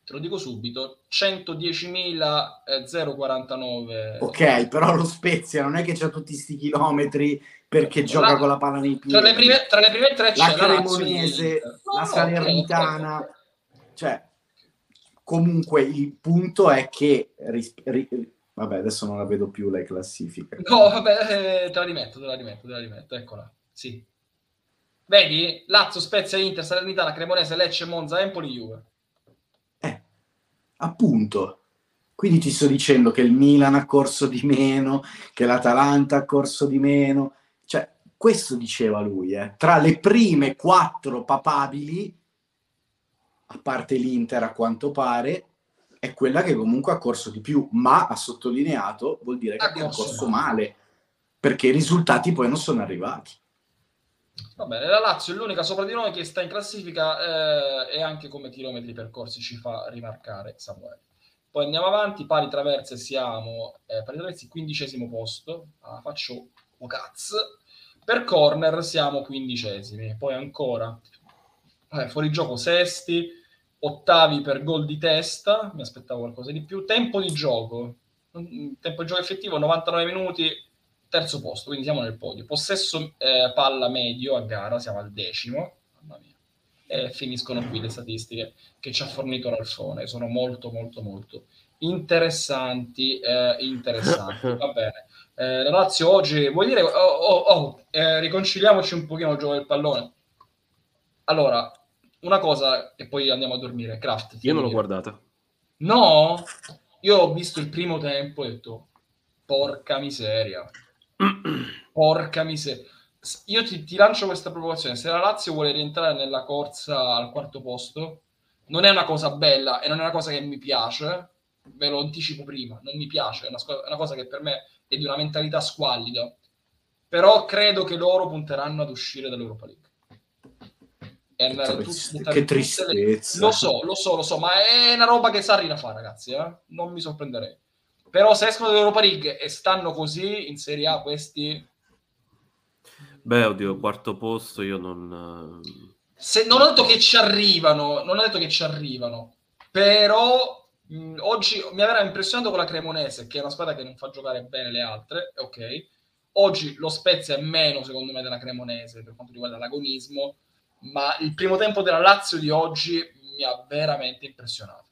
te lo dico subito, 110.049. Ok, però lo Spezia non è che c'ha tutti questi chilometri perché gioca con la palla nei piedi. Tra le prime, tra le prime tre la c'è Cremonese, la, la Salernitana. Okay, okay. Cioè, comunque il punto è che... Ris- ri- vabbè, adesso non la vedo più la classifica. No, vabbè, eh, te la rimetto, te la rimetto, te la rimetto, eccola. Sì, Vedi? Lazio, Spezia, Inter, Salernitana, Cremonese, Lecce, Monza, Empoli, Juve. Eh, appunto. Quindi ti sto dicendo che il Milan ha corso di meno, che l'Atalanta ha corso di meno. Cioè, questo diceva lui, eh. Tra le prime quattro papabili, a parte l'Inter a quanto pare, è quella che comunque ha corso di più, ma ha sottolineato, vuol dire che ha corso male, perché i risultati poi non sono arrivati. Va bene, la Lazio è l'unica sopra di noi che sta in classifica eh, e anche come chilometri percorsi ci fa rimarcare Samuele. Poi andiamo avanti, pari traverse siamo, eh, pari traverse quindicesimo posto, ah, faccio o cazzo. Per corner siamo quindicesimi, poi ancora eh, fuori gioco sesti, ottavi per gol di testa, mi aspettavo qualcosa di più. Tempo di gioco, mm, tempo di gioco effettivo 99 minuti, terzo posto, quindi siamo nel podio. Possesso eh, palla medio a gara, siamo al decimo. Mamma mia. E finiscono qui le statistiche che ci ha fornito Ralfone. Sono molto, molto, molto interessanti. Eh, interessanti. Va bene. Eh, la Lazio oggi, vuol dire, oh, oh, oh eh, riconciliamoci un pochino il gioco del pallone. Allora, una cosa e poi andiamo a dormire. Craft. Io non l'ho guardata. No, io ho visto il primo tempo e ho detto, porca miseria. Porca miseria. Io ti, ti, lancio questa provocazione. Se la Lazio vuole rientrare nella corsa al quarto posto, non è una cosa bella e non è una cosa che mi piace. Ve lo anticipo prima, non mi piace. È una, è una cosa che per me è di una mentalità squallida. Però credo che loro punteranno ad uscire dall'Europa League. Che, tu, che tristezza. Le... Lo so, lo so, lo so, ma è una roba che Sarri la fa, ragazzi. Eh? Non mi sorprenderei. Però se escono dall'Europa League e stanno così in Serie A questi... Beh, oddio, quarto posto io non... Se, non ho detto che ci arrivano, non ho detto che ci arrivano, però mh, oggi mi aveva impressionato con la Cremonese, che è una squadra che non fa giocare bene le altre, ok. Oggi lo Spezia è meno, secondo me, della Cremonese per quanto riguarda l'agonismo, ma il primo tempo della Lazio di oggi mi ha veramente impressionato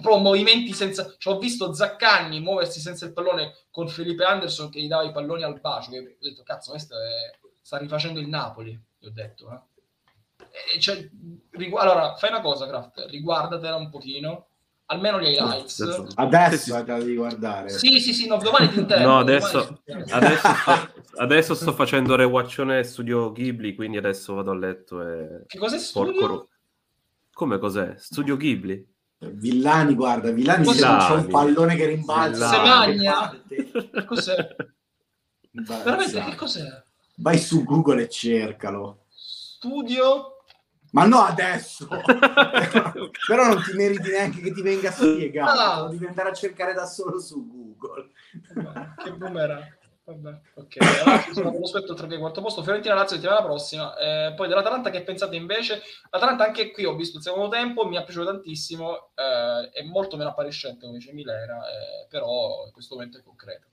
proprio movimenti senza... Cioè, ho visto Zaccagni muoversi senza il pallone con Felipe Anderson che gli dava i palloni al bacio. Che ho detto, cazzo, questo è... sta rifacendo il Napoli, gli ho detto. Eh. Cioè, rigu... Allora, fai una cosa, Kraft, riguardatela un pochino almeno gli highlights. Adesso la devi guardare. Sì, sì, sì, no, domani ti intendo. No, adesso, adesso, sto, adesso sto facendo rewatchone Studio Ghibli, quindi adesso vado a letto e... Che cos'è Studio? Ro... Come cos'è? Studio Ghibli? Villani, guarda, Villani, Villani. c'è un pallone che rimbalza. Se magna. Cos'è? Veramente, che cos'è? Vai su Google e cercalo. Studio ma no adesso! Però non ti meriti neanche che ti venga spiegato, ah. lo devi andare a cercare da solo su Google. che boomerang. Vabbè, ok. Allora, sono con lo spetto tra il quarto posto. Fiorentina Lazio settimana prossima. Eh, poi dell'Atalanta che pensate invece? L'Atalanta anche qui ho visto il secondo tempo, mi è piaciuto tantissimo, eh, è molto meno appariscente come dice Milera, eh, però in questo momento è concreto.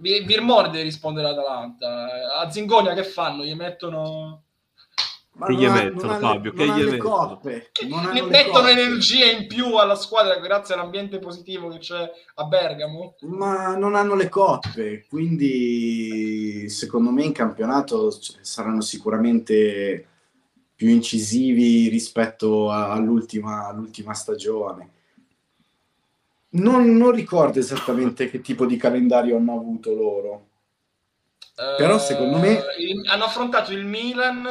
Virmone deve rispondere all'Atalanta. A Zingonia che fanno? Gli mettono ma che gli mettono, Fabio? che gli mettono? Gli mettono energia in più alla squadra grazie all'ambiente positivo che c'è a Bergamo? Ma non hanno le coppe, quindi secondo me in campionato saranno sicuramente più incisivi rispetto all'ultima, all'ultima stagione. Non, non, ricordo esattamente che tipo di calendario hanno avuto loro. Però secondo me... Hanno affrontato il Milan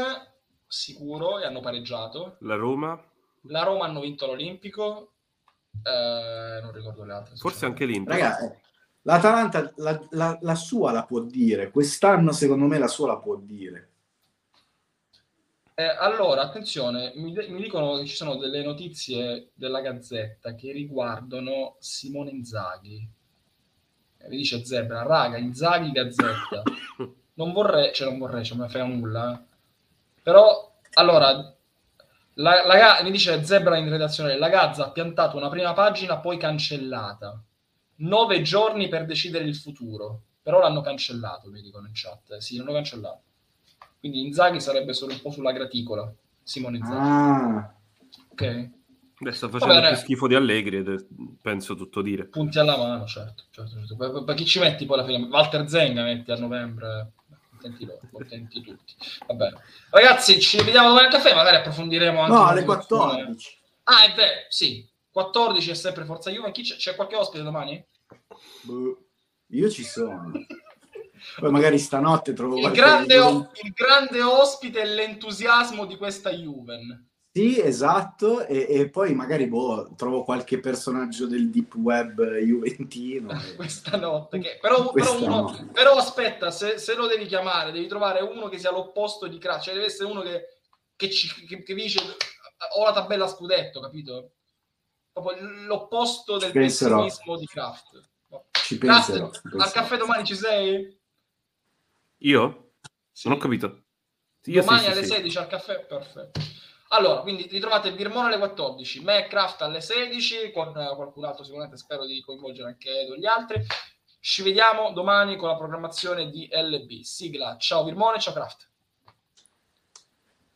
sicuro e hanno pareggiato. La Roma? La Roma hanno vinto l'Olimpico, eh, non ricordo le altre. Forse anche l'Inter. Ragazzi, l'Atalanta la, la, la, sua la può dire, quest'anno secondo me la sua la può dire. Eh, allora, attenzione, mi, mi, dicono che ci sono delle notizie della Gazzetta che riguardano Simone Inzaghi. Eh, mi dice Zebra, raga, Inzaghi Gazzetta. Non vorrei, cioè non vorrei, cioè non mi frega nulla, eh però, allora, la, la, mi dice Zebra in redazione, la Gazza ha piantato una prima pagina poi cancellata. Nove giorni per decidere il futuro. Però l'hanno cancellato, mi dicono in chat. Sì, l'hanno cancellato. Quindi Inzaghi sarebbe solo un po' sulla graticola. Simone Inzaghi. Ah. Ok. Adesso sta facendo più schifo di Allegri ed penso tutto dire. Punti alla mano, certo. certo, certo. Per, per, chi ci metti poi alla fine? Walter Zenga metti a novembre contenti loro, contenti tutti. Va bene. Ragazzi, ci vediamo domani al caffè, magari approfondiremo anche... No, alle 14. Ah, è vero, sì. 14 è sempre Forza Juve. Chi c'è? c'è qualche ospite domani? Boh, io ci sono. Poi magari stanotte trovo il grande, o- il grande ospite e l'entusiasmo di questa Juven. Sì, esatto, e, e, poi magari boh, trovo qualche personaggio del deep web juventino. Questa notte, che... però, Questa però, uno... notte. però, aspetta, se, se, lo devi chiamare, devi trovare uno che sia l'opposto di Kraft, cioè deve essere uno che, che, ci, che, che dice ho la tabella scudetto, capito? Proprio l'opposto del pessimismo di Kraft. Ci penserò, Kraft, al caffè domani ci sei? Io? Sì. Non ho capito. Io domani sì, alle sì, 16 al caffè, perfetto. Allora, quindi ritrovate il Birmone alle 14, me Craft alle 16, con qualcun altro sicuramente spero di coinvolgere anche Edo e gli altri. Ci vediamo domani con la programmazione di LB. Sigla, ciao Birmone, ciao Craft.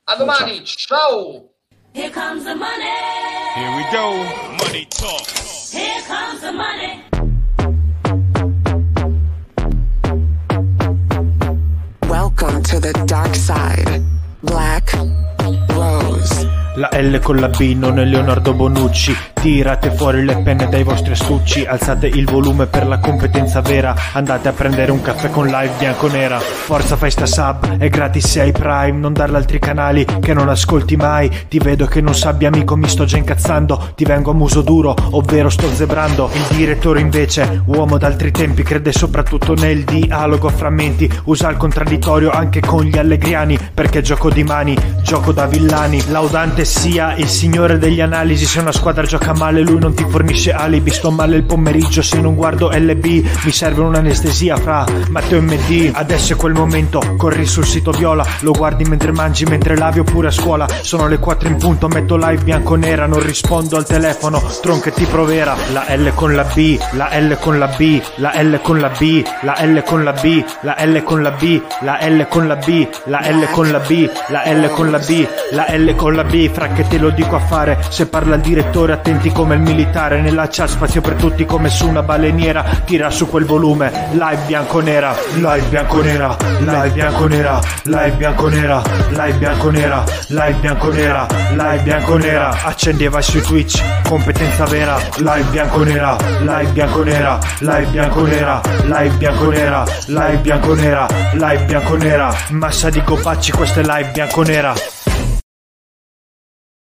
A domani, ciao! Here comes the money. Here we go. Money talk. Here comes the money. Welcome to the dark side. Black. La L con la B non è Leonardo Bonucci Tirate fuori le penne dai vostri astucci Alzate il volume per la competenza vera Andate a prendere un caffè con live bianco-nera Forza fai sta sub, è gratis se hai Prime Non darle altri canali che non ascolti mai. Ti vedo che non sabbia amico mi sto già incazzando Ti vengo a muso duro, ovvero sto zebrando. Il direttore invece, uomo d'altri tempi Crede soprattutto nel dialogo a frammenti Usa il contraddittorio anche con gli allegriani Perché gioco di mani, gioco da villani. Laudante sia il signore degli analisi Se una squadra gioca male lui non ti fornisce alibi. Sto male il pomeriggio se non guardo LB Mi serve un'anestesia fra Matteo e MD Adesso è quel momento, corri sul sito viola Lo guardi mentre mangi, mentre lavi oppure a scuola. Sono le 4 in punto, metto live bianco-nera Non rispondo al telefono, tronche ti provera La L con la B, la L con la B La L con la B, la L con la B La L con la B, la L con la B La L con la B, la L con la B La L con la B. Fra che te lo dico a fare Se parla il direttore attento senti come il militare nella chat spazio per tutti come su una baleniera tira su quel volume live bianconera live bianconera live bianconera live bianconera live bianconera live bianconera live bianconera accendeva sui twitch competenza vera live bianconera live bianconera live bianconera live bianconera live bianconera live bianconera massa di gopacci questa è live bianconera